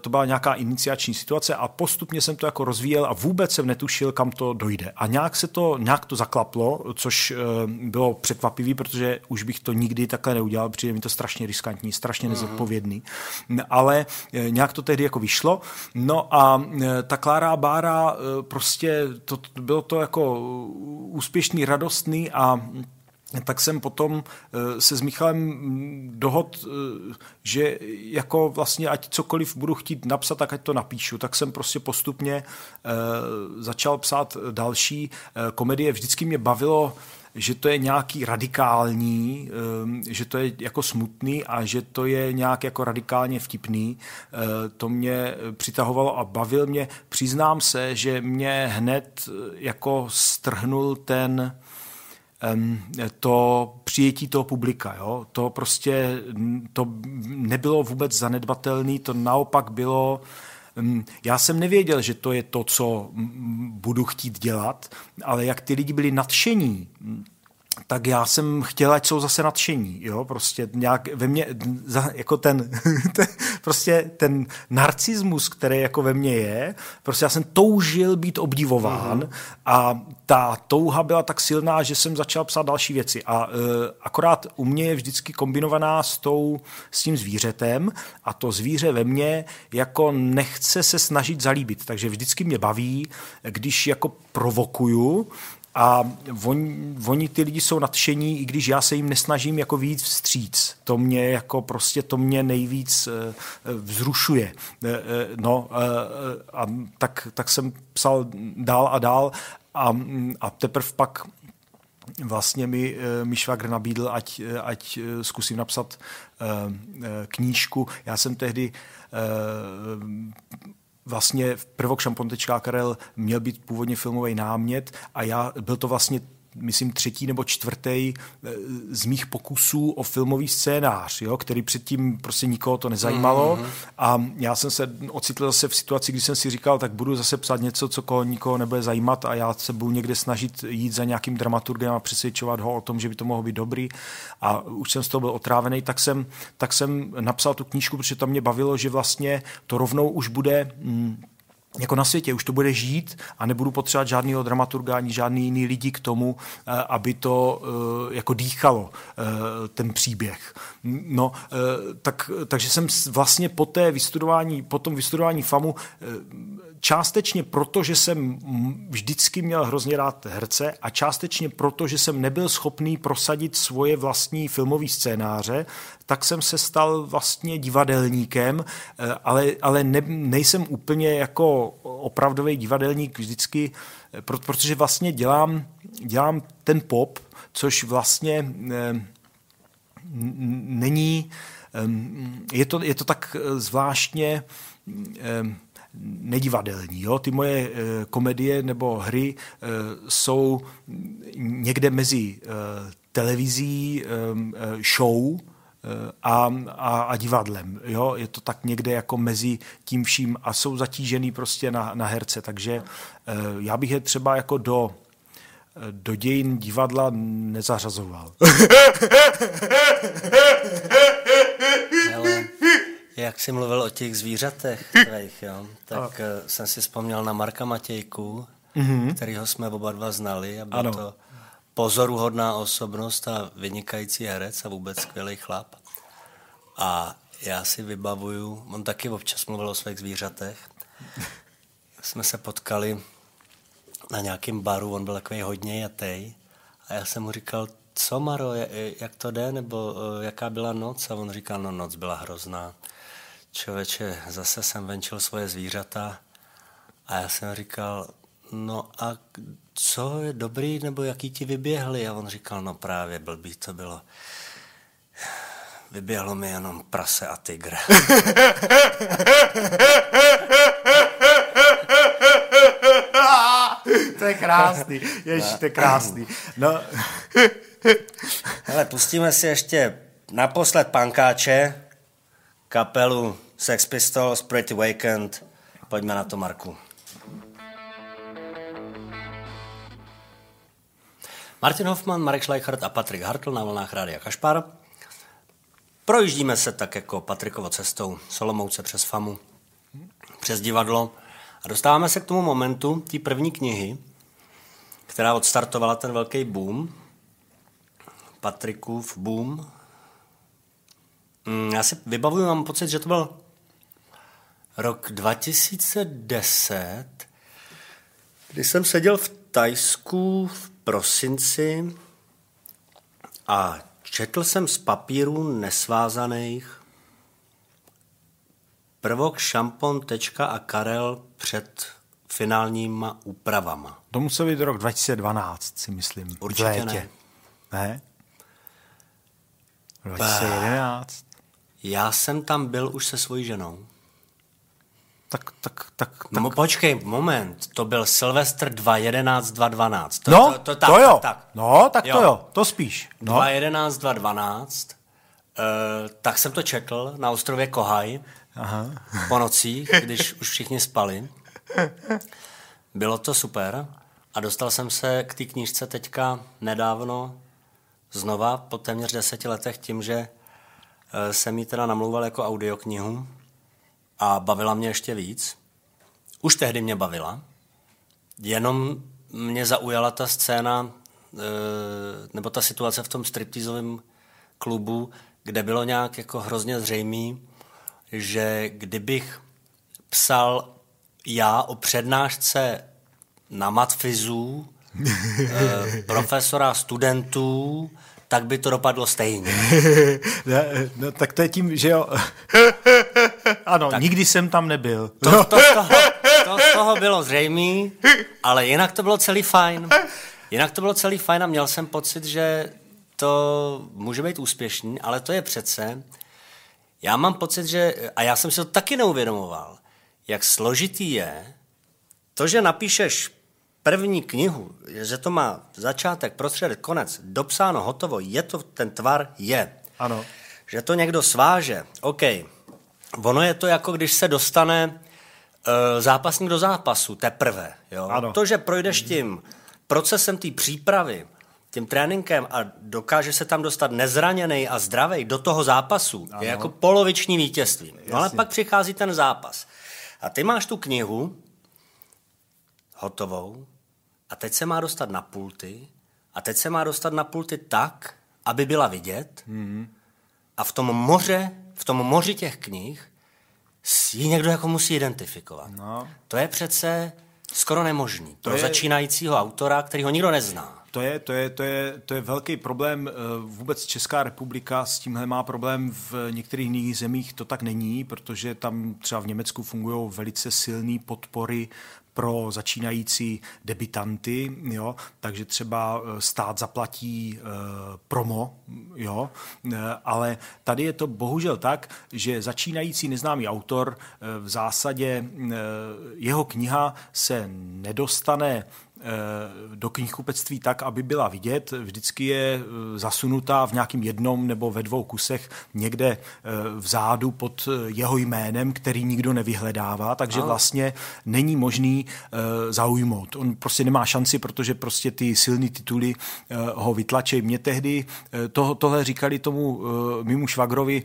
to byla nějaká iniciační situace a postupně jsem to jako rozvíjel a vůbec jsem netušil, kam to dojde. A nějak se to, nějak to zaklaplo, což bylo překvapivý, protože už bych to nikdy takhle neudělal, přijde mi to strašně riskantní, strašně nezodpovědný. Ale nějak to tehdy jako vyšlo. No a ta Klára Bára prostě, to, bylo to jako úspěšný, radostný a tak jsem potom se s Michalem dohod, že jako vlastně ať cokoliv budu chtít napsat, tak ať to napíšu. Tak jsem prostě postupně začal psát další komedie. Vždycky mě bavilo že to je nějaký radikální, že to je jako smutný a že to je nějak jako radikálně vtipný. To mě přitahovalo a bavil mě. Přiznám se, že mě hned jako strhnul ten to přijetí toho publika. Jo? To prostě to nebylo vůbec zanedbatelné, to naopak bylo já jsem nevěděl, že to je to, co budu chtít dělat, ale jak ty lidi byli nadšení, tak já jsem chtěl, ať jsou zase nadšení, jo, prostě nějak ve mně, jako ten, [laughs] ten, prostě ten narcismus, který jako ve mně je, prostě já jsem toužil být obdivován uh-huh. a ta touha byla tak silná, že jsem začal psát další věci a uh, akorát u mě je vždycky kombinovaná s, tou, s tím zvířetem a to zvíře ve mně jako nechce se snažit zalíbit, takže vždycky mě baví, když jako provokuju, a oni, oni ty lidi jsou nadšení, i když já se jim nesnažím jako víc vstříc. To mě jako prostě, to mě nejvíc vzrušuje. No a tak, tak jsem psal dál a dál a, a teprve pak vlastně mi, mi švagr nabídl, ať, ať zkusím napsat knížku. Já jsem tehdy vlastně prvok šampon.karel Karel měl být původně filmový námět a já, byl to vlastně myslím, třetí nebo čtvrtý eh, z mých pokusů o filmový scénář, jo, který předtím prostě nikoho to nezajímalo. Mm-hmm. A já jsem se ocitl zase v situaci, kdy jsem si říkal, tak budu zase psát něco, co koho nikoho nebude zajímat a já se budu někde snažit jít za nějakým dramaturgem a přesvědčovat ho o tom, že by to mohlo být dobrý. A už jsem z toho byl otrávený, tak jsem, tak jsem napsal tu knížku, protože to mě bavilo, že vlastně to rovnou už bude... Mm, jako na světě, už to bude žít a nebudu potřebovat žádného dramaturga ani žádný jiný lidi k tomu, eh, aby to eh, jako dýchalo eh, ten příběh. No, tak, takže jsem vlastně po té vystudování, po tom vystudování FAMu částečně proto, že jsem vždycky měl hrozně rád herce a částečně proto, že jsem nebyl schopný prosadit svoje vlastní filmové scénáře, tak jsem se stal vlastně divadelníkem, eh, ale, ale ne, nejsem úplně jako opravdový divadelník vždycky, eh, protože vlastně dělám, dělám ten pop, což vlastně eh, není, je to, je to tak zvláštně nedivadelní. Jo? Ty moje e, komedie nebo hry e, jsou někde mezi e, televizí, e, show, a, a, a divadlem. Jo? Je to tak někde jako mezi tím vším a jsou zatížený prostě na, na herce, takže e, já bych je třeba jako do do dějin divadla nezařazoval. [laughs] Hele, jak jsi mluvil o těch zvířatech tvých, jo, tak a. Eh, jsem si vzpomněl na Marka Matějku, mm-hmm. kterýho jsme oba dva znali a byl ano. to pozoruhodná osobnost a vynikající herec a vůbec skvělý chlap. A já si vybavuju, on taky občas mluvil o svých zvířatech. Jsme se potkali na nějakém baru, on byl takový hodně jatej a já jsem mu říkal, co Maro, jak to jde, nebo eh, jaká byla noc? A on říkal, no noc byla hrozná. Člověče, zase jsem venčil svoje zvířata a já jsem říkal, no a co je dobrý, nebo jaký ti vyběhli? A on říkal, no právě blbý to bylo. Vyběhlo mi jenom prase a tygr. [laughs] to je krásný, ježiš, to je krásný. No. Hele, pustíme si ještě naposled pankáče, kapelu Sex Pistols, Pretty Weekend. Pojďme na to, Marku. Martin Hoffman, Marek Schleichert a Patrik Hartl na vlnách Rádia Kašpar. Projíždíme se tak jako Patrikovo cestou Solomouce přes Famu, přes divadlo a dostáváme se k tomu momentu té první knihy, která odstartovala ten velký boom, Patrikův boom. Mm, já si vybavuju, mám pocit, že to byl rok 2010, kdy jsem seděl v Tajsku v prosinci a četl jsem z papíru nesvázaných prvok šampon, tečka a Karel před finálníma úpravama. To musel být rok 2012, si myslím. Určitě ne. Ne? 2011. Já jsem tam byl už se svojí ženou. Tak, tak, tak, tak. No počkej, moment, to byl Silvestr 2.11, 2.12. To, no, to, to, tak, to jo. Tak, tak. No, tak jo. to jo, to spíš. No. 2.11, 2.12, uh, tak jsem to četl na ostrově Kohaj Aha. po nocích, když už všichni spali. Bylo to super a dostal jsem se k té knížce teďka nedávno znova po téměř deseti letech tím, že jsem ji teda namlouval jako audioknihu a bavila mě ještě víc. Už tehdy mě bavila, jenom mě zaujala ta scéna eh, nebo ta situace v tom striptizovém klubu, kde bylo nějak jako hrozně zřejmý, že kdybych psal já o přednášce na matfizu, eh, [laughs] profesora studentů, tak by to dopadlo stejně. [laughs] no, no, tak to je tím, že jo. [laughs] ano, tak. nikdy jsem tam nebyl. To, to, to, z toho, [laughs] to z toho bylo zřejmé, ale jinak to bylo celý fajn. Jinak to bylo celý fajn a měl jsem pocit, že to může být úspěšný, ale to je přece, já mám pocit, že, a já jsem si to taky neuvědomoval, jak složitý je to, že napíšeš první knihu, že to má začátek, prostředek, konec, dopsáno, hotovo, je to, ten tvar je. Ano. Že to někdo sváže, OK. Ono je to jako když se dostane uh, zápasník do zápasu teprve. Jo? Ano. To, že projdeš tím procesem té přípravy, tím tréninkem a dokáže se tam dostat nezraněný a zdravý do toho zápasu, ano. je jako poloviční vítězství. No ale pak přichází ten zápas. A ty máš tu knihu hotovou a teď se má dostat na pulty a teď se má dostat na pulty tak, aby byla vidět mm. a v tom moře, v tom moři těch knih ji někdo jako musí identifikovat. No. To je přece skoro nemožný to pro je... začínajícího autora, který ho nikdo nezná. To je, to, je, to, je, to je velký problém. Eh, vůbec Česká republika s tímhle má problém. V některých jiných zemích to tak není, protože tam třeba v Německu fungují velice silné podpory pro začínající debitanty, jo, takže třeba eh, stát zaplatí uh, promo, jo, ale tady je to bohužel tak, že začínající neznámý autor v zásadě jeho kniha se nedostane Eh, do knihkupectví tak, aby byla vidět. Vždycky je eh, zasunutá v nějakým jednom nebo ve dvou kusech někde eh, vzadu pod jeho jménem, který nikdo nevyhledává, takže vlastně není možný zaujmout. On prostě nemá šanci, protože prostě ty silné tituly ho vytlačí. Mě tehdy to, tohle říkali tomu mimo švagrovi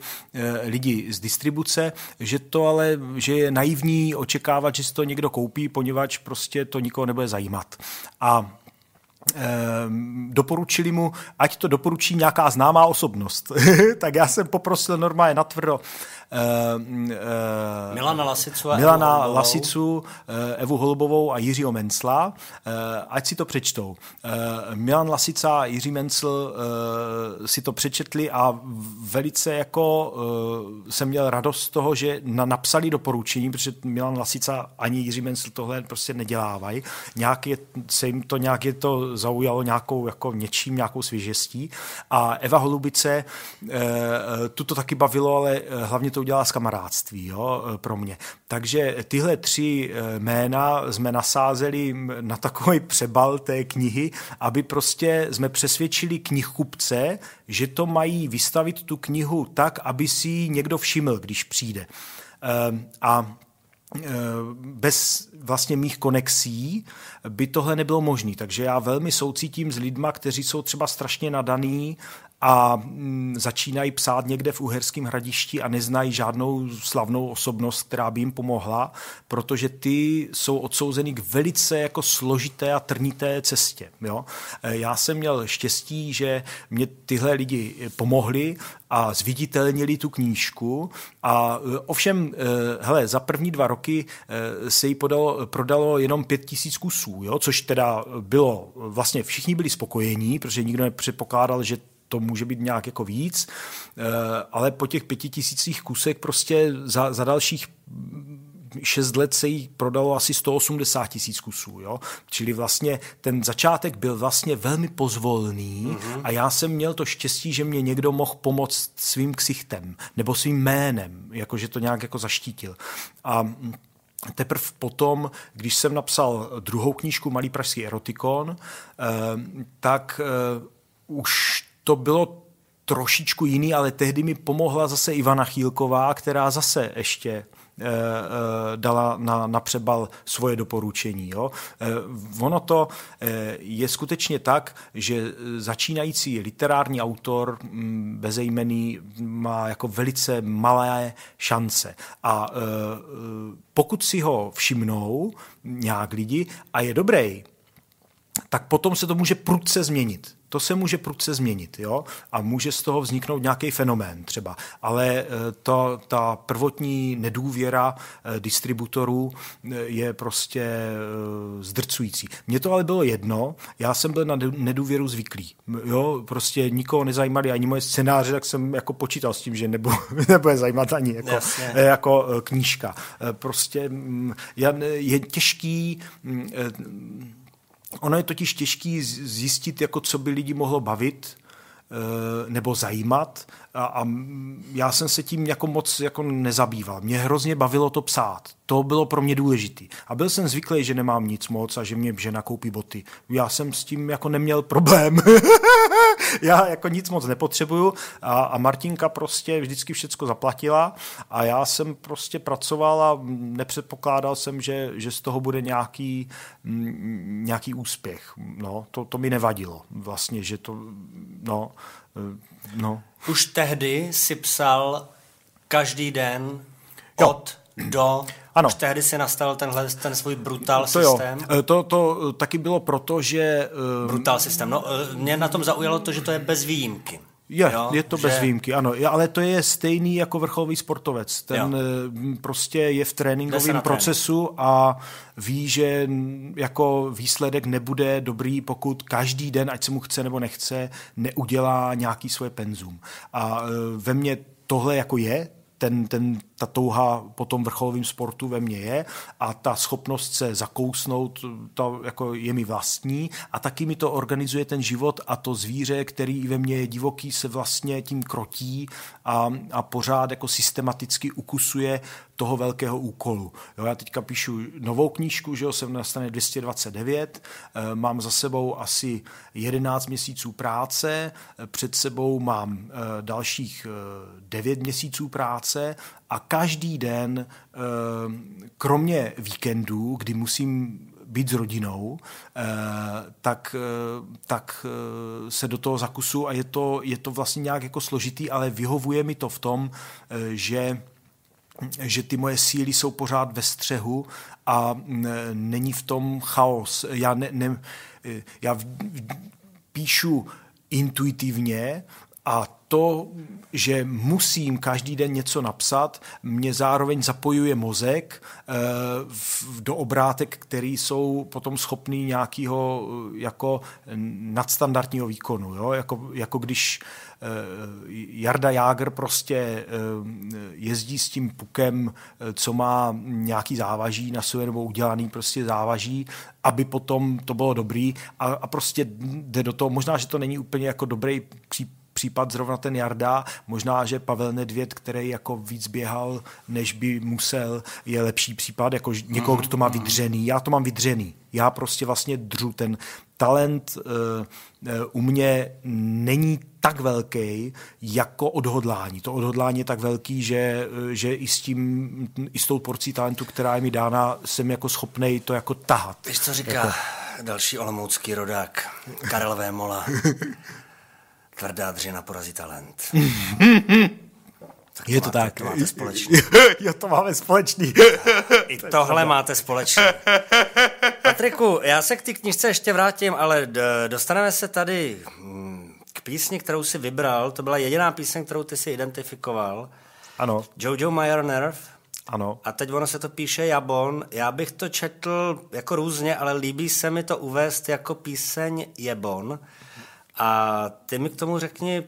lidi z distribuce, že to ale, že je naivní očekávat, že si to někdo koupí, poněvadž prostě to nikoho nebude zajímat a ehm, doporučili mu, ať to doporučí nějaká známá osobnost. [laughs] tak já jsem poprosil normálně natvrdo uh, uh, Milana Lasicu a Milana Evu Lasicu, uh, Evu Holubovou a Jiřího Mencla, uh, ať si to přečtou. Uh, Milan Lasica a Jiří Mencl uh, si to přečetli a velice jako uh, jsem měl radost z toho, že na, napsali doporučení, protože Milan Lasica ani Jiří Mencl tohle prostě nedělávají. Nějak je, se jim to nějak je to zaujalo nějakou jako něčím, nějakou svěžestí. A Eva Holubice, uh, tuto taky bavilo, ale hlavně to udělá z kamarádství jo, e, pro mě. Takže tyhle tři e, jména jsme nasázeli na takový přebal té knihy, aby prostě jsme přesvědčili knihkupce, že to mají vystavit tu knihu tak, aby si ji někdo všiml, když přijde. Ehm, a e, bez vlastně mých konexí by tohle nebylo možné. Takže já velmi soucítím s lidma, kteří jsou třeba strašně nadaný a mm, začínají psát někde v Uherském hradišti a neznají žádnou slavnou osobnost, která by jim pomohla, protože ty jsou odsouzený k velice jako složité a trnité cestě. Jo? E, já jsem měl štěstí, že mě tyhle lidi pomohli a zviditelnili tu knížku a e, ovšem, e, hele, za první dva roky se jí podalo, prodalo jenom pět tisíc kusů, jo? což teda bylo, vlastně všichni byli spokojení, protože nikdo nepředpokládal, že to může být nějak jako víc, eh, ale po těch pěti tisících kusek prostě za, za dalších šest let se jí prodalo asi 180 tisíc kusů, jo? Čili vlastně ten začátek byl vlastně velmi pozvolný mm-hmm. a já jsem měl to štěstí, že mě někdo mohl pomoct svým ksichtem nebo svým jménem, jakože to nějak jako zaštítil. A Teprve potom, když jsem napsal druhou knížku Malý pražský erotikon, eh, tak eh, už to bylo trošičku jiný, ale tehdy mi pomohla zase Ivana Chýlková, která zase ještě eh, eh, dala na, na přebal svoje doporučení. Jo. Eh, ono to je skutečně tak, že začínající literární autor mm, bezejmený má jako velice malé šance. A pokud si ho všimnou nějak lidi a je dobrý, tak potom se to může prudce změnit to se může prudce změnit jo? a může z toho vzniknout nějaký fenomén třeba. Ale eh, to, ta prvotní nedůvěra eh, distributorů eh, je prostě zdrcující. Mně to ale bylo jedno, já jsem byl na nedůvěru zvyklý. Jo? Prostě nikoho nezajímali ani moje scénáře, tak jsem jako počítal s tím, že nebo, [laughs] nebude zajímat ani jako, jako knížka. Prostě mm, je těžký mm, Ono je totiž těžký zjistit, jako co by lidi mohlo bavit eh, nebo zajímat a, a já jsem se tím jako moc jako nezabýval. Mě hrozně bavilo to psát. To bylo pro mě důležité. A byl jsem zvyklý, že nemám nic moc a že mě žena koupí boty. Já jsem s tím jako neměl problém. [laughs] já jako nic moc nepotřebuju a, a Martinka prostě vždycky všecko zaplatila a já jsem prostě pracoval a nepředpokládal jsem, že, že z toho bude nějaký, m, nějaký úspěch. No, to, to mi nevadilo vlastně, že to, no, no. Už tehdy si psal každý den jo. Do ano. Už tehdy si nastavil tenhle ten svůj brutal to systém? Jo. E, to, to taky bylo proto, že... E, brutal systém. No, e, mě na tom zaujalo to, že to je bez výjimky. Je, jo, je to že... bez výjimky, ano. Ale to je stejný jako vrcholový sportovec. Ten jo. prostě je v tréninkovém procesu a ví, že jako výsledek nebude dobrý, pokud každý den, ať se mu chce nebo nechce, neudělá nějaký svoje penzum. A ve mně tohle jako je, ten, ten, ta touha po tom vrcholovém sportu ve mně je a ta schopnost se zakousnout, to jako je mi vlastní a taky mi to organizuje ten život a to zvíře, který ve mně je divoký, se vlastně tím krotí a, a pořád jako systematicky ukusuje toho velkého úkolu. Jo, já teďka píšu novou knížku, že jsem na straně 229, e, mám za sebou asi 11 měsíců práce, e, před sebou mám e, dalších 9 měsíců práce a každý den, kromě víkendů, kdy musím být s rodinou, tak, tak se do toho zakusu a je to, je to vlastně nějak jako složitý, ale vyhovuje mi to v tom, že že ty moje síly jsou pořád ve střehu a není v tom chaos. Já, ne, ne, já píšu intuitivně a to, že musím každý den něco napsat, mě zároveň zapojuje mozek eh, do obrátek, který jsou potom schopný nějakého eh, jako nadstandardního výkonu. Jo? Jako, jako když eh, Jarda Jágr prostě jezdí s tím pukem, co má nějaký závaží na sobě nebo udělaný prostě závaží, aby potom to bylo dobrý a, a prostě jde do toho. Možná, že to není úplně jako dobrý případ případ zrovna ten Jarda, možná, že Pavel Nedvěd, který jako víc běhal, než by musel, je lepší případ, jako někoho, kdo to má mhm, mhm. vydřený. Já to mám vydřený. Já prostě vlastně dřu ten talent uh, uh, u mě není tak velký jako odhodlání. To odhodlání je tak velký, že, uh, že i s tím, i s tou porcí talentu, která je mi dána, jsem jako schopnej to jako tahat. Víš, co říká jako... další olomoucký rodák, Karel Vémola. [laughs] Tvrdá dřina porazí talent. Tak je to, máte, tak. To máte společný. [laughs] jo, to máme společný. I tohle máte společný. Patriku, já se k té knižce ještě vrátím, ale dostaneme se tady hm, k písni, kterou si vybral. To byla jediná píseň, kterou ty si identifikoval. Ano. Jojo Mayer Nerve. Ano. A teď ono se to píše Jabon. Já bych to četl jako různě, ale líbí se mi to uvést jako píseň Jebon. A ty mi k tomu řekni uh,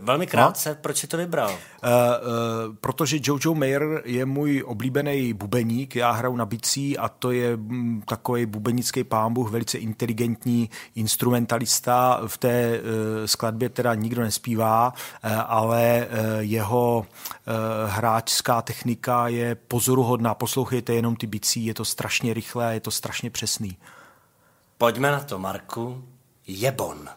velmi krátce, no? proč jsi to vybral? Uh, uh, protože Jojo Mayer je můj oblíbený bubeník, já hraju na bicí a to je mm, takový bubenický pámbuch, velice inteligentní instrumentalista. V té uh, skladbě teda nikdo nespívá, uh, ale uh, jeho uh, hráčská technika je pozoruhodná. Poslouchejte jenom ty bicí, je to strašně rychlé, je to strašně přesný. Pojďme na to, Marku. Jebon.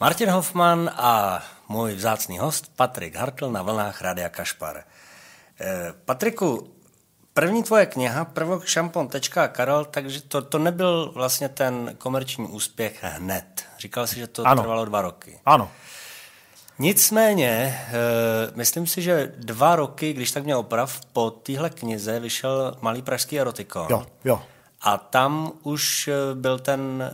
Martin Hoffman a můj vzácný host Patrik Hartl na vlnách Rádia Kašpar. Eh, Patriku, první tvoje kniha, prvok šampon.karol, takže to, to nebyl vlastně ten komerční úspěch hned. Říkal si, že to ano. trvalo dva roky. Ano. Nicméně, uh, myslím si, že dva roky, když tak mě oprav, po téhle knize vyšel Malý pražský erotikon. Jo, jo. A tam už eh, byl ten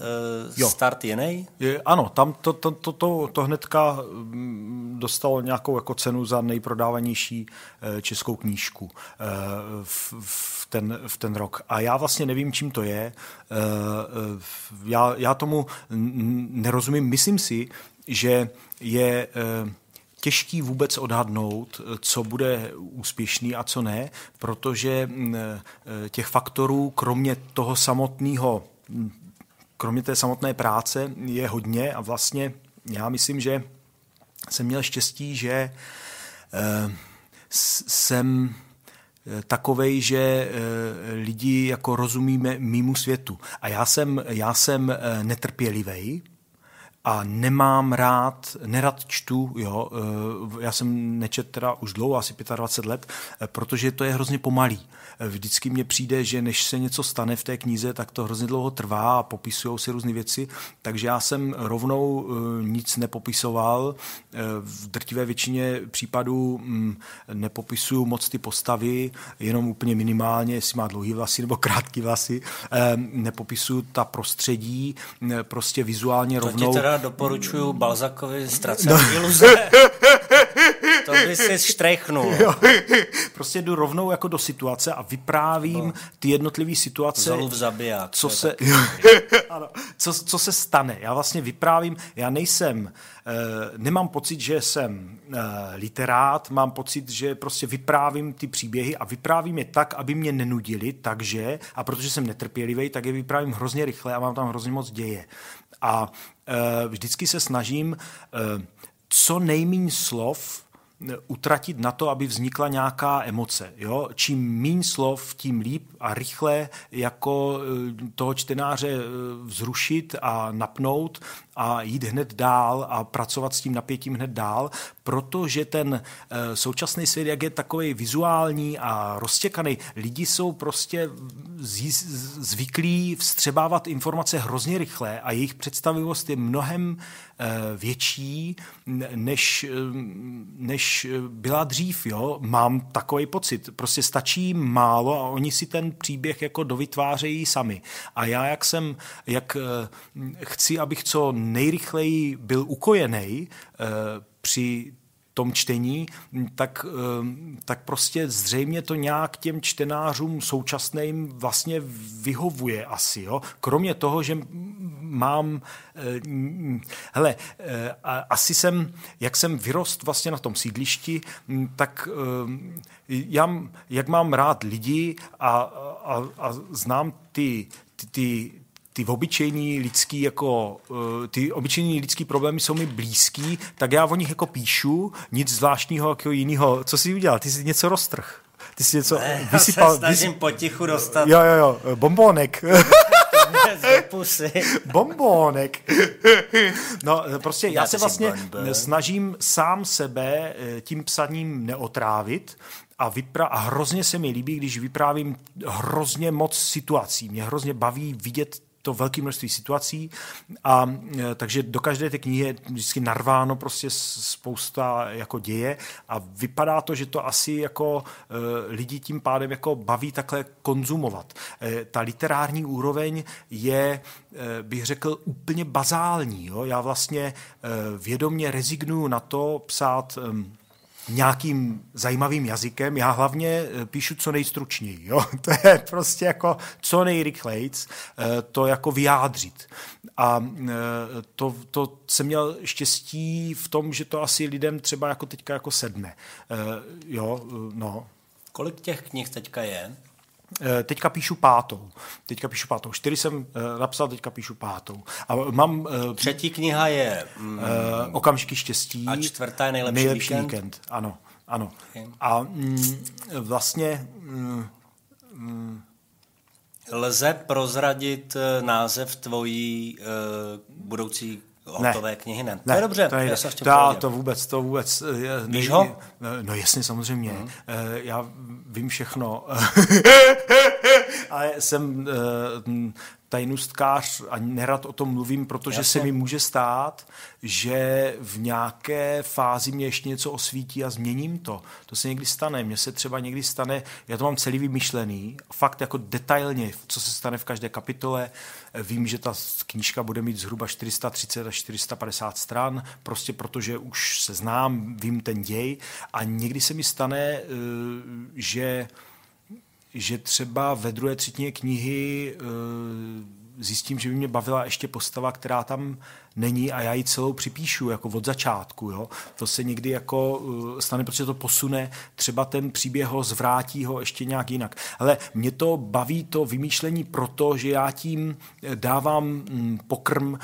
uh, start jiný? Je, ano, tam to, to, to, to, to hnedka mm, dostalo nějakou jako cenu za nejprodávanější českou knížku v, v, ten, v ten rok. A já vlastně nevím, čím to je. Já, já tomu nerozumím. Myslím si, že je eh, těžký vůbec odhadnout, co bude úspěšný a co ne, protože mm, eh, těch faktorů, kromě toho samotného, mm, kromě té samotné práce, je hodně a vlastně já myslím, že jsem měl štěstí, že jsem takovej, že lidi jako rozumíme mýmu světu. A já jsem, já jsem netrpělivý, a nemám rád, nerad čtu, jo, eh, já jsem nečet teda už dlouho, asi 25 let, eh, protože to je hrozně pomalý. Vždycky mně přijde, že než se něco stane v té knize, tak to hrozně dlouho trvá a popisují si různé věci, takže já jsem rovnou nic nepopisoval. V drtivé většině případů hm, nepopisuju moc ty postavy, jenom úplně minimálně, jestli má dlouhý vlasy nebo krátký vlasy. Nepopisuju ta prostředí, prostě vizuálně to rovnou. Teda doporučuju Balzakovi Ztracený no. iluze. [laughs] to by si [laughs] štrechnul. Jo. Prostě jdu rovnou jako do situace a vyprávím no. ty jednotlivé situace. Zolu v zabiják. Co se, [laughs] ano, co, co se stane. Já vlastně vyprávím, já nejsem, eh, nemám pocit, že jsem eh, literát, mám pocit, že prostě vyprávím ty příběhy a vyprávím je tak, aby mě nenudili, takže, a protože jsem netrpělivý, tak je vyprávím hrozně rychle a mám tam hrozně moc děje. A e, vždycky se snažím e, co nejméně slov utratit na to, aby vznikla nějaká emoce. Jo? Čím méně slov, tím líp a rychle jako eh, toho čtenáře eh, vzrušit a napnout a jít hned dál a pracovat s tím napětím hned dál, protože ten eh, současný svět, jak je takový vizuální a roztěkaný, lidi jsou prostě zvyklí vstřebávat informace hrozně rychle a jejich představivost je mnohem větší, než, než byla dřív. Jo? Mám takový pocit. Prostě stačí málo a oni si ten příběh jako dovytvářejí sami. A já, jak jsem, jak chci, abych co nejrychleji byl ukojený při tom čtení, tak, eh, tak prostě zřejmě to nějak těm čtenářům současným vlastně vyhovuje asi. Jo? Kromě toho, že mám, eh, hele, eh, asi jsem, jak jsem vyrost vlastně na tom sídlišti, tak já, jak mám rád lidi a, a, a znám ty, ty, ty ty obyčejní lidský jako, eh, ty obyčejní lidský problémy jsou mi blízký, tak já o nich jako píšu, nic zvláštního jako jiného. Co jsi udělal? Ty jsi něco roztrh. Ty jsi něco ne, vysypal. Já se snažím vys... potichu dostat. Jo, jo, jo, bombónek. pusy. Bombónek. No, prostě já, já se vlastně snažím sám sebe eh, tím psaním neotrávit a, vypra- a hrozně se mi líbí, když vyprávím hrozně moc situací. Mě hrozně baví vidět to velké množství situací a e, takže do každé té knihy je vždycky narváno prostě spousta jako děje a vypadá to, že to asi jako e, lidi tím pádem jako baví takhle konzumovat. E, ta literární úroveň je, bych řekl, úplně bazální. Jo? Já vlastně vědomě rezignuju na to psát nějakým zajímavým jazykem. Já hlavně eh, píšu co nejstručněji. Jo? [laughs] To je prostě jako co nejrychlejc eh, to jako vyjádřit. A eh, to, to jsem měl štěstí v tom, že to asi lidem třeba jako teďka jako sedne. Jo, no. Kolik těch knih teďka je? Eh, teďka píšu pátou. Teďka píšu pátou. Čtyři jsem eh, napsal, teďka píšu pátou. A mám... Eh, Třetí kniha je... Mm, Okamžiky štěstí. A čtvrtá je nejlepší, nejlepší víkend. víkend. Ano, ano. Okay. A mm, vlastně... Mm, mm, Lze prozradit název tvojí uh, budoucí hotové ne. knihy, ne? ne. To je dobře, to, je, to, to vůbec, to vůbec. Víš ho? No jasně, samozřejmě. Mm. Já vím všechno. [laughs] Ale jsem tajnůstkář a nerad o tom mluvím, protože Jasně. se mi může stát, že v nějaké fázi mě ještě něco osvítí a změním to. To se někdy stane. Mně se třeba někdy stane, já to mám celý vymyšlený, fakt jako detailně, co se stane v každé kapitole. Vím, že ta knížka bude mít zhruba 430 až 450 stran, prostě protože už se znám, vím ten děj a někdy se mi stane, eh, že že třeba ve druhé třetině knihy e, zjistím, že by mě bavila ještě postava, která tam není a já ji celou připíšu jako od začátku. Jo? To se někdy jako uh, stane, protože to posune, třeba ten příběh ho zvrátí ho ještě nějak jinak. Ale mě to baví to vymýšlení proto, že já tím eh, dávám mm, pokrm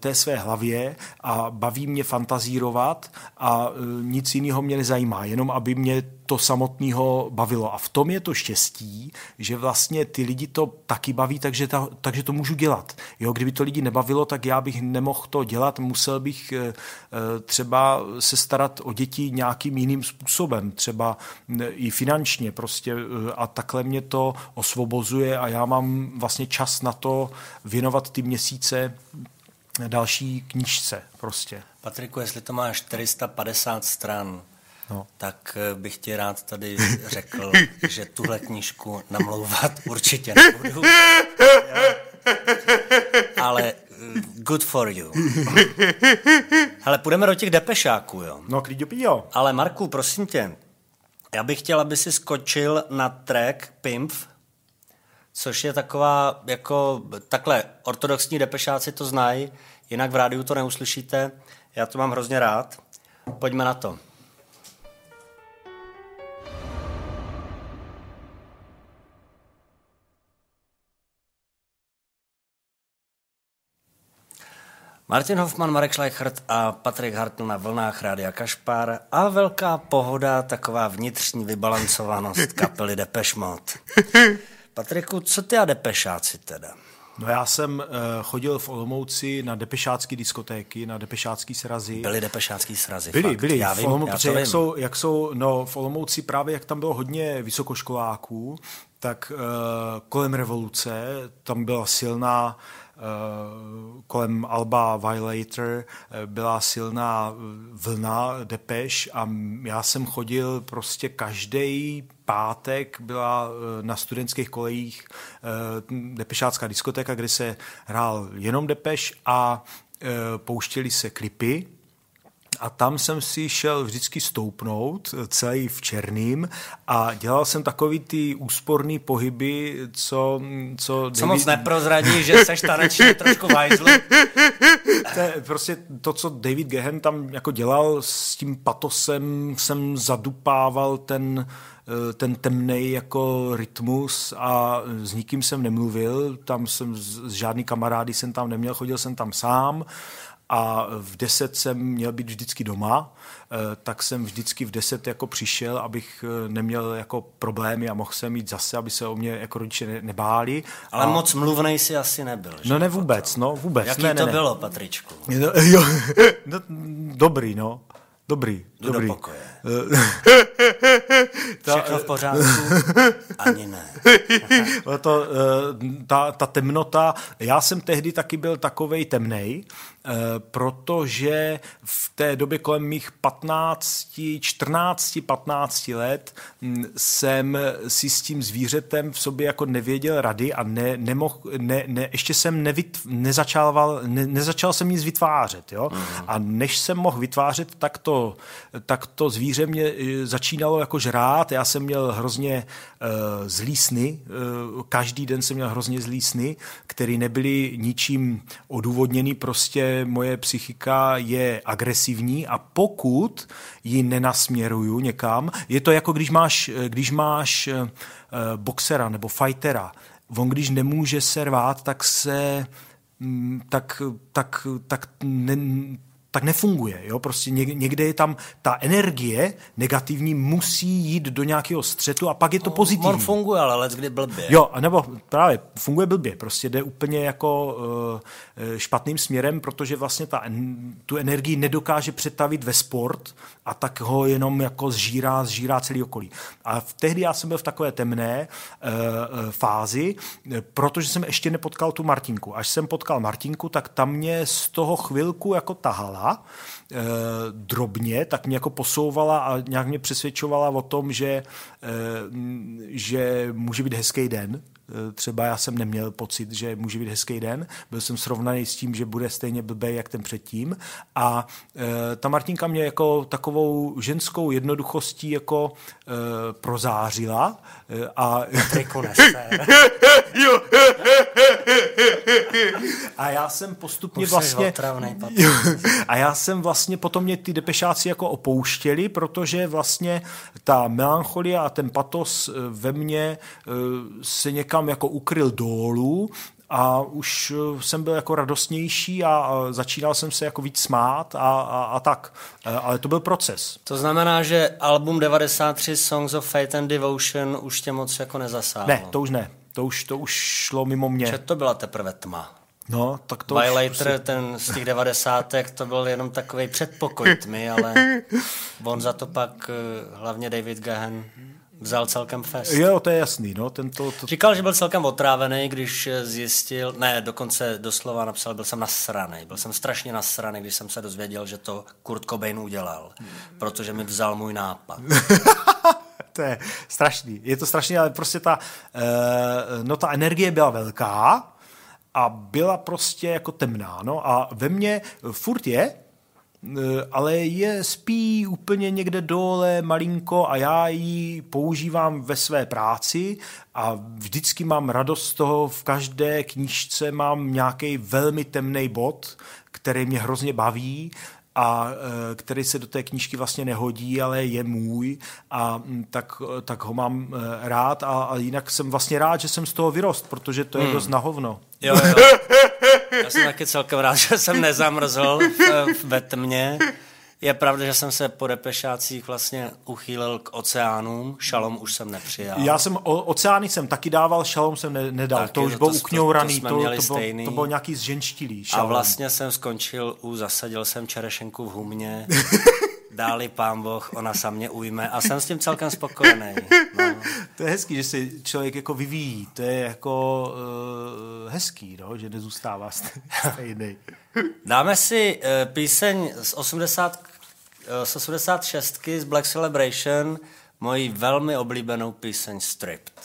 té své hlavě a baví mě fantazírovat a nic jiného mě nezajímá, jenom aby mě to samotného bavilo. A v tom je to štěstí, že vlastně ty lidi to taky baví, takže, ta, takže to můžu dělat. Jo, kdyby to lidi nebavilo, tak já bych nemohl to dělat, musel bych eh, eh, třeba se starat o děti nějakým jiným způsobem, třeba eh, i finančně prostě a takhle mě to osvobozuje a já mám vlastně čas na to věnovat ty měsíce další knížce prostě. Patriku, jestli to máš 450 stran, no. tak bych ti rád tady řekl, [laughs] že tuhle knížku namlouvat určitě nebudu. Ale good for you. Ale půjdeme do těch depešáků, jo. No, klidně jo. Ale Marku, prosím tě, já bych chtěl, aby si skočil na track Pimp, což je taková, jako takhle, ortodoxní depešáci to znají, jinak v rádiu to neuslyšíte. Já to mám hrozně rád. Pojďme na to. Martin Hoffman, Marek Schleichert a Patrik Hartl na vlnách Rádia Kašpar a velká pohoda, taková vnitřní vybalancovanost kapely Depeche Mode. Patriku, co ty a Depešáci teda? No já jsem uh, chodil v Olomouci na depešácký diskotéky, na depešácký srazy. Byly depešácký srazy, Byly, fakt. byly. Já v vím, Olomouci, já to jak vím. jsou, jak jsou, no v Olomouci právě, jak tam bylo hodně vysokoškoláků, tak uh, kolem revoluce tam byla silná Uh, kolem Alba Violator uh, byla silná vlna Depeš a já jsem chodil prostě každý pátek byla uh, na studentských kolejích Depešácká diskotéka, kde se hrál jenom Depeš a pouštěli se klipy a tam jsem si šel vždycky stoupnout, celý v černým a dělal jsem takový ty úsporný pohyby, co... Co, co moc neprozradí, že [laughs] seš tanečně trošku vajzl. To je prostě to, co David Gehen tam jako dělal s tím patosem, jsem zadupával ten ten temnej jako rytmus a s nikým jsem nemluvil, tam jsem s žádný kamarády jsem tam neměl, chodil jsem tam sám a v 10 jsem měl být vždycky doma, tak jsem vždycky v 10 jako přišel, abych neměl jako problémy a mohl jsem jít zase, aby se o mě jako rodiče nebáli. Ale a... moc mluvnej si asi nebyl. Že? No ne vůbec, no vůbec. Jaký ne, to ne, bylo, Patričku? [laughs] No, jo, [laughs] no, dobrý, no. Dobrý, Jdu dobrý. do pokoje. [laughs] Všechno v pořádku? [laughs] Ani ne. [laughs] to, ta, ta temnota, já jsem tehdy taky byl takovej temnej, protože v té době kolem mých 15, 14, 15 let jsem si s tím zvířetem v sobě jako nevěděl rady a ne, nemohl, ne, ne, ještě jsem nevytv, nezačal, ne, nezačal jsem nic vytvářet. Jo? Mm. A než jsem mohl vytvářet, tak to, tak to zvíře mě začínalo jako žrát. Já jsem měl hrozně uh, zlý sny, uh, každý den jsem měl hrozně zlý sny, které nebyly ničím odůvodněný, prostě moje psychika je agresivní a pokud ji nenasměruju někam, je to jako když máš, když máš uh, boxera nebo fightera, on když nemůže se rvát, tak se tak, tak, tak ne, tak nefunguje. Jo? Prostě někde je tam ta energie negativní musí jít do nějakého střetu a pak je to pozitivní. On funguje, ale let kdy blbě. Jo, nebo právě funguje blbě. Prostě jde úplně jako uh, špatným směrem, protože vlastně ta, tu energii nedokáže přetavit ve sport a tak ho jenom jako zžírá, zžírá celý okolí. A v tehdy já jsem byl v takové temné uh, fázi, protože jsem ještě nepotkal tu Martinku. Až jsem potkal Martinku, tak tam mě z toho chvilku jako tahala e, drobně, tak mě jako posouvala a nějak mě přesvědčovala o tom, že, e, že může být hezký den, Eh, třeba já jsem neměl pocit, že může být hezký den, byl jsem srovnaný s tím, že bude stejně blbý jak ten předtím. A e, ta Martinka mě jako takovou ženskou jednoduchostí jako e, prozářila. E, a... [laughs] a já jsem postupně Už vlastně... Otravnej, a já jsem vlastně potom mě ty depešáci jako opouštěli, protože vlastně ta melancholie a ten patos ve mně se někam jako ukryl dolů a už jsem byl jako radostnější a začínal jsem se jako víc smát a, a, a tak. Ale to byl proces. To znamená, že album 93 Songs of Fate and Devotion už tě moc jako nezasáhlo. Ne, to už ne. To už, to už šlo mimo mě. Že to byla teprve tma. No, tak to Violator, prostě... ten z těch devadesátek, to byl jenom takový předpokoj tmy, ale [laughs] on za to pak eh, hlavně David Gahan vzal celkem fest. Jo, to je jasný. No, tento, to... Říkal, že byl celkem otrávený, když zjistil, ne, dokonce doslova napsal, byl jsem nasraný. Byl jsem strašně nasraný, když jsem se dozvěděl, že to Kurt Cobain udělal, protože mi vzal můj nápad. [laughs] to je strašný. Je to strašný, ale prostě ta, uh, no, ta energie byla velká a byla prostě jako temná. No, a ve mně furt je, Eh, ale je spí úplně někde dole malinko a já ji používám ve své práci a vždycky mám radost z toho, v každé knížce mám nějaký velmi temný bod, který mě hrozně baví a eh, který se do té knížky vlastně nehodí, ale je můj a hm, tak, tak ho mám eh, rád a, a jinak jsem vlastně rád, že jsem z toho vyrost, protože to je hmm. dost na hovno. Jo, jo. Já jsem taky celkem rád, [laughs] že jsem nezamrzl ve tmě. Je pravda, že jsem se po depešácích vlastně uchýlil k oceánům, šalom už jsem nepřijal. Já jsem, o, oceány jsem taky dával, šalom jsem ne, nedal, taky, to už bylo ukňouraný, to, to, to, to, bylo, to bylo nějaký zženštilý šalom. A vlastně jsem skončil u, zasadil jsem čerešenku v humě, [laughs] dáli pán Boh, ona sa mě ujme a jsem s tím celkem spokojený. No. To je hezký, že se člověk jako vyvíjí, to je jako uh, hezký, no, že nezůstává [laughs] stejný. Dáme si uh, píseň z 80, uh, z 86 z Black Celebration, moji velmi oblíbenou píseň Stripped.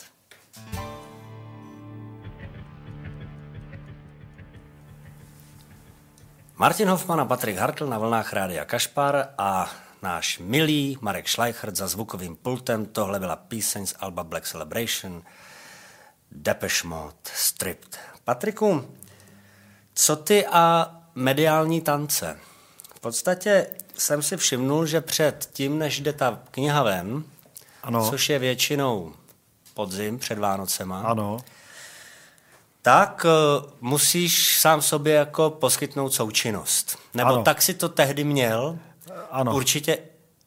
Martin Hoffman a Patrik Hartl na vlnách Rádia Kašpar a náš milý Marek Schleichert za zvukovým pultem. Tohle byla píseň z Alba Black Celebration, Depeche Mode, Stripped. Patriku, co ty a mediální tance? V podstatě jsem si všimnul, že před tím, než jde ta kniha ven, ano. což je většinou podzim před Vánocema, ano. tak uh, musíš sám sobě jako poskytnout součinnost. Nebo ano. tak si to tehdy měl, ano. Určitě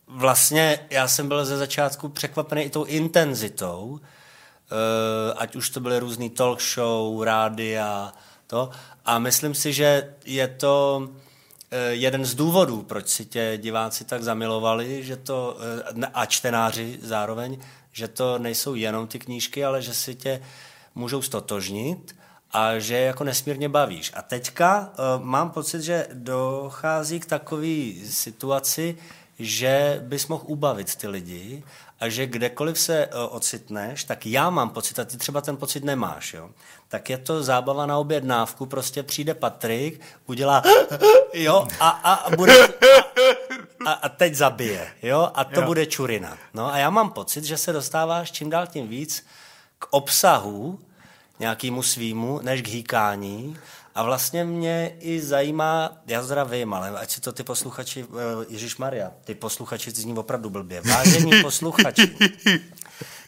vlastně já jsem byl ze začátku překvapený i tou intenzitou, eh, ať už to byly různý talk show, rádia, to. A myslím si, že je to eh, jeden z důvodů, proč si tě diváci tak zamilovali, že to, eh, a čtenáři zároveň, že to nejsou jenom ty knížky, ale že si tě můžou stotožnit a že jako nesmírně bavíš. A teďka uh, mám pocit, že dochází k takové situaci, že bys mohl ubavit ty lidi a že kdekoliv se uh, ocitneš, tak já mám pocit, a ty třeba ten pocit nemáš, jo, tak je to zábava na objednávku, prostě přijde Patrik, udělá [laughs] jo, a, a, a bude a, a teď zabije, jo, a to jo. bude čurina. No a já mám pocit, že se dostáváš čím dál tím víc k obsahu, nějakému svýmu, než k hýkání. A vlastně mě i zajímá, já zdravím, ale ať si to ty posluchači, eh, Ježíš Maria, ty posluchači zní opravdu blbě. Vážení [laughs] posluchači,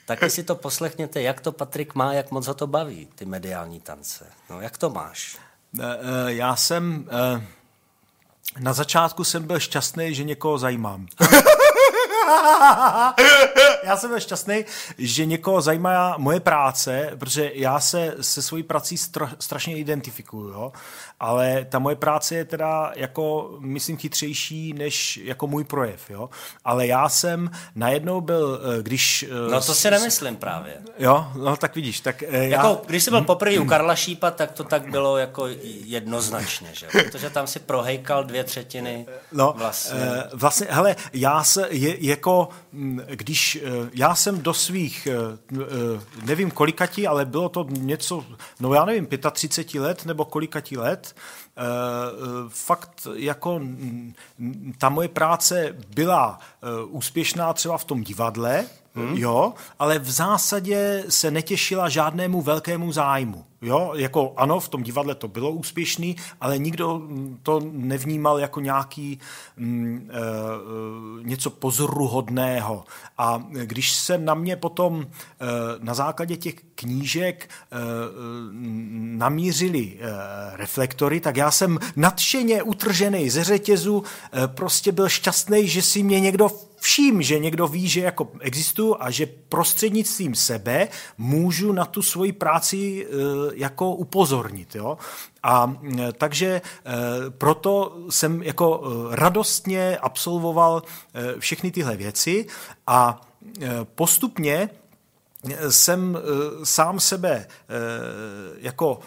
taky si to poslechněte, jak to Patrik má, jak moc ho to baví, ty mediální tance. No, jak to máš? Eh, eh, já jsem... Na začátku jsem byl šťastný, že někoho zajímám. [laughs] [laughs] já jsem šťastný, že někoho zajímá moje práce, protože já se se svojí prací stra, strašně identifikuju, jo? Ale ta moje práce je teda jako, myslím, chytřejší než jako můj projev, jo. Ale já jsem najednou byl, eh, když... Eh, no to si nemyslím právě. Jo, no tak vidíš, tak eh, já... Jako, když jsi byl poprvé u Karla Šípa, tak to tak bylo jako jednoznačně, že Protože tam si prohejkal dvě třetiny no, vlastně. Vlastně, hele, já se, je, jako, mm, když já jsem do svých, nevím kolikatí, ale bylo to něco, no já nevím, 35 let nebo kolikatí let, fakt jako ta moje práce byla úspěšná třeba v tom divadle, Hmm. Jo, ale v zásadě se netěšila žádnému velkému zájmu. Jo, jako ano, v tom divadle to bylo úspěšný, ale nikdo to nevnímal jako nějaký mm, e, něco pozoruhodného. A když se na mě potom e, na základě těch knížek e, namířili e, reflektory, tak já jsem nadšeně utržený ze řetězu, e, prostě byl šťastný, že si mě někdo vším, že někdo ví, že jako existuju a že prostřednictvím sebe můžu na tu svoji práci e, jako upozornit. Jo? A e, takže e, proto jsem jako radostně absolvoval všechny tyhle věci a postupně jsem sám sebe jako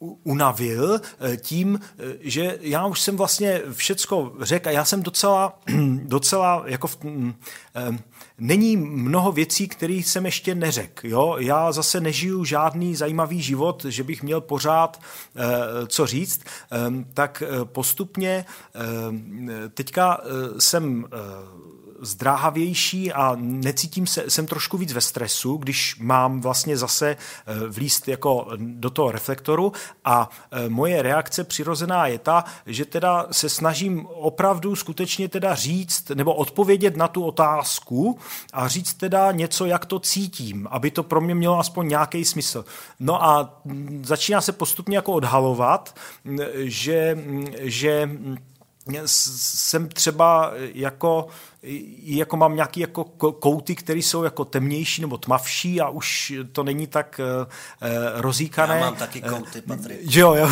unavil eh, tím, eh, že já už jsem vlastně všecko řekl a já jsem docela, [clears throat] docela jako v, mm, eh, není mnoho věcí, které jsem ještě neřekl. Jo? Já zase nežiju žádný zajímavý život, že bych měl pořád co říct, tak postupně teďka jsem zdráhavější a necítím se, jsem trošku víc ve stresu, když mám vlastně zase eh, vlíst jako do toho reflektoru a eh, moje reakce přirozená je ta, že teda se snažím opravdu skutečně teda říct nebo odpovědět na tu otázku a říct teda něco, jak to cítím, aby to pro mě mělo aspoň nějaký smysl. No a mm, začíná se postupně jako odhalovat, mm, že, mm, že jsem třeba jako, jako mám nějaký jako kouty, které jsou jako temnější nebo tmavší a už to není tak uh, rozíkané. Já mám taky kouty, Patrik. Jo, jo.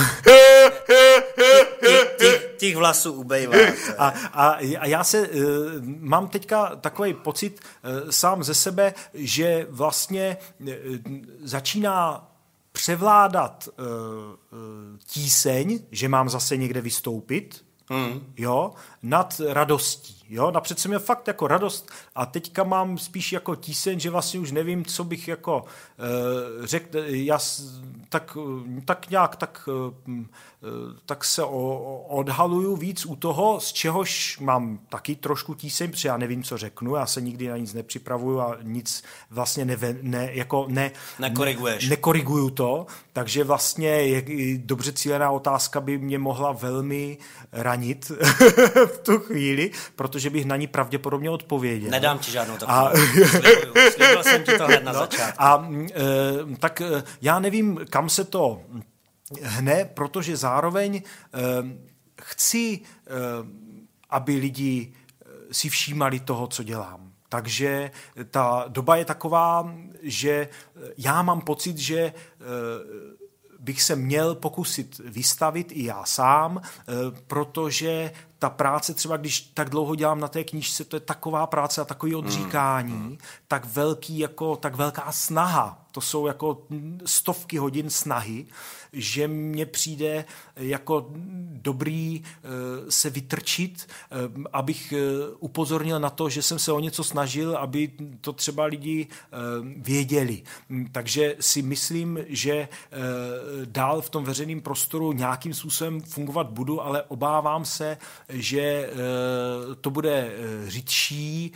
Těch vlasů ubejvá. A, a, a já se uh, mám teďka takový pocit uh, sám ze sebe, že vlastně uh, začíná převládat uh, uh, tíseň, že mám zase někde vystoupit, Mm. Jo, nad radostí. Jo, napřed jsem měl fakt jako radost a teďka mám spíš jako tíseň, že vlastně už nevím, co bych jako uh, řekl, já tak, tak nějak tak, uh, tak se o, odhaluju víc u toho, z čehož mám taky trošku tíseň, protože já nevím, co řeknu, já se nikdy na nic nepřipravuju a nic vlastně ne, ne, jako ne, Nekoriguješ. ne, nekoriguju to, takže vlastně je, dobře cílená otázka by mě mohla velmi ranit [laughs] v tu chvíli, protože bych na ní pravděpodobně odpověděl. Nedám ti žádnou takovou. A... Slibuju. Slibuju jsem ti to hned na no, začátku. A e, tak e, já nevím, kam se to hne, protože zároveň e, chci, e, aby lidi si všímali toho, co dělám. Takže ta doba je taková, že já mám pocit, že bych se měl pokusit vystavit i já sám, protože ta práce, třeba když tak dlouho dělám na té knížce, to je taková práce a takový odříkání, mm. tak velký jako, tak velká snaha. To jsou jako stovky hodin snahy, že mně přijde jako dobrý eh, se vytrčit, eh, abych eh, upozornil na to, že jsem se o něco snažil, aby to třeba lidi věděli. Hm, takže si myslím, že dál v tom veřejném prostoru nějakým způsobem fungovat budu, ale obávám se, že to bude řidší.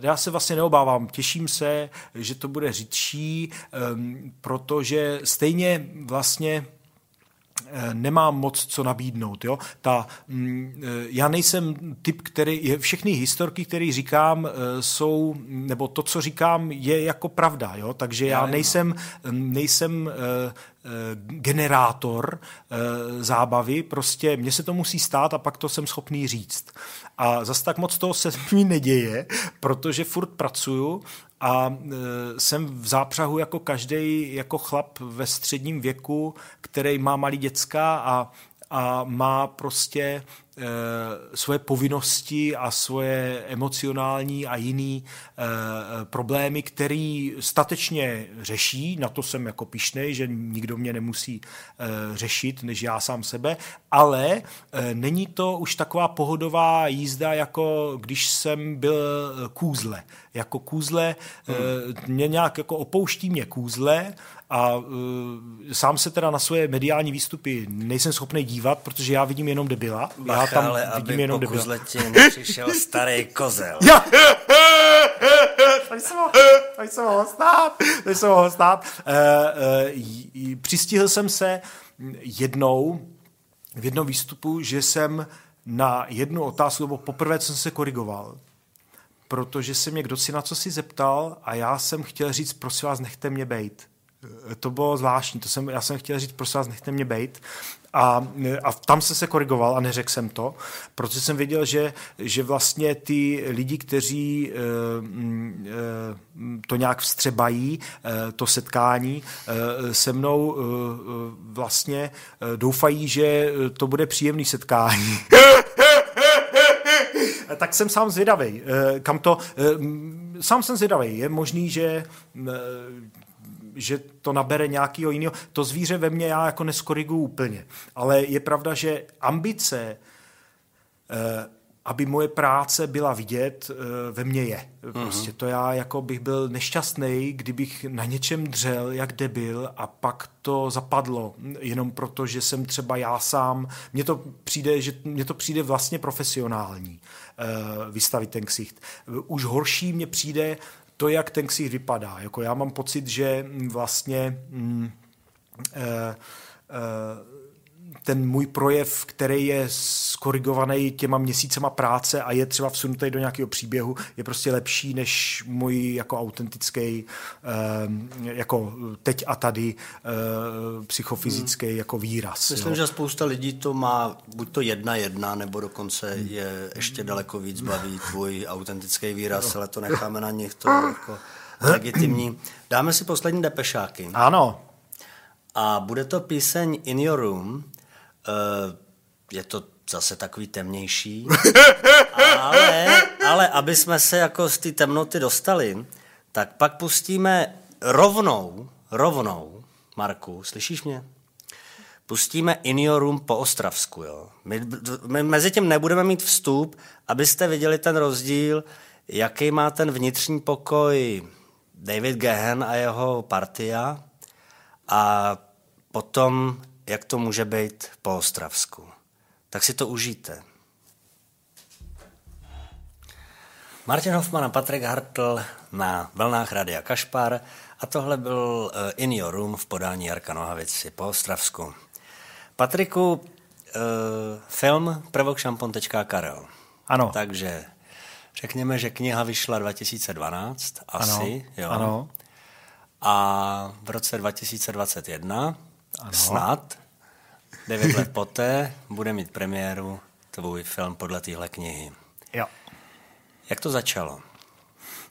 Já se vlastně neobávám, těším se, že to bude řidší, protože stejně vlastně nemám moc co nabídnout. Jo? Ta, mm, eh, já nejsem typ, který, všechny historky, které říkám, eh, jsou, nebo to, co říkám, je jako pravda. Jo? Takže já, já nejsem, nejsem generátor zábavy, prostě mně se to musí stát a pak to jsem schopný říct. A zase tak moc toho se mi neděje, protože furt pracuju a e, jsem v zápřahu jako každý jako chlap ve středním věku, který má malý děcka a, a má prostě svoje povinnosti a svoje emocionální a jiný problémy, který statečně řeší, na to jsem jako pišnej, že nikdo mě nemusí řešit, než já sám sebe, ale není to už taková pohodová jízda, jako když jsem byl kůzle. Jako kůzle, hmm. mě nějak jako opouští mě kůzle a uh, sám se teda na svoje mediální výstupy nejsem schopný dívat, protože já vidím jenom debila. Bacha, já tam ale vidím aby jenom po debila. [laughs] nepřišel starý kozel. Já! [laughs] Tady se mohl, tady stát. Tady se mohl stát. Uh, uh, přistihl jsem se jednou v jednom výstupu, že jsem na jednu otázku, nebo poprvé, co jsem se korigoval, protože se mě kdo si na co si zeptal a já jsem chtěl říct, prosím vás, nechte mě bejt. To bylo zvláštní, to jsem, já jsem chtěl říct, prosím vás, nechte mě bejt. A, a tam jsem se korigoval a neřekl jsem to, protože jsem věděl, že, že vlastně ty lidi, kteří e, e, to nějak vstřebají, e, to setkání e, se mnou e, vlastně e, doufají, že to bude příjemný setkání. [laughs] tak jsem sám zvědavý, kam to... Sám jsem zvědavý. Je možný, že že to nabere nějakého jiného. To zvíře ve mně já jako neskoriguju úplně. Ale je pravda, že ambice, aby moje práce byla vidět, ve mně je. Prostě to já jako bych byl nešťastný, kdybych na něčem dřel, jak debil a pak to zapadlo, jenom proto, že jsem třeba já sám, mně to přijde, že mně to přijde vlastně profesionální vystavit ten ksicht. Už horší mně přijde to, jak ten ksicht vypadá. Jako já mám pocit, že vlastně mm, e, e, ten můj projev, který je skorigovaný těma měsícema práce a je třeba vsunutý do nějakého příběhu, je prostě lepší než můj jako autentický, jako teď a tady psychofyzický hmm. jako výraz. Myslím, jo. že spousta lidí to má buď to jedna jedna, nebo dokonce hmm. je ještě daleko víc baví tvůj autentický výraz, ale to necháme na nich, to jako legitimní. Dáme si poslední depešáky. Ano. A bude to píseň In Your Room, je to zase takový temnější, [laughs] ale, ale aby jsme se jako z té temnoty dostali, tak pak pustíme rovnou, rovnou, Marku, slyšíš mě? Pustíme In Your Room po Ostravsku, jo. My, my mezi tím nebudeme mít vstup, abyste viděli ten rozdíl, jaký má ten vnitřní pokoj David Gehen a jeho partia a potom jak to může být po Ostravsku. Tak si to užijte. Martin Hoffman a Patrik Hartl na vlnách Radia Kašpar a tohle byl eh, In Your Room v podání Jarka Nohavici po Ostravsku. Patriku, uh, film prvokšampon.karel. Ano. Takže řekněme, že kniha vyšla 2012, asi, ano, jo. Ano. A v roce 2021 ano. snad, devět let poté, bude mít premiéru tvůj film podle téhle knihy. Jo. Jak to začalo?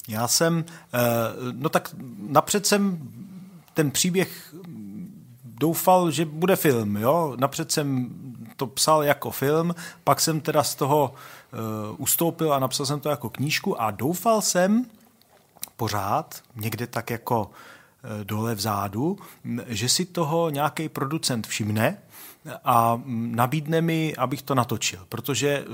Já jsem, eh, no tak napřed jsem ten příběh doufal, že bude film, jo. Napřed jsem to psal jako film, pak jsem teda z toho uh, ustoupil a napsal jsem to jako knížku a doufal jsem pořád, někde tak jako dole vzadu, že si toho nějaký producent všimne a nabídne mi, abych to natočil, protože uh,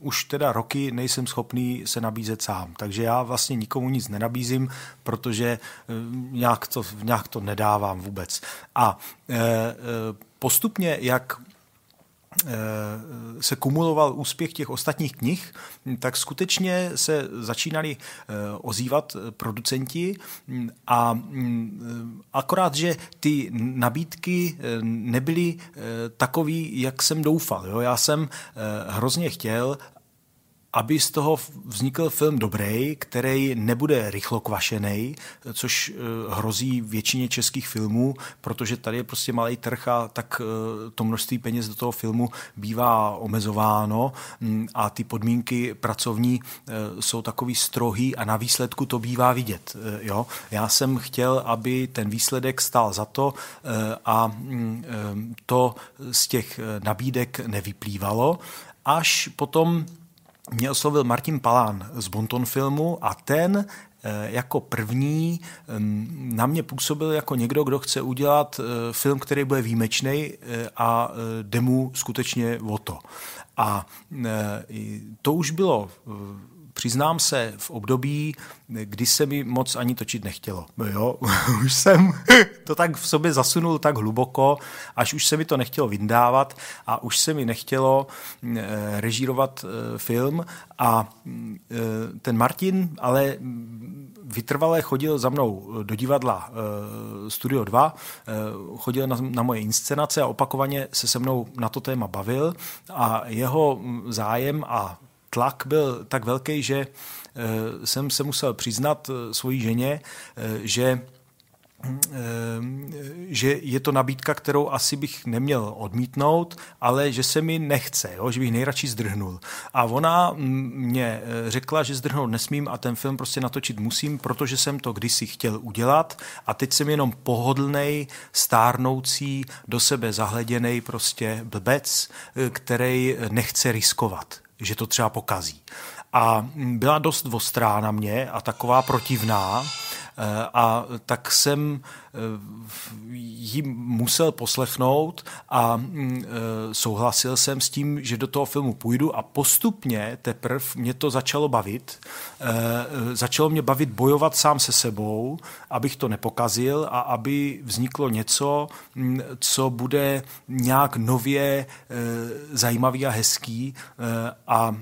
už teda roky nejsem schopný se nabízet sám, takže já vlastně nikomu nic nenabízím, protože uh, nějak to, nějak to nedávám vůbec. A uh, postupně, jak se kumuloval úspěch těch ostatních knih, tak skutečně se začínali ozývat producenti a akorát, že ty nabídky nebyly takový, jak jsem doufal. Já jsem hrozně chtěl, aby z toho vznikl film dobrý, který nebude rychlo kvašený, což eh, hrozí většině českých filmů, protože tady je prostě malý trh a tak eh, to množství peněz do toho filmu bývá omezováno mm, a ty podmínky pracovní eh, jsou takový strohý a na výsledku to bývá vidět. Jo? Já jsem chtěl, aby ten výsledek stál za to a mm, to z těch nabídek nevyplývalo, až potom mě oslovil Martin Palán z Bonton filmu a ten eh, jako první na mě působil jako někdo, kdo chce udělat eh, film, který bude výjimečný eh, a jde mu skutečně o to. A to už bylo přiznám se, v období, kdy se mi moc ani točit nechtělo. Jo, [laughs] už jsem [laughs] to tak v sobě zasunul tak hluboko, až už se mi to nechtělo vyndávat a už se mi nechtělo eh, režírovat eh, film a eh, ten Martin ale vytrvalé chodil za mnou do divadla Studio 2, chodil na moje inscenace a opakovaně se se mnou na to téma bavil a jeho zájem a tlak byl tak velký, že eh, jsem se musel přiznat eh, svojí ženě, eh, že že je to nabídka, kterou asi bych neměl odmítnout, ale že se mi nechce, jo? že bych nejradši zdrhnul. A ona mě řekla, že zdrhnout nesmím a ten film prostě natočit musím, protože jsem to kdysi chtěl udělat a teď jsem jenom pohodlnej, stárnoucí, do sebe zahleděný prostě blbec, který nechce riskovat že to třeba pokazí. A byla dost ostrá na mě a taková protivná, a tak jsem eh, ji musel poslechnout a mm, eh, souhlasil jsem s tím, že do toho filmu půjdu a postupně teprve mě to začalo bavit. Začalo mě bavit bojovat sám se sebou, abych to nepokazil a aby vzniklo něco, mm, co bude nějak nově zajímavý a hezký a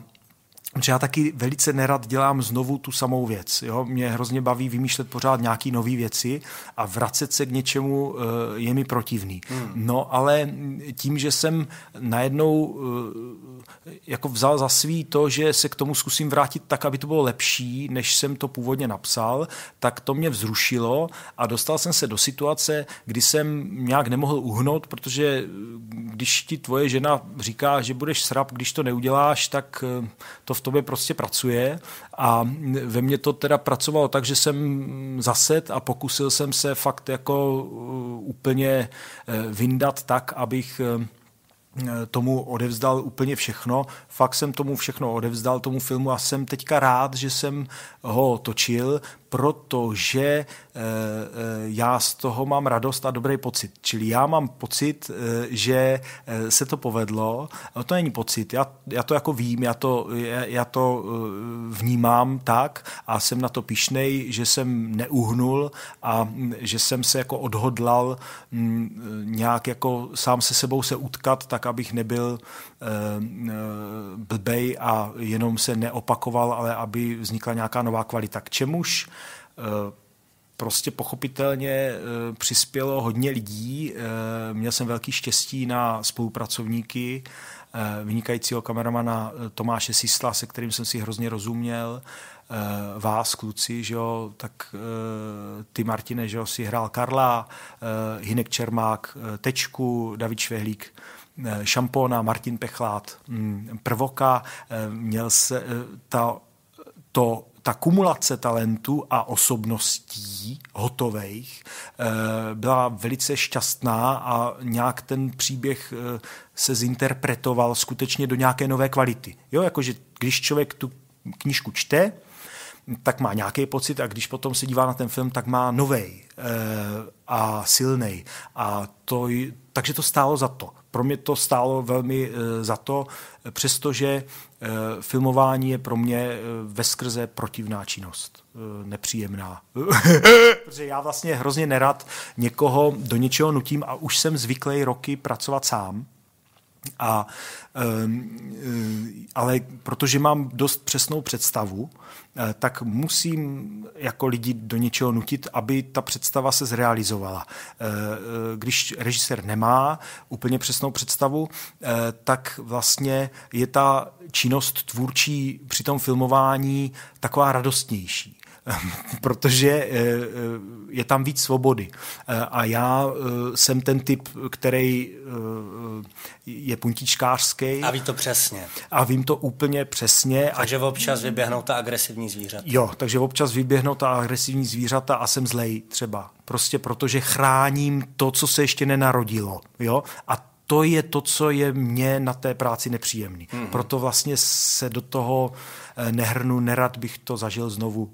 že já taky velice nerad dělám znovu tu samou věc. Jo? Mě hrozně baví vymýšlet pořád nějaké nové věci a vracet se k něčemu uh, je mi protivný. Hmm. No ale tím, že jsem najednou uh, jako vzal za svý to, že se k tomu zkusím vrátit tak, aby to bylo lepší, než jsem to původně napsal, tak to mě vzrušilo a dostal jsem se do situace, kdy jsem nějak nemohl uhnout, protože když ti tvoje žena říká, že budeš srap, když to neuděláš, tak eh, to v tobě prostě pracuje a ve mně to teda pracovalo tak, že jsem zased a pokusil jsem se fakt jako eh, úplně eh, vyndat tak, abych tomu odevzdal úplně všechno. Fakt jsem tomu všechno odevzdal, tomu filmu a jsem teďka rád, že jsem ho točil, protože eh, eh, já z toho mám radost a dobrý pocit. Čili já mám pocit, eh, že se to povedlo. No to není pocit, já, já to jako vím, já to, já to vnímám tak a jsem na to pišnej, že jsem neuhnul a hm, že jsem se jako odhodlal hm, nějak jako sám se sebou se utkat, tak abych nebyl blbej a jenom se neopakoval, ale aby vznikla nějaká nová kvalita. K čemuž Eh, prostě pochopitelně eh, přispělo hodně lidí. Eh, měl jsem velký štěstí na spolupracovníky, vynikajícího kameramana Tomáše Sisla, se kterým jsem si hrozně rozuměl, vás, kluci, že jo, tak ty, Martine, že jo, si hrál Karla, Hinek Čermák, Tečku, David Švehlík, Šampona, Martin Pechlát, hm, Prvoka, měl se ta, to ta kumulace talentů a osobností hotových eh, byla velice šťastná a nějak ten příběh eh, se zinterpretoval skutečně do nějaké nové kvality. Jo, jakože když člověk tu knížku čte, tak má nějaký pocit a když potom se dívá na ten film, tak má novej a silný. A to, takže to stálo za to. Pro mě to stálo velmi e, za to, přestože e, filmování je pro mě e, veskrze protivná činnost. E, nepříjemná. [laughs] Protože já vlastně hrozně nerad někoho do něčeho nutím a už jsem zvyklý roky pracovat sám A, ehm, ale protože mám dost přesnou představu, eh, tak musím jako lidi do něčeho nutit, aby ta představa se zrealizovala. Eh, když režisér nemá úplně přesnou představu, tak vlastně je ta činnost tvůrčí při tom filmování taková radostnější. [laughs] protože eh, eh, je tam víc svobody. Eh, a já jsem ten typ, který je puntičkářský. A ví to přesně. A vím to úplně přesně. Takže občas vyběhnou ta agresivní zvířata. Jo, takže občas vyběhnou ta agresivní zvířata a jsem zlej třeba. Prostě protože chráním to, co se ještě nenarodilo. Jo? A to je to, co je mně na té práci nepříjemný. Mm. Proto vlastně se do toho eh, nehrnu, nerad bych to zažil znovu.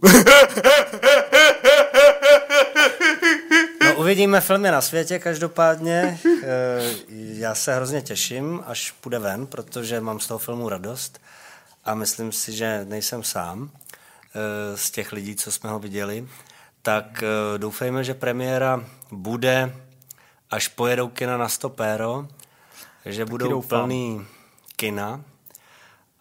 No, uvidíme filmy na světě každopádně. Eh, já se hrozně těším, až půjde ven, protože mám z toho filmu radost a myslím si, že nejsem sám eh, z těch lidí, co jsme ho viděli. Tak doufejme, že premiéra bude, až pojedou kina na stopéro že budou doufám. plný kina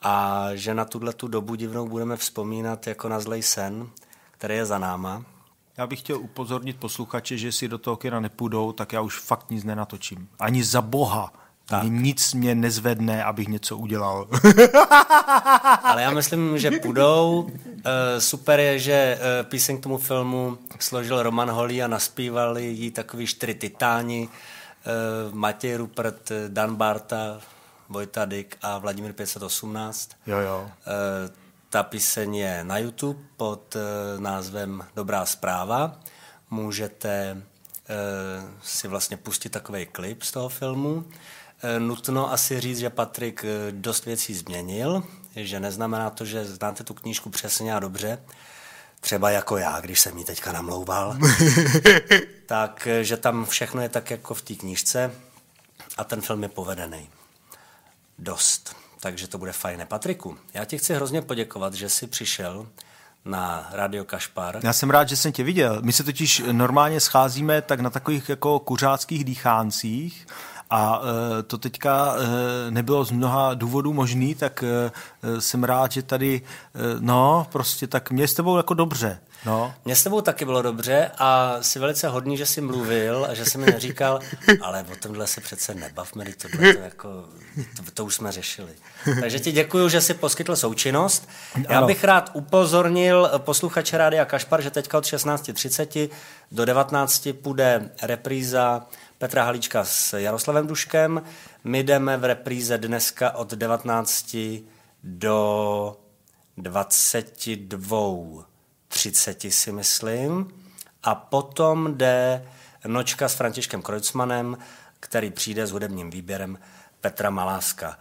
a že na tuhle tu dobu divnou budeme vzpomínat jako na zlej sen, který je za náma. Já bych chtěl upozornit posluchače, že si do toho kina nepůjdou, tak já už fakt nic nenatočím. Ani za boha. Tak. Nic mě nezvedne, abych něco udělal. [laughs] Ale já myslím, že půjdou. Eh, super je, že eh, píseň k tomu filmu složil Roman Holý a naspívali jí takový čtyři titáni. Eh, Matěj Rupert, Dan Barta, Vojta Dyk a Vladimír 518. Jo, jo. Eh, ta píseň je na YouTube pod eh, názvem Dobrá zpráva. Můžete si vlastně pustit takový klip z toho filmu. Nutno asi říct, že Patrik dost věcí změnil, že neznamená to, že znáte tu knížku přesně a dobře, třeba jako já, když jsem ji teďka namlouval, [laughs] tak že tam všechno je tak jako v té knížce a ten film je povedený. Dost. Takže to bude fajné. Patriku, já ti chci hrozně poděkovat, že jsi přišel na Radio Kašpar. Já jsem rád, že jsem tě viděl. My se totiž normálně scházíme tak na takových jako kuřáckých dýcháncích a e, to teďka e, nebylo z mnoha důvodů možný, tak e, jsem rád, že tady, no, prostě tak mě s tebou jako dobře. No. Mně s tebou taky bylo dobře a jsi velice hodný, že jsi mluvil a že jsi mi neříkal, [laughs] ale o tomhle se přece nebavme, tohle to, jako, to, to už jsme řešili. Takže ti děkuji, že jsi poskytl součinnost. Já ano. bych rád upozornil posluchače Rádia Kašpar, že teďka od 16.30 do 19 půjde repríza Petra Halíčka s Jaroslavem Duškem. My jdeme v repríze dneska od 19 do 22.30 si myslím. A potom jde nočka s Františkem Kreutzmanem, který přijde s hudebním výběrem Petra Maláska.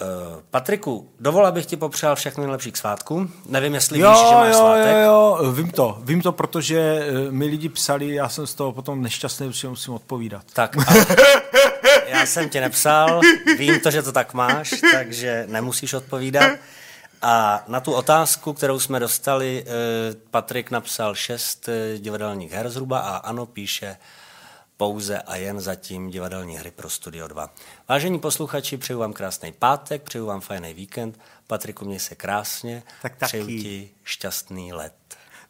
Uh, Patriku, dovol, abych ti popřál všechno nejlepší k svátku. Nevím, jestli jo, víš, že máš jo, svátek. Jo, jo, vím to. Vím to, protože eh, mi lidi psali, já jsem z toho potom nešťastný, že musím odpovídat. Tak, [laughs] já jsem ti nepsal, vím to, že to tak máš, takže nemusíš odpovídat. A na tu otázku, kterou jsme dostali, eh, Patrik napsal šest divadelních her zhruba a ano, píše pouze a jen zatím divadelní hry pro Studio 2. Vážení posluchači, přeju vám krásný pátek, přeju vám fajný víkend. Patriku, měj se krásně, tak taky. přeju ti šťastný let.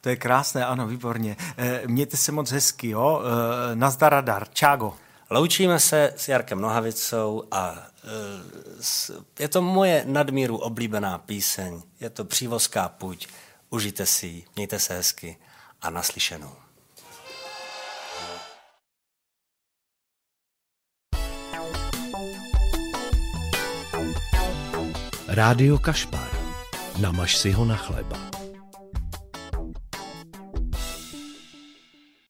To je krásné, ano, výborně. E, mějte se moc hezky, jo? E, nazdar radar, čágo. Loučíme se s Jarkem Nohavicou a e, je to moje nadmíru oblíbená píseň. Je to přívozká puť. Užijte si ji, mějte se hezky a naslyšenou. Rádio Kašpar. Namaž si ho na chleba.